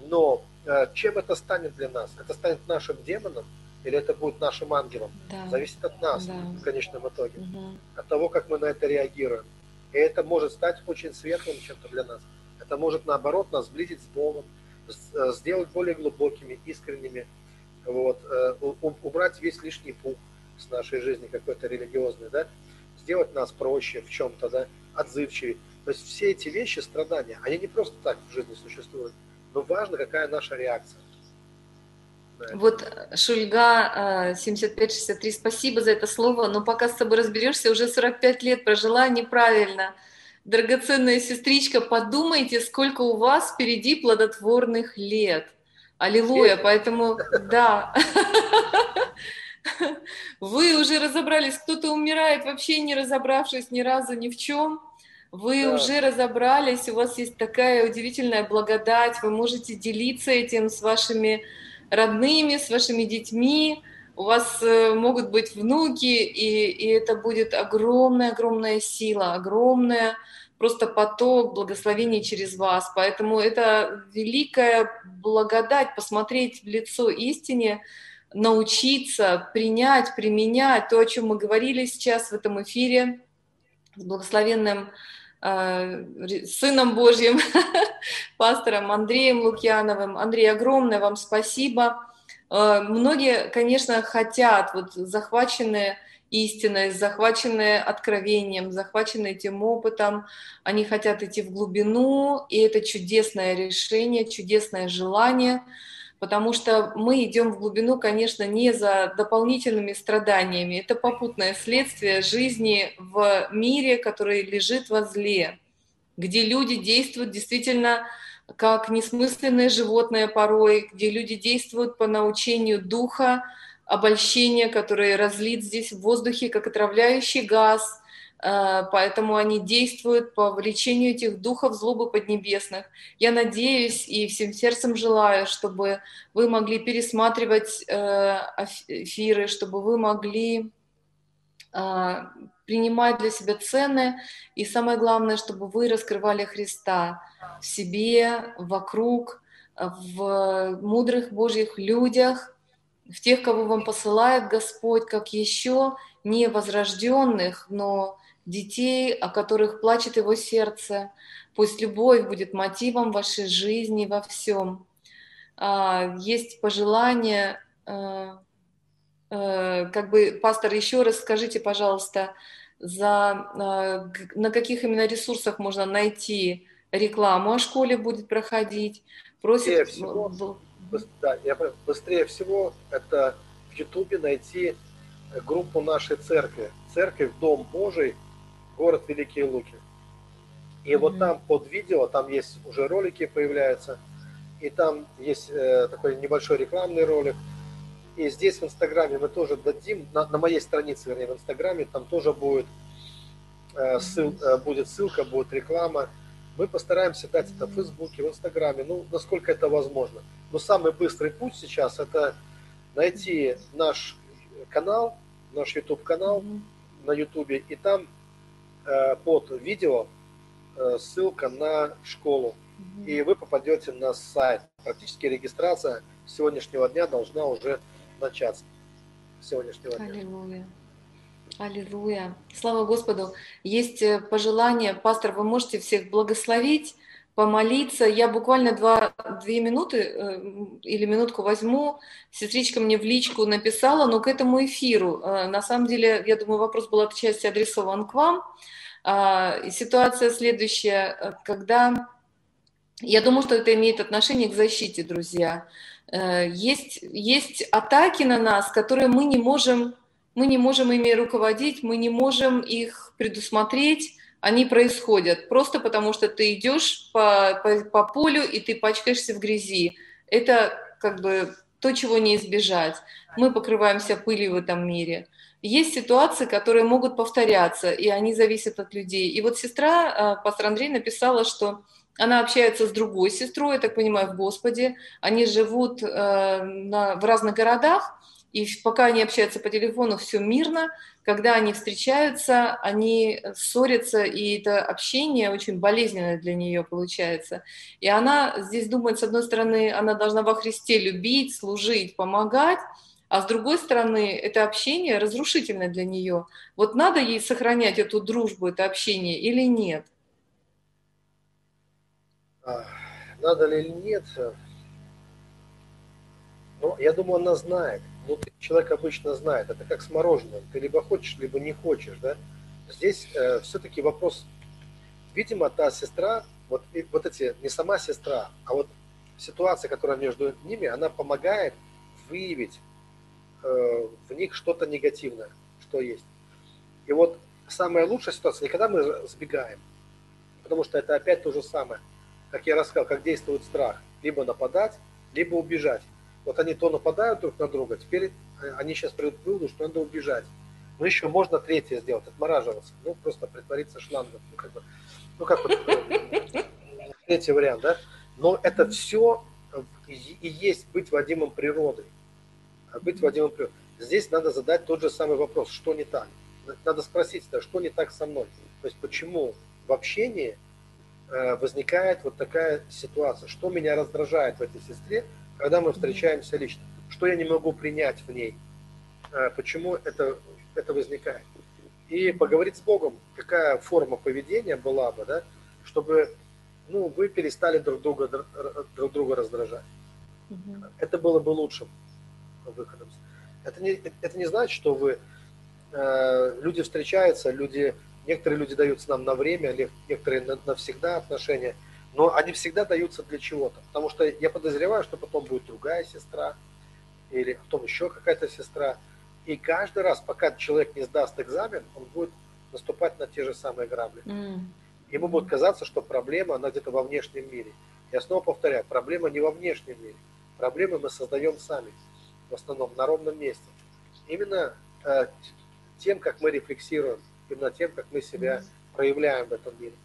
Но э, чем это станет для нас? Это станет нашим демоном или это будет нашим ангелом? Да. Зависит от нас да. в конечном итоге. Угу. От того, как мы на это реагируем. И это может стать очень светлым чем-то для нас. Это может, наоборот, нас сблизить с Богом, э, сделать более глубокими, искренними. Вот, э, убрать весь лишний пух с нашей жизни какой-то религиозный, да, сделать нас проще в чем-то, да, отзывчивее. То есть все эти вещи, страдания, они не просто так в жизни существуют, но важно, какая наша реакция. Вот Шульга 7563, э, спасибо за это слово, но пока с тобой разберешься, уже 45 лет прожила неправильно. Драгоценная сестричка, подумайте, сколько у вас впереди плодотворных лет. Аллилуйя, поэтому да. Вы уже разобрались, кто-то умирает, вообще не разобравшись ни разу ни в чем. Вы да. уже разобрались, у вас есть такая удивительная благодать, вы можете делиться этим с вашими родными, с вашими детьми, у вас э, могут быть внуки, и, и это будет огромная-огромная сила, огромная просто поток благословений через вас. Поэтому это великая благодать посмотреть в лицо истине, научиться принять, применять то, о чем мы говорили сейчас в этом эфире с благословенным Э, Сыном Божьим, пастором Андреем Лукьяновым. Андрей, огромное вам спасибо. Э, многие, конечно, хотят, вот захваченные истиной, захваченные откровением, захваченные этим опытом, они хотят идти в глубину, и это чудесное решение, чудесное желание – потому что мы идем в глубину, конечно, не за дополнительными страданиями. Это попутное следствие жизни в мире, который лежит во зле, где люди действуют действительно как несмысленные животные порой, где люди действуют по научению духа, обольщения, которое разлит здесь в воздухе, как отравляющий газ – поэтому они действуют по влечению этих духов злобы поднебесных. Я надеюсь и всем сердцем желаю, чтобы вы могли пересматривать э, эфиры, чтобы вы могли э, принимать для себя цены, и самое главное, чтобы вы раскрывали Христа в себе, вокруг, в мудрых Божьих людях, в тех, кого вам посылает Господь, как еще не возрожденных, но детей, о которых плачет его сердце. Пусть любовь будет мотивом вашей жизни во всем. А, есть пожелание, а, а, как бы, пастор, еще раз скажите, пожалуйста, за, на каких именно ресурсах можно найти рекламу о школе будет проходить. Просит... Быстрее всего, да, я, быстрее всего это в Ютубе найти группу нашей церкви. Церковь Дом Божий – город Великие Луки. И mm-hmm. вот там под видео, там есть уже ролики появляются, и там есть э, такой небольшой рекламный ролик. И здесь в Инстаграме мы тоже дадим, на, на моей странице, вернее, в Инстаграме, там тоже будет, э, ссыл, э, будет ссылка, будет реклама. Мы постараемся дать это в Фейсбуке, в Инстаграме, ну, насколько это возможно. Но самый быстрый путь сейчас это найти наш канал, наш YouTube канал mm-hmm. на YouTube, и там под видео э, ссылка на школу, угу. и вы попадете на сайт. Практически регистрация с сегодняшнего дня должна уже начаться. С сегодняшнего дня. Аллилуйя. Аллилуйя. Слава Господу. Есть э, пожелание. Пастор, вы можете всех благословить, помолиться. Я буквально два, две минуты или минутку возьму. Сестричка мне в личку написала, но к этому эфиру. На самом деле, я думаю, вопрос был отчасти адресован к вам. А, ситуация следующая, когда... Я думаю, что это имеет отношение к защите, друзья. Э, есть, есть атаки на нас, которые мы не можем, мы не можем ими руководить, мы не можем их предусмотреть, они происходят просто потому, что ты идешь по, по, по полю и ты пачкаешься в грязи. Это как бы то, чего не избежать. Мы покрываемся пылью в этом мире. Есть ситуации, которые могут повторяться, и они зависят от людей. И вот сестра, э, пастор Андрей, написала, что она общается с другой сестрой, я так понимаю, в Господе. Они живут э, на, в разных городах, и пока они общаются по телефону, все мирно. Когда они встречаются, они ссорятся, и это общение очень болезненное для нее получается. И она здесь думает, с одной стороны, она должна во Христе любить, служить, помогать, а с другой стороны, это общение разрушительное для нее. Вот надо ей сохранять эту дружбу, это общение или нет? А, надо ли или нет, ну, я думаю, она знает. Ну, человек обычно знает. Это как с мороженым. Ты либо хочешь, либо не хочешь, да? Здесь э, все-таки вопрос, видимо, та сестра, вот, и, вот эти, не сама сестра, а вот ситуация, которая между ними, она помогает выявить э, в них что-то негативное, что есть. И вот самая лучшая ситуация, не когда мы сбегаем, потому что это опять то же самое как я рассказал, как действует страх. Либо нападать, либо убежать. Вот они то нападают друг на друга, теперь э, они сейчас придут к выводу, что надо убежать. Но еще можно третье сделать, отмораживаться. Ну, просто притвориться шлангом. Ну, как бы, ну, как вот, э, третий вариант, да? Но это все и есть быть Вадимом природой. А быть Вадимом природой. Здесь надо задать тот же самый вопрос, что не так. Надо спросить, да, что не так со мной. То есть почему в общении – Э, возникает вот такая ситуация. Что меня раздражает в этой сестре, когда мы встречаемся лично? Что я не могу принять в ней? Э, почему это, это возникает? И поговорить с Богом, какая форма поведения была бы, да, чтобы ну, вы перестали друг друга, друг друга раздражать. Угу. Это было бы лучшим выходом. Это не, это не значит, что вы э, люди встречаются, люди Некоторые люди даются нам на время, некоторые на, навсегда отношения, но они всегда даются для чего-то. Потому что я подозреваю, что потом будет другая сестра, или потом еще какая-то сестра. И каждый раз, пока человек не сдаст экзамен, он будет наступать на те же самые грабли. Mm. Ему будет казаться, что проблема, она где-то во внешнем мире. Я снова повторяю, проблема не во внешнем мире. Проблемы мы создаем сами, в основном на ровном месте. Именно э, тем, как мы рефлексируем, именно тем, как мы себя проявляем в этом мире.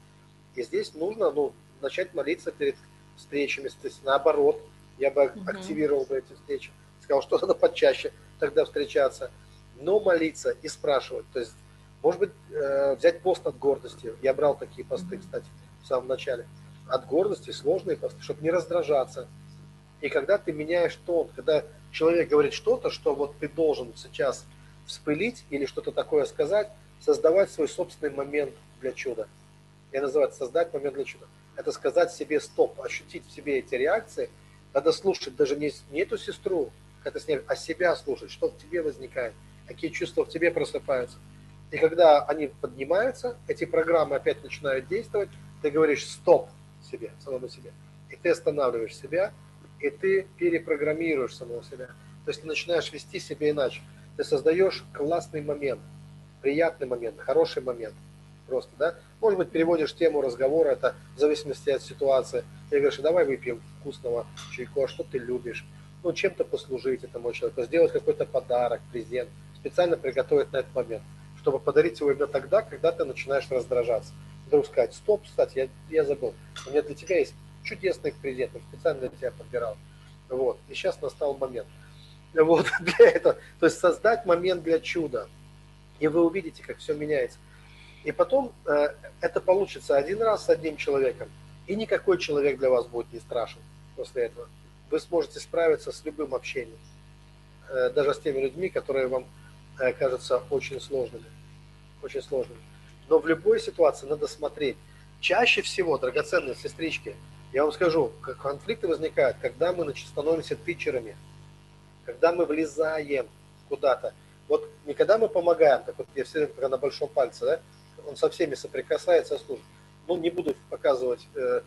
И здесь нужно ну, начать молиться перед встречами, то есть наоборот, я бы угу. активировал бы эти встречи, сказал, что надо почаще тогда встречаться, но молиться и спрашивать. То есть, может быть, э, взять пост от гордости. Я брал такие посты, кстати, в самом начале. От гордости сложные посты, чтобы не раздражаться. И когда ты меняешь тон, когда человек говорит что-то, что вот ты должен сейчас вспылить или что-то такое сказать, создавать свой собственный момент для чуда. Я называю это создать момент для чуда. Это сказать себе стоп, ощутить в себе эти реакции. Надо слушать даже не, не эту сестру, это с ней, а себя слушать, что в тебе возникает, какие чувства в тебе просыпаются. И когда они поднимаются, эти программы опять начинают действовать, ты говоришь стоп себе, самому себе. И ты останавливаешь себя, и ты перепрограммируешь самого себя. То есть ты начинаешь вести себя иначе. Ты создаешь классный момент – приятный момент, хороший момент. Просто, да? Может быть, переводишь тему разговора, это в зависимости от ситуации. И говоришь, давай выпьем вкусного чайку, а что ты любишь? Ну, чем-то послужить этому человеку, сделать какой-то подарок, презент, специально приготовить на этот момент, чтобы подарить его именно тогда, когда ты начинаешь раздражаться. Вдруг сказать, стоп, кстати, я, я забыл, у меня для тебя есть чудесный презент, специально для тебя подбирал. Вот, и сейчас настал момент. Вот, для этого, то есть создать момент для чуда – и вы увидите, как все меняется. И потом э, это получится один раз с одним человеком, и никакой человек для вас будет не страшен после этого. Вы сможете справиться с любым общением, э, даже с теми людьми, которые вам э, кажутся очень сложными. Очень сложными. Но в любой ситуации надо смотреть. Чаще всего, драгоценные сестрички, я вам скажу, как конфликты возникают, когда мы становимся тычерами, когда мы влезаем куда-то. Вот не когда мы помогаем, так вот я все время на большом пальце, да, он со всеми соприкасается, служит. Ну, не буду показывать э,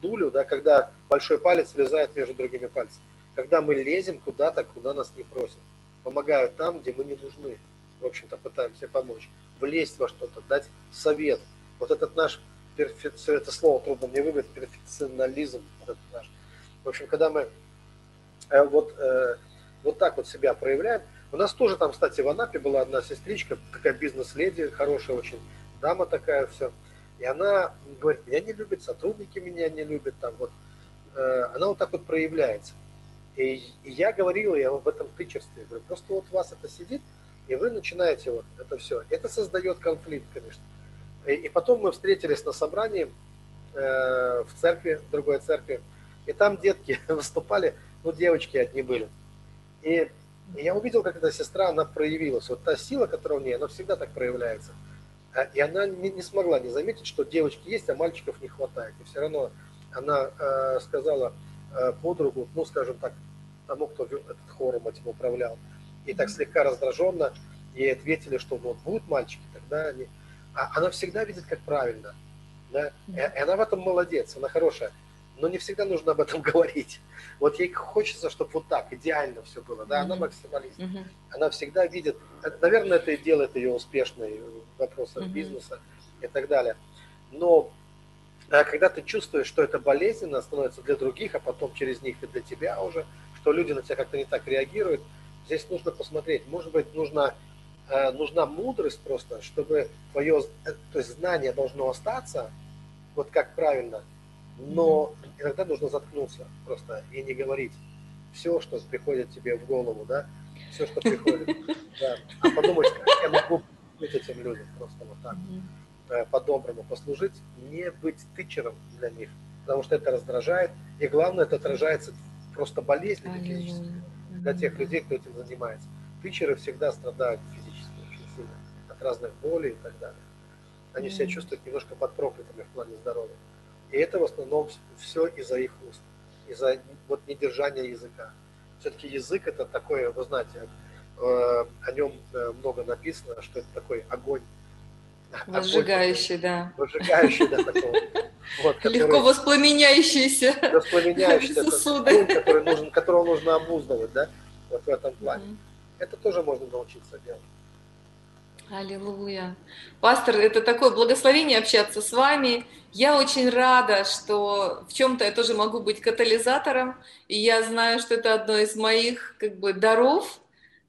дулю, да, когда большой палец влезает между другими пальцами. Когда мы лезем куда-то, куда нас не просят. Помогают там, где мы не нужны. В общем-то, пытаемся помочь. Влезть во что-то, дать совет. Вот этот наш это слово трудно мне выбрать, перфекционализм. Вот наш. В общем, когда мы э, вот, э, вот так вот себя проявляем, у нас тоже там, кстати, в Анапе была одна сестричка, такая бизнес-леди, хорошая очень, дама такая, все. И она говорит, меня не любят, сотрудники меня не любят, там вот. Э, она вот так вот проявляется. И, и я говорил ей об этом тычерстве. Говорю, просто вот у вас это сидит, и вы начинаете вот это все. Это создает конфликт, конечно. И, и потом мы встретились на собрании э, в церкви, в другой церкви, и там детки выступали, ну, девочки одни были. И, и я увидел, как эта сестра, она проявилась. Вот та сила, которая у нее, она всегда так проявляется. А, и она не, не смогла не заметить, что девочки есть, а мальчиков не хватает. И все равно она э, сказала э, подругу, ну, скажем так, тому, кто этот хором этим управлял, и так слегка раздраженно ей ответили, что вот будут мальчики, тогда они... А она всегда видит, как правильно. Да? И она в этом молодец, она хорошая. Но не всегда нужно об этом говорить. Вот ей хочется, чтобы вот так, идеально все было. Да, она максималист. Она всегда видит, наверное, это и делает ее успешной в вопросах бизнеса и так далее. Но а когда ты чувствуешь, что это болезненно становится для других, а потом через них и для тебя уже, что люди на тебя как-то не так реагируют, здесь нужно посмотреть. Может быть, нужно, э, нужна мудрость просто, чтобы твое э, то есть знание должно остаться, вот как правильно, но иногда нужно заткнуться просто и не говорить все, что приходит тебе в голову, да, все, что приходит, да, а подумать, как я могу быть этим людям, просто вот так. Э, по-доброму послужить, не быть тычером для них, потому что это раздражает, и главное, это отражается просто болезненно физически для тех людей, кто этим занимается. Тычеры всегда страдают физически очень сильно от разных болей и так далее. Они себя чувствуют немножко под проклятыми в плане здоровья. И это в основном все из-за их уст, из-за вот недержания языка. Все-таки язык это такое, вы знаете, э, о нем э, много написано, что это такой огонь Возжигающий, да. Возжигающий, да, такого. Вот, который, Легко воспламеняющийся. Воспламеняющийся сосуды. который нужен, которого нужно обуздывать, да, вот в этом плане. Mm-hmm. Это тоже можно научиться делать. Аллилуйя. Пастор, это такое благословение общаться с вами. Я очень рада, что в чем-то я тоже могу быть катализатором, и я знаю, что это одно из моих как бы даров,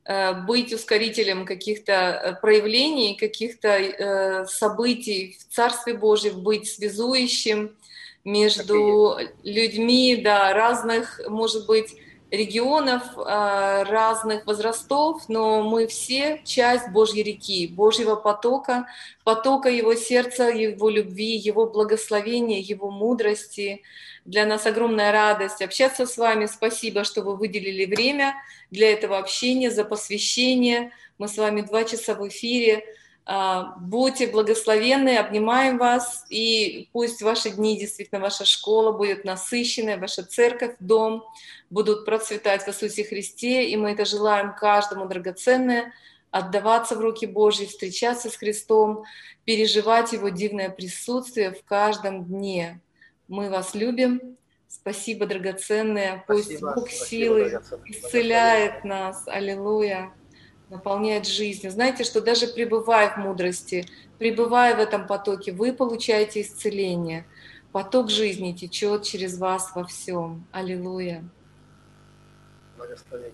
Э, быть ускорителем каких-то э, проявлений, каких-то э, событий в Царстве Божьем, быть связующим между людьми, да, разных, может быть, регионов, разных возрастов, но мы все часть Божьей реки, Божьего потока, потока Его сердца, Его любви, Его благословения, Его мудрости, для нас огромная радость общаться с вами. Спасибо, что вы выделили время для этого общения, за посвящение. Мы с вами два часа в эфире. А, будьте благословенны, обнимаем вас, и пусть ваши дни, действительно, ваша школа будет насыщенная, ваша церковь, дом будут процветать в Иисусе Христе, и мы это желаем каждому драгоценное, отдаваться в руки Божьи, встречаться с Христом, переживать Его дивное присутствие в каждом дне. Мы вас любим. Спасибо, драгоценное. Пусть спасибо, Бог спасибо, силы исцеляет нас. Аллилуйя наполняет жизнь. Знаете, что даже пребывая в мудрости, пребывая в этом потоке, вы получаете исцеление. Поток жизни течет через вас во всем. Аллилуйя. Благословение.